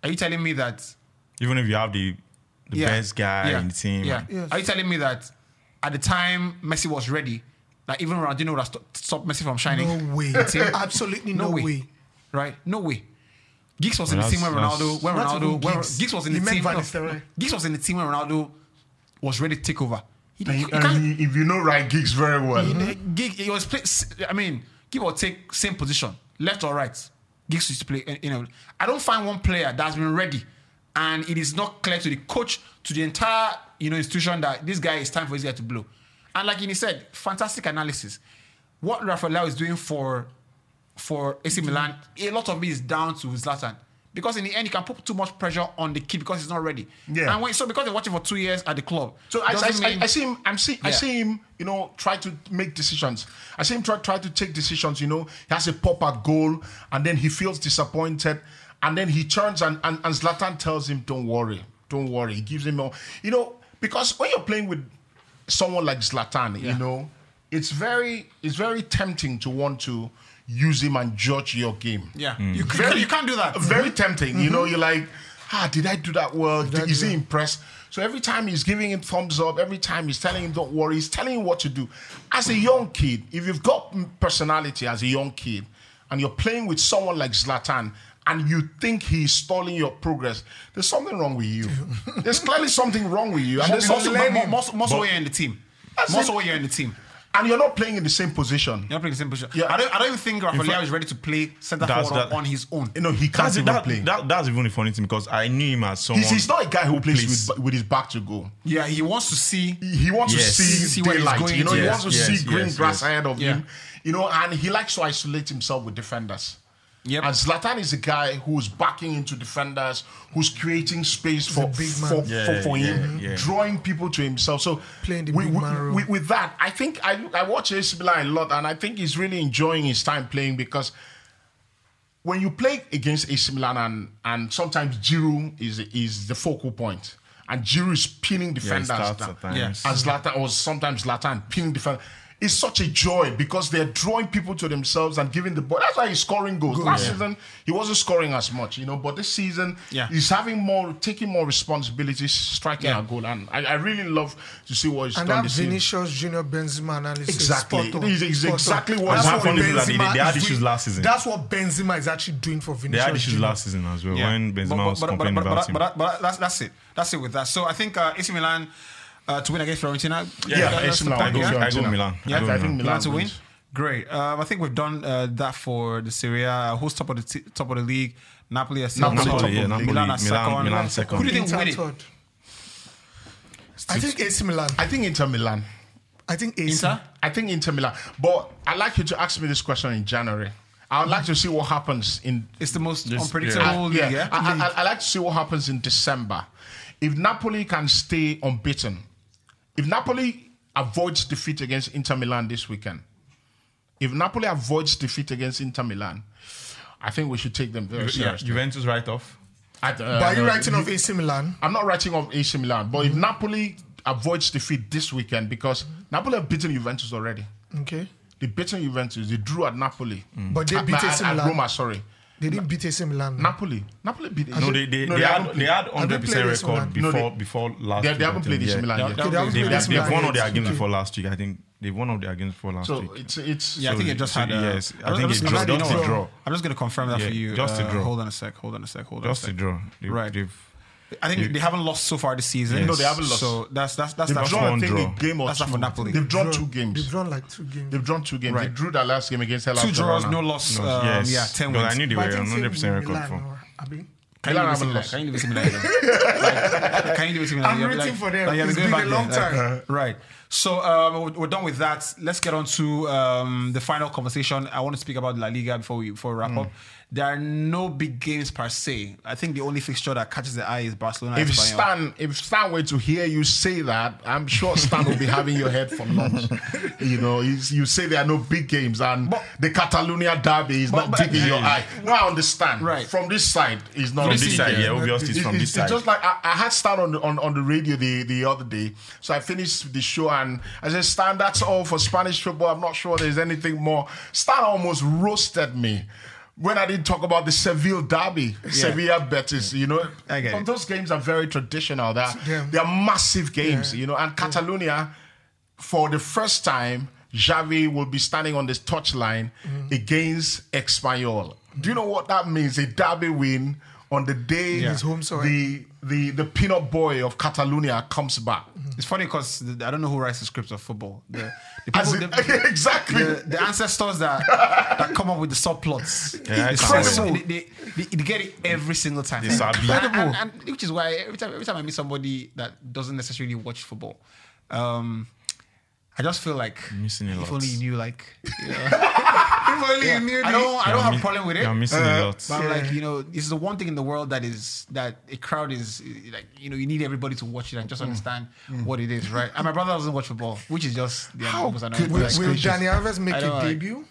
Are you telling me that Even if you have the the yeah, best guy yeah, in the team. Yeah. Yes. Are you telling me that at the time Messi was ready, that even Ronaldinho would have sto- stopped Messi from shining? No way. [LAUGHS] Absolutely no, way. Right? No way. Giggs was in the team when Ronaldo. When Ronaldo. even When Giggs. Giggs was in He the team. Van no, Nistelrooy. Giggs was in the team when Ronaldo was ready to take over. He, And, he, he- if you know right Giggs very well. he- Giggs, he was play, I mean, give or take same position, left or right. Giggs used to play. Eh, you know, I don't find one player that's been ready, and it is not clear to the coach, to the entire you know institution that this guy is time for this guy to blow. And like he said, fantastic analysis. What Rafael is doing for for AC Milan, a lot of it is down to Zlatan. Because in the end, you can put too much pressure on the kid because he's not ready. Yeah. And when, so because they watch him for two years at the club. So I, I, mean- I see him. I'm see. I see him. You know, try to make decisions. I see him try try to take decisions. You know, he has a pop at goal, and then he feels disappointed, and then he turns and and, and Zlatan tells him, "Don't worry, don't worry." He gives him more. You know, because when you're playing with someone like Zlatan, Yeah. you know, it's very it's very tempting to want to use him and judge your game. Yeah. You, can, you can't do that. Very tempting. You know, you're like, ah, did I do that well? I Is do he impressed? So every time he's giving him thumbs up, every time he's telling him, don't worry, he's telling him what to do. As a young kid, if you've got personality as a young kid and you're playing with someone like Zlatan and you think he's stalling your progress, there's something wrong with you. [LAUGHS] there's clearly something wrong with you. And, there's most, something, most, most, most of you're in the team. That's Most it. of you're in the team. And you're not playing in the same position. You're not playing the same position. Yeah. I don't. I don't even think Rafael fact- is ready to play centre forward that- on his own. You know, he can't That's, even that, play. that, that's even the funny thing because I knew him as someone. he's, he's not a guy who plays Please. with, with his back to goal. Yeah, he wants to see. he wants Yes. to see, See where he's daylight. going You know, to. he wants to yes, see green yes, grass yes. ahead of Yeah. him. You know, and he likes to isolate himself with defenders. Yep. And Zlatan is a guy who's backing into defenders, who's creating space for big man. for, Yeah, for, for him, yeah, yeah. drawing people to himself. So Playing the with, big man role. with- with that, I think I I watch AC Milan a lot, and I think he's really enjoying his time playing because when you play against AC Milan and, and sometimes Giroud is is the focal point, and Giroud is pinning defenders starts down. at. Yeah. And Zlatan, or sometimes Zlatan pinning defender. It's such a joy because they're drawing people to themselves and giving the ball. That's why he's scoring goals. Last season he wasn't scoring as much, you know, but this season Yeah. he's having more, taking more responsibilities, striking Yeah. a goal, and I, I really love to see what he's And done that this season. Vinicius Junior Benzema analysis. is Exactly. spot on. It is- it's Spot on. exactly what- That's It's what happened they- Benzema they had is issues doing- last season. That's what Benzema is actually doing for They Vinicius. had issues Junior. last season as well Yeah. when Benzema But- was but- but- complaining but- about but- him. But, but that's that's it. That's it with that. So I think uh, AC Milan uh, to win against Fiorentina. Yeah, that's AC the Milan. I go- yeah? I go Milan. Yeah, I go I think Milan. Milan to win? wins. Great. Um, I think we've done uh, that for the Serie A. Uh, who's top of the t- top of the league? Napoli are still Napoli, top. top of yeah, the Napoli, league. Milan are Milan, second. Milan second. Who do you think Inter win it? I think AC Milan. I think Inter Milan. I think AC. Inter? I think Inter Milan. But I'd like you to ask me this question in January. I would like to see what happens in It's the most This- unpredictable I, league. yeah, Yeah. I, I, I like to see what happens in December. If Napoli can stay unbeaten, if Napoli avoids defeat against Inter Milan this weekend, if Napoli avoids defeat against Inter Milan, I think we should take them very Yeah, seriously. Juventus write off. I- uh, But are you uh, writing off AC Milan? I'm not writing off AC Milan, but if Napoli avoids defeat this weekend, because Napoli have beaten Juventus already. Okay. They beaten Juventus. They drew at Napoli. But they beat at- AC at Milan. Roma, sorry. They didn't beat AC Milan. Napoli. Napoli beat AC No, they they, No, they, haven't had, played. they had 100 percent record before No, they- before last. They, they haven't played AC yeah. Milan They- yet. they Okay, they haven't They, played they, AC they've won all their games Okay. before last week. I think they've won all their games before last So week. it's it's Yeah, I think it just so had. Uh, yes, I I'm think just- it I'm just- just you a draw. I'm just going to confirm that Yeah, for you. just a Uh, draw. Hold on a sec. Hold on a sec. Hold on Just a a sec. draw. They, Right. They've, I think they haven't lost so far this season. Yes. No, they haven't lost. So that's that's that's they've that's drawn one I think draw. a game or That's two. not for Napoli. They've drawn Draw- two games. They've drawn like two games. They've drawn two games. They drew that last game against Hellas two draws, Verona. no loss. No, Um, yes. Yeah, ten wins. I knew they But I were on 100% record for. Can Milan you haven't lost. Can you leave Milan? [LAUGHS] Like, Can you leave Milan? I'm rooting like- for them. like, you're It's going been a long there. time. Like, right. So um, we're- we're done with that. Let's get on to um, the final conversation. I want to speak about La Liga before we before we wrap up. There are no big games per se. I think the only fixture that catches the eye is Barcelona. If Espanyol. Stan, if Stan were to hear you say that, I'm sure Stan will be having your head for lunch. [LAUGHS] you know, you, you say there are no big games, and But- the Catalonia derby is But- not but- digging your eye. No, I understand. Right. From this side, is not From a this big side, game. yeah, obviously it's It- from it's, this side. It's just like I, I had Stan on the, on, on the radio the, the other day. So I finished the show and I said, Stan, that's all for Spanish football. I'm not sure there's anything more. Stan almost roasted me. When I didn't talk about the Seville derby, Sevilla Betis, you know, those games are very traditional. They're, Yeah. they're massive games, you know. And Catalonia, for the first time, Xavi will be standing on this touchline against Espanyol. Do you know what that means? A derby win on the day Yeah. His home soil. the the the peanut boy of Catalonia comes back. It's funny because I don't know who writes the scripts of football. The, the people, in- the, [LAUGHS] exactly. the, the ancestors that that come up with the subplots. Yeah, It's incredible. so- they, they, they, they get it every single time. They sabi. And, and, and which is why every time every time I meet somebody that doesn't necessarily watch football, um, I just feel like Missing a if lot. only you knew like you know, If [LAUGHS] [LAUGHS] only you knew I don't I don't have a problem with it. You're missing a lot. But I'm like, you know, it's the one thing in the world that is that a crowd is like, you know, you need everybody to watch it and Mm. just understand what it is, right? And my brother doesn't watch football, which is just the How most annoying could thing. Will, Yes, will gracious. Alves make I a don't like- debut?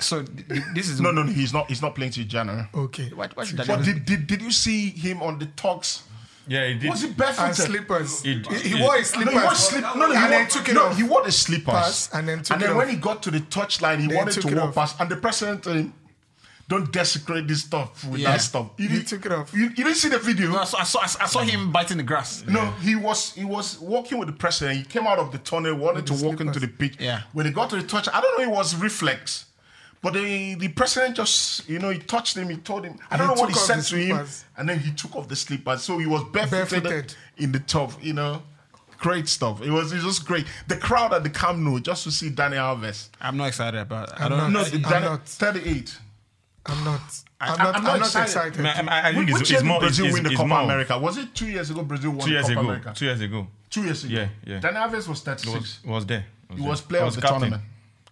So th- th- this is No, no, no, he's not. He's not playing till January. Okay. Why, why should that But did, did did you see him on the talks? Yeah, he did. Was he And barefooted? slippers. It- he, he it- wore his No, slippers. he wore slip. No, no, he and wore, then took it no, off. he wore the slippers. Pass, and then took and it when off. he got to the touchline, he Then wanted took to it walk off. past, and the president told him, "Don't desecrate this stuff with Yeah. that stuff." You He didn't- took it off. You, you didn't see the video. No, I saw, I saw, I saw him biting the grass. No, he was he was walking with the president. He came out of the tunnel, wanted to With the walk into the pitch. Yeah. When he got to the touch, I don't know. It was reflex, but the the president just you know he touched him. He told him I don't He know what he said to him, and then he took off the slippers. So he was barefooted, Barefooted. in the top. You know, great stuff. It was it was just great. The crowd at the Camp Nou just to see Dani Alves. I'm not excited about. I I'm don't not. know. No, I'm not. 38. I'm not. I- I'm not, I'm I'm not not excited. excited. I, I, I think Which it's, year it's more. Brazil it's, win the Copa more America? Was it two years ago? Brazil won Two years the Copa ago. America. Two years ago. Two years ago. Yeah, yeah. Dani Alves was 36. It was, was there. He there. was player He of the captain. tournament.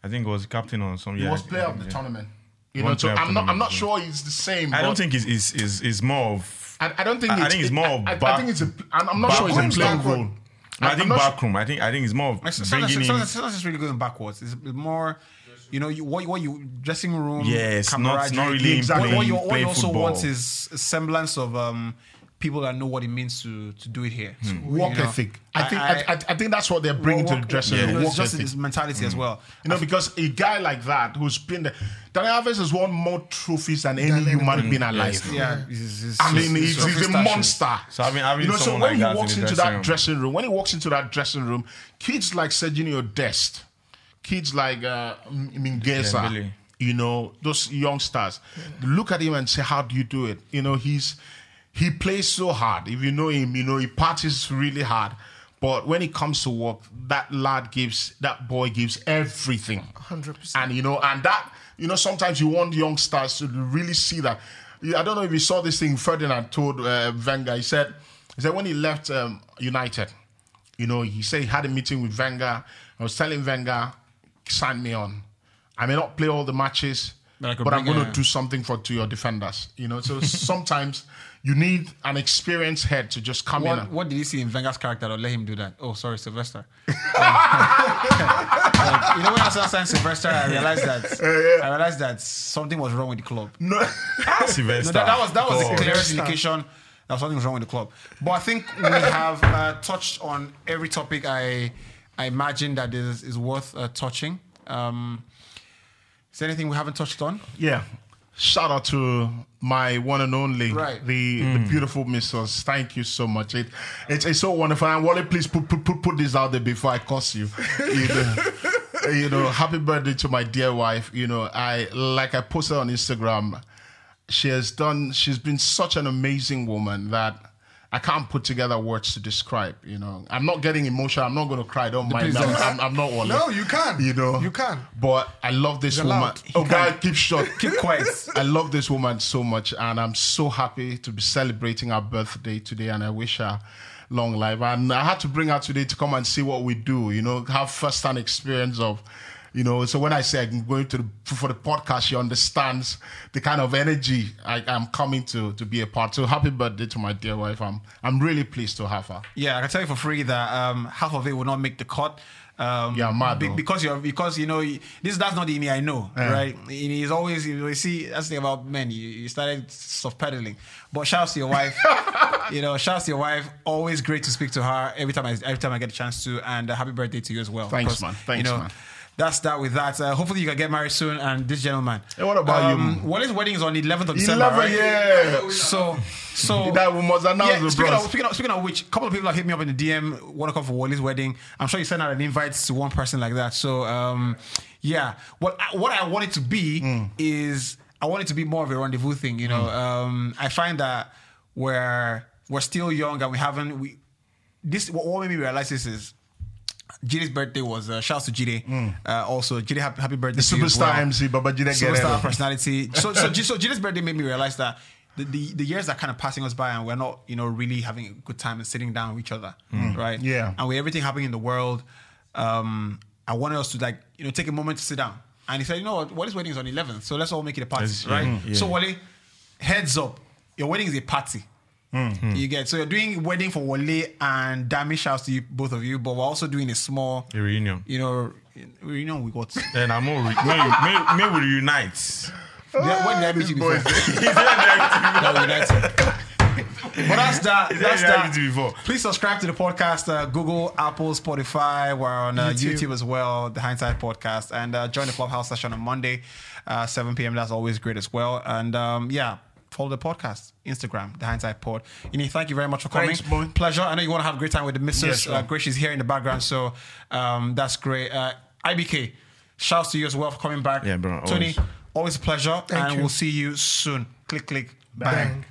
I think it was captain or some. He yeah, was player of the yeah. tournament. You One know, so I'm not. I'm not sure it's the same. I don't think it's, it's, it's, it's more of. I, I don't think. I- I think it's more I, of I, back- think it's a. I'm, I'm not sure backroom it's a playing stuff. role. No, I think I'm not sure- I think I think it's more of It's, it's, not, it's, bringing not, in. it's not going backwards. It's more, you know, you, what, what you dressing room. Yes, not not really Exactly. What, what playing, you, what you also football. want is a semblance of um, people that know what it means to to do it here. So, Hmm. Work you know, ethic. I think. I, I, I think that's what they're bringing to the dressing room. know, Work it's just ethic. his mentality as well. You know, because a guy like that who's been there, Dani Alves has won more trophies than any Than human being alive. Yes. Yeah, he's, he's, I mean, he's, he's, he's a monster. So having- having you know, so when like he that in walks into that room. dressing room, when he walks into that dressing room, kids like Serginho Dest, kids like uh, M- Mingueza, Dembele. you know, those youngsters, look at him and say, "How do you do it?" You know, he's he plays so hard. If you know him, you know he parties really hard. But when it comes to work, that lad gives, that boy gives everything. 100%. And you know, and that, you know, sometimes you want youngsters to really see that. I don't know if you saw this thing Ferdinand told uh, Wenger. He said, he said when he left um, United, you know, he said he had a meeting with Wenger. I was telling Wenger, sign me on. I may not play all the matches, But I but, could I'm going to do something for to your defenders. You know, so [LAUGHS] sometimes you need an experienced head to just come in. What, and- what did you see in Wenger's character that let him do that? Oh, sorry, Silvestre. [LAUGHS] Like, you know, when I saw sign Silvestre, I realized that [LAUGHS] I realized that something was wrong with the club. No, Silvestre. No, that, that was that was the clearest indication that something was wrong with the club. But I think we have uh, touched on every topic I I imagine that is is worth uh, touching. Um, is there anything we haven't touched on? Yeah. Shout out to my one and only, Right. the the mm. beautiful Mrs. Thank you so much. It, it's, it's so wonderful. And Wale, please put, put put put this out there before I curse you. You know, [LAUGHS] you know, happy birthday to my dear wife. You know, I like I posted on Instagram. She has done. She's been such an amazing woman that. I can't put together words to describe. You know, I'm not getting emotional. I'm not going to cry. Don't mind. I'm. I'm, I'm not Wale. No, you can. You know, You can. But I love this It's woman. Oh, God, keep short. [LAUGHS] Keep quiet. I love this woman so much, and I'm so happy to be celebrating her birthday today. And I wish her long life. And I had to bring her today to come and see what we do. You know, have first-hand experience of. You know, so when I say I'm going to the, for the podcast, she understands the kind of energy I, I'm coming to to be a part. So happy birthday to my dear wife. I'm I'm really pleased to have her. Yeah, I can tell you for free that um, half of it will not make the cut. Um, Yeah, mad be- because you're because you know this that's not the me I know, right? He's always you see that's the thing about men. You, you started soft pedaling, but shouts to your wife. [LAUGHS] you know, shouts to your wife. Always great to speak to her every time I every time I get a chance to, and uh, happy birthday to you as well. Thanks, Because, man. Thanks, you know, man. That's that with that. Uh, hopefully you can get married soon. And this gentleman. Hey, what about you? Wale's wedding is on the 11th of December. 11, right? yeah. So, so [LAUGHS] That we must announce yeah, speaking of, speaking, of, speaking of which, a couple of people have hit me up in the DM, want to come for Wale's wedding. I'm sure you sent out an invite to one person like that. So, um, yeah, what I, what I want it to be Hmm. is I want it to be more of a rendezvous thing. You know, um, I find that we're we're still young and we haven't we this what, what made me realize this is. Jide's birthday was uh, shouts to Jide. Uh, also, Jide, happy, happy birthday! The to you as superstar well MC, Baba Jide superstar personality. So, so, so Jide's birthday made me realize that the, the, the years are kind of passing us by and we're not, you know, really having a good time and sitting down with each other, right? Yeah. And with everything happening in the world, um, I wanted us to like, you know, take a moment to sit down. And he said, you know what, Wale's wedding is on 11th, so let's all make it a party, right? yeah, So. Wale, heads up, your wedding is a party. You get so you're doing wedding for Wale and Dami shouts to you both of you, but we're also doing a small, A reunion. you know, reunion with what? Then I'm more. Re- may, may, may we reunite. Yeah, when did I meet you before? Boys. [LAUGHS] [LAUGHS] No, United. But that's that. Is That's that that. before? Please subscribe to the podcast. Uh, Google, Apple, Spotify. We're on uh, YouTube. YouTube. as well. The Hindsight Podcast, and uh, join the Clubhouse session on Monday, uh, 7 p.m. That's always great as well. And um, yeah. Follow the podcast, Instagram, the Hindsight Pod. Ini, thank you very much for coming. Thanks. Pleasure. I know you want to have a great time with the missus. Yes, sure. uh, Grace is here in the background, so um, that's great. Uh, IBK, shouts to you as well for coming back. Yeah, bro, Tony, always. always a pleasure, Thank and you. we'll see you soon. Click, click, bang. Bang.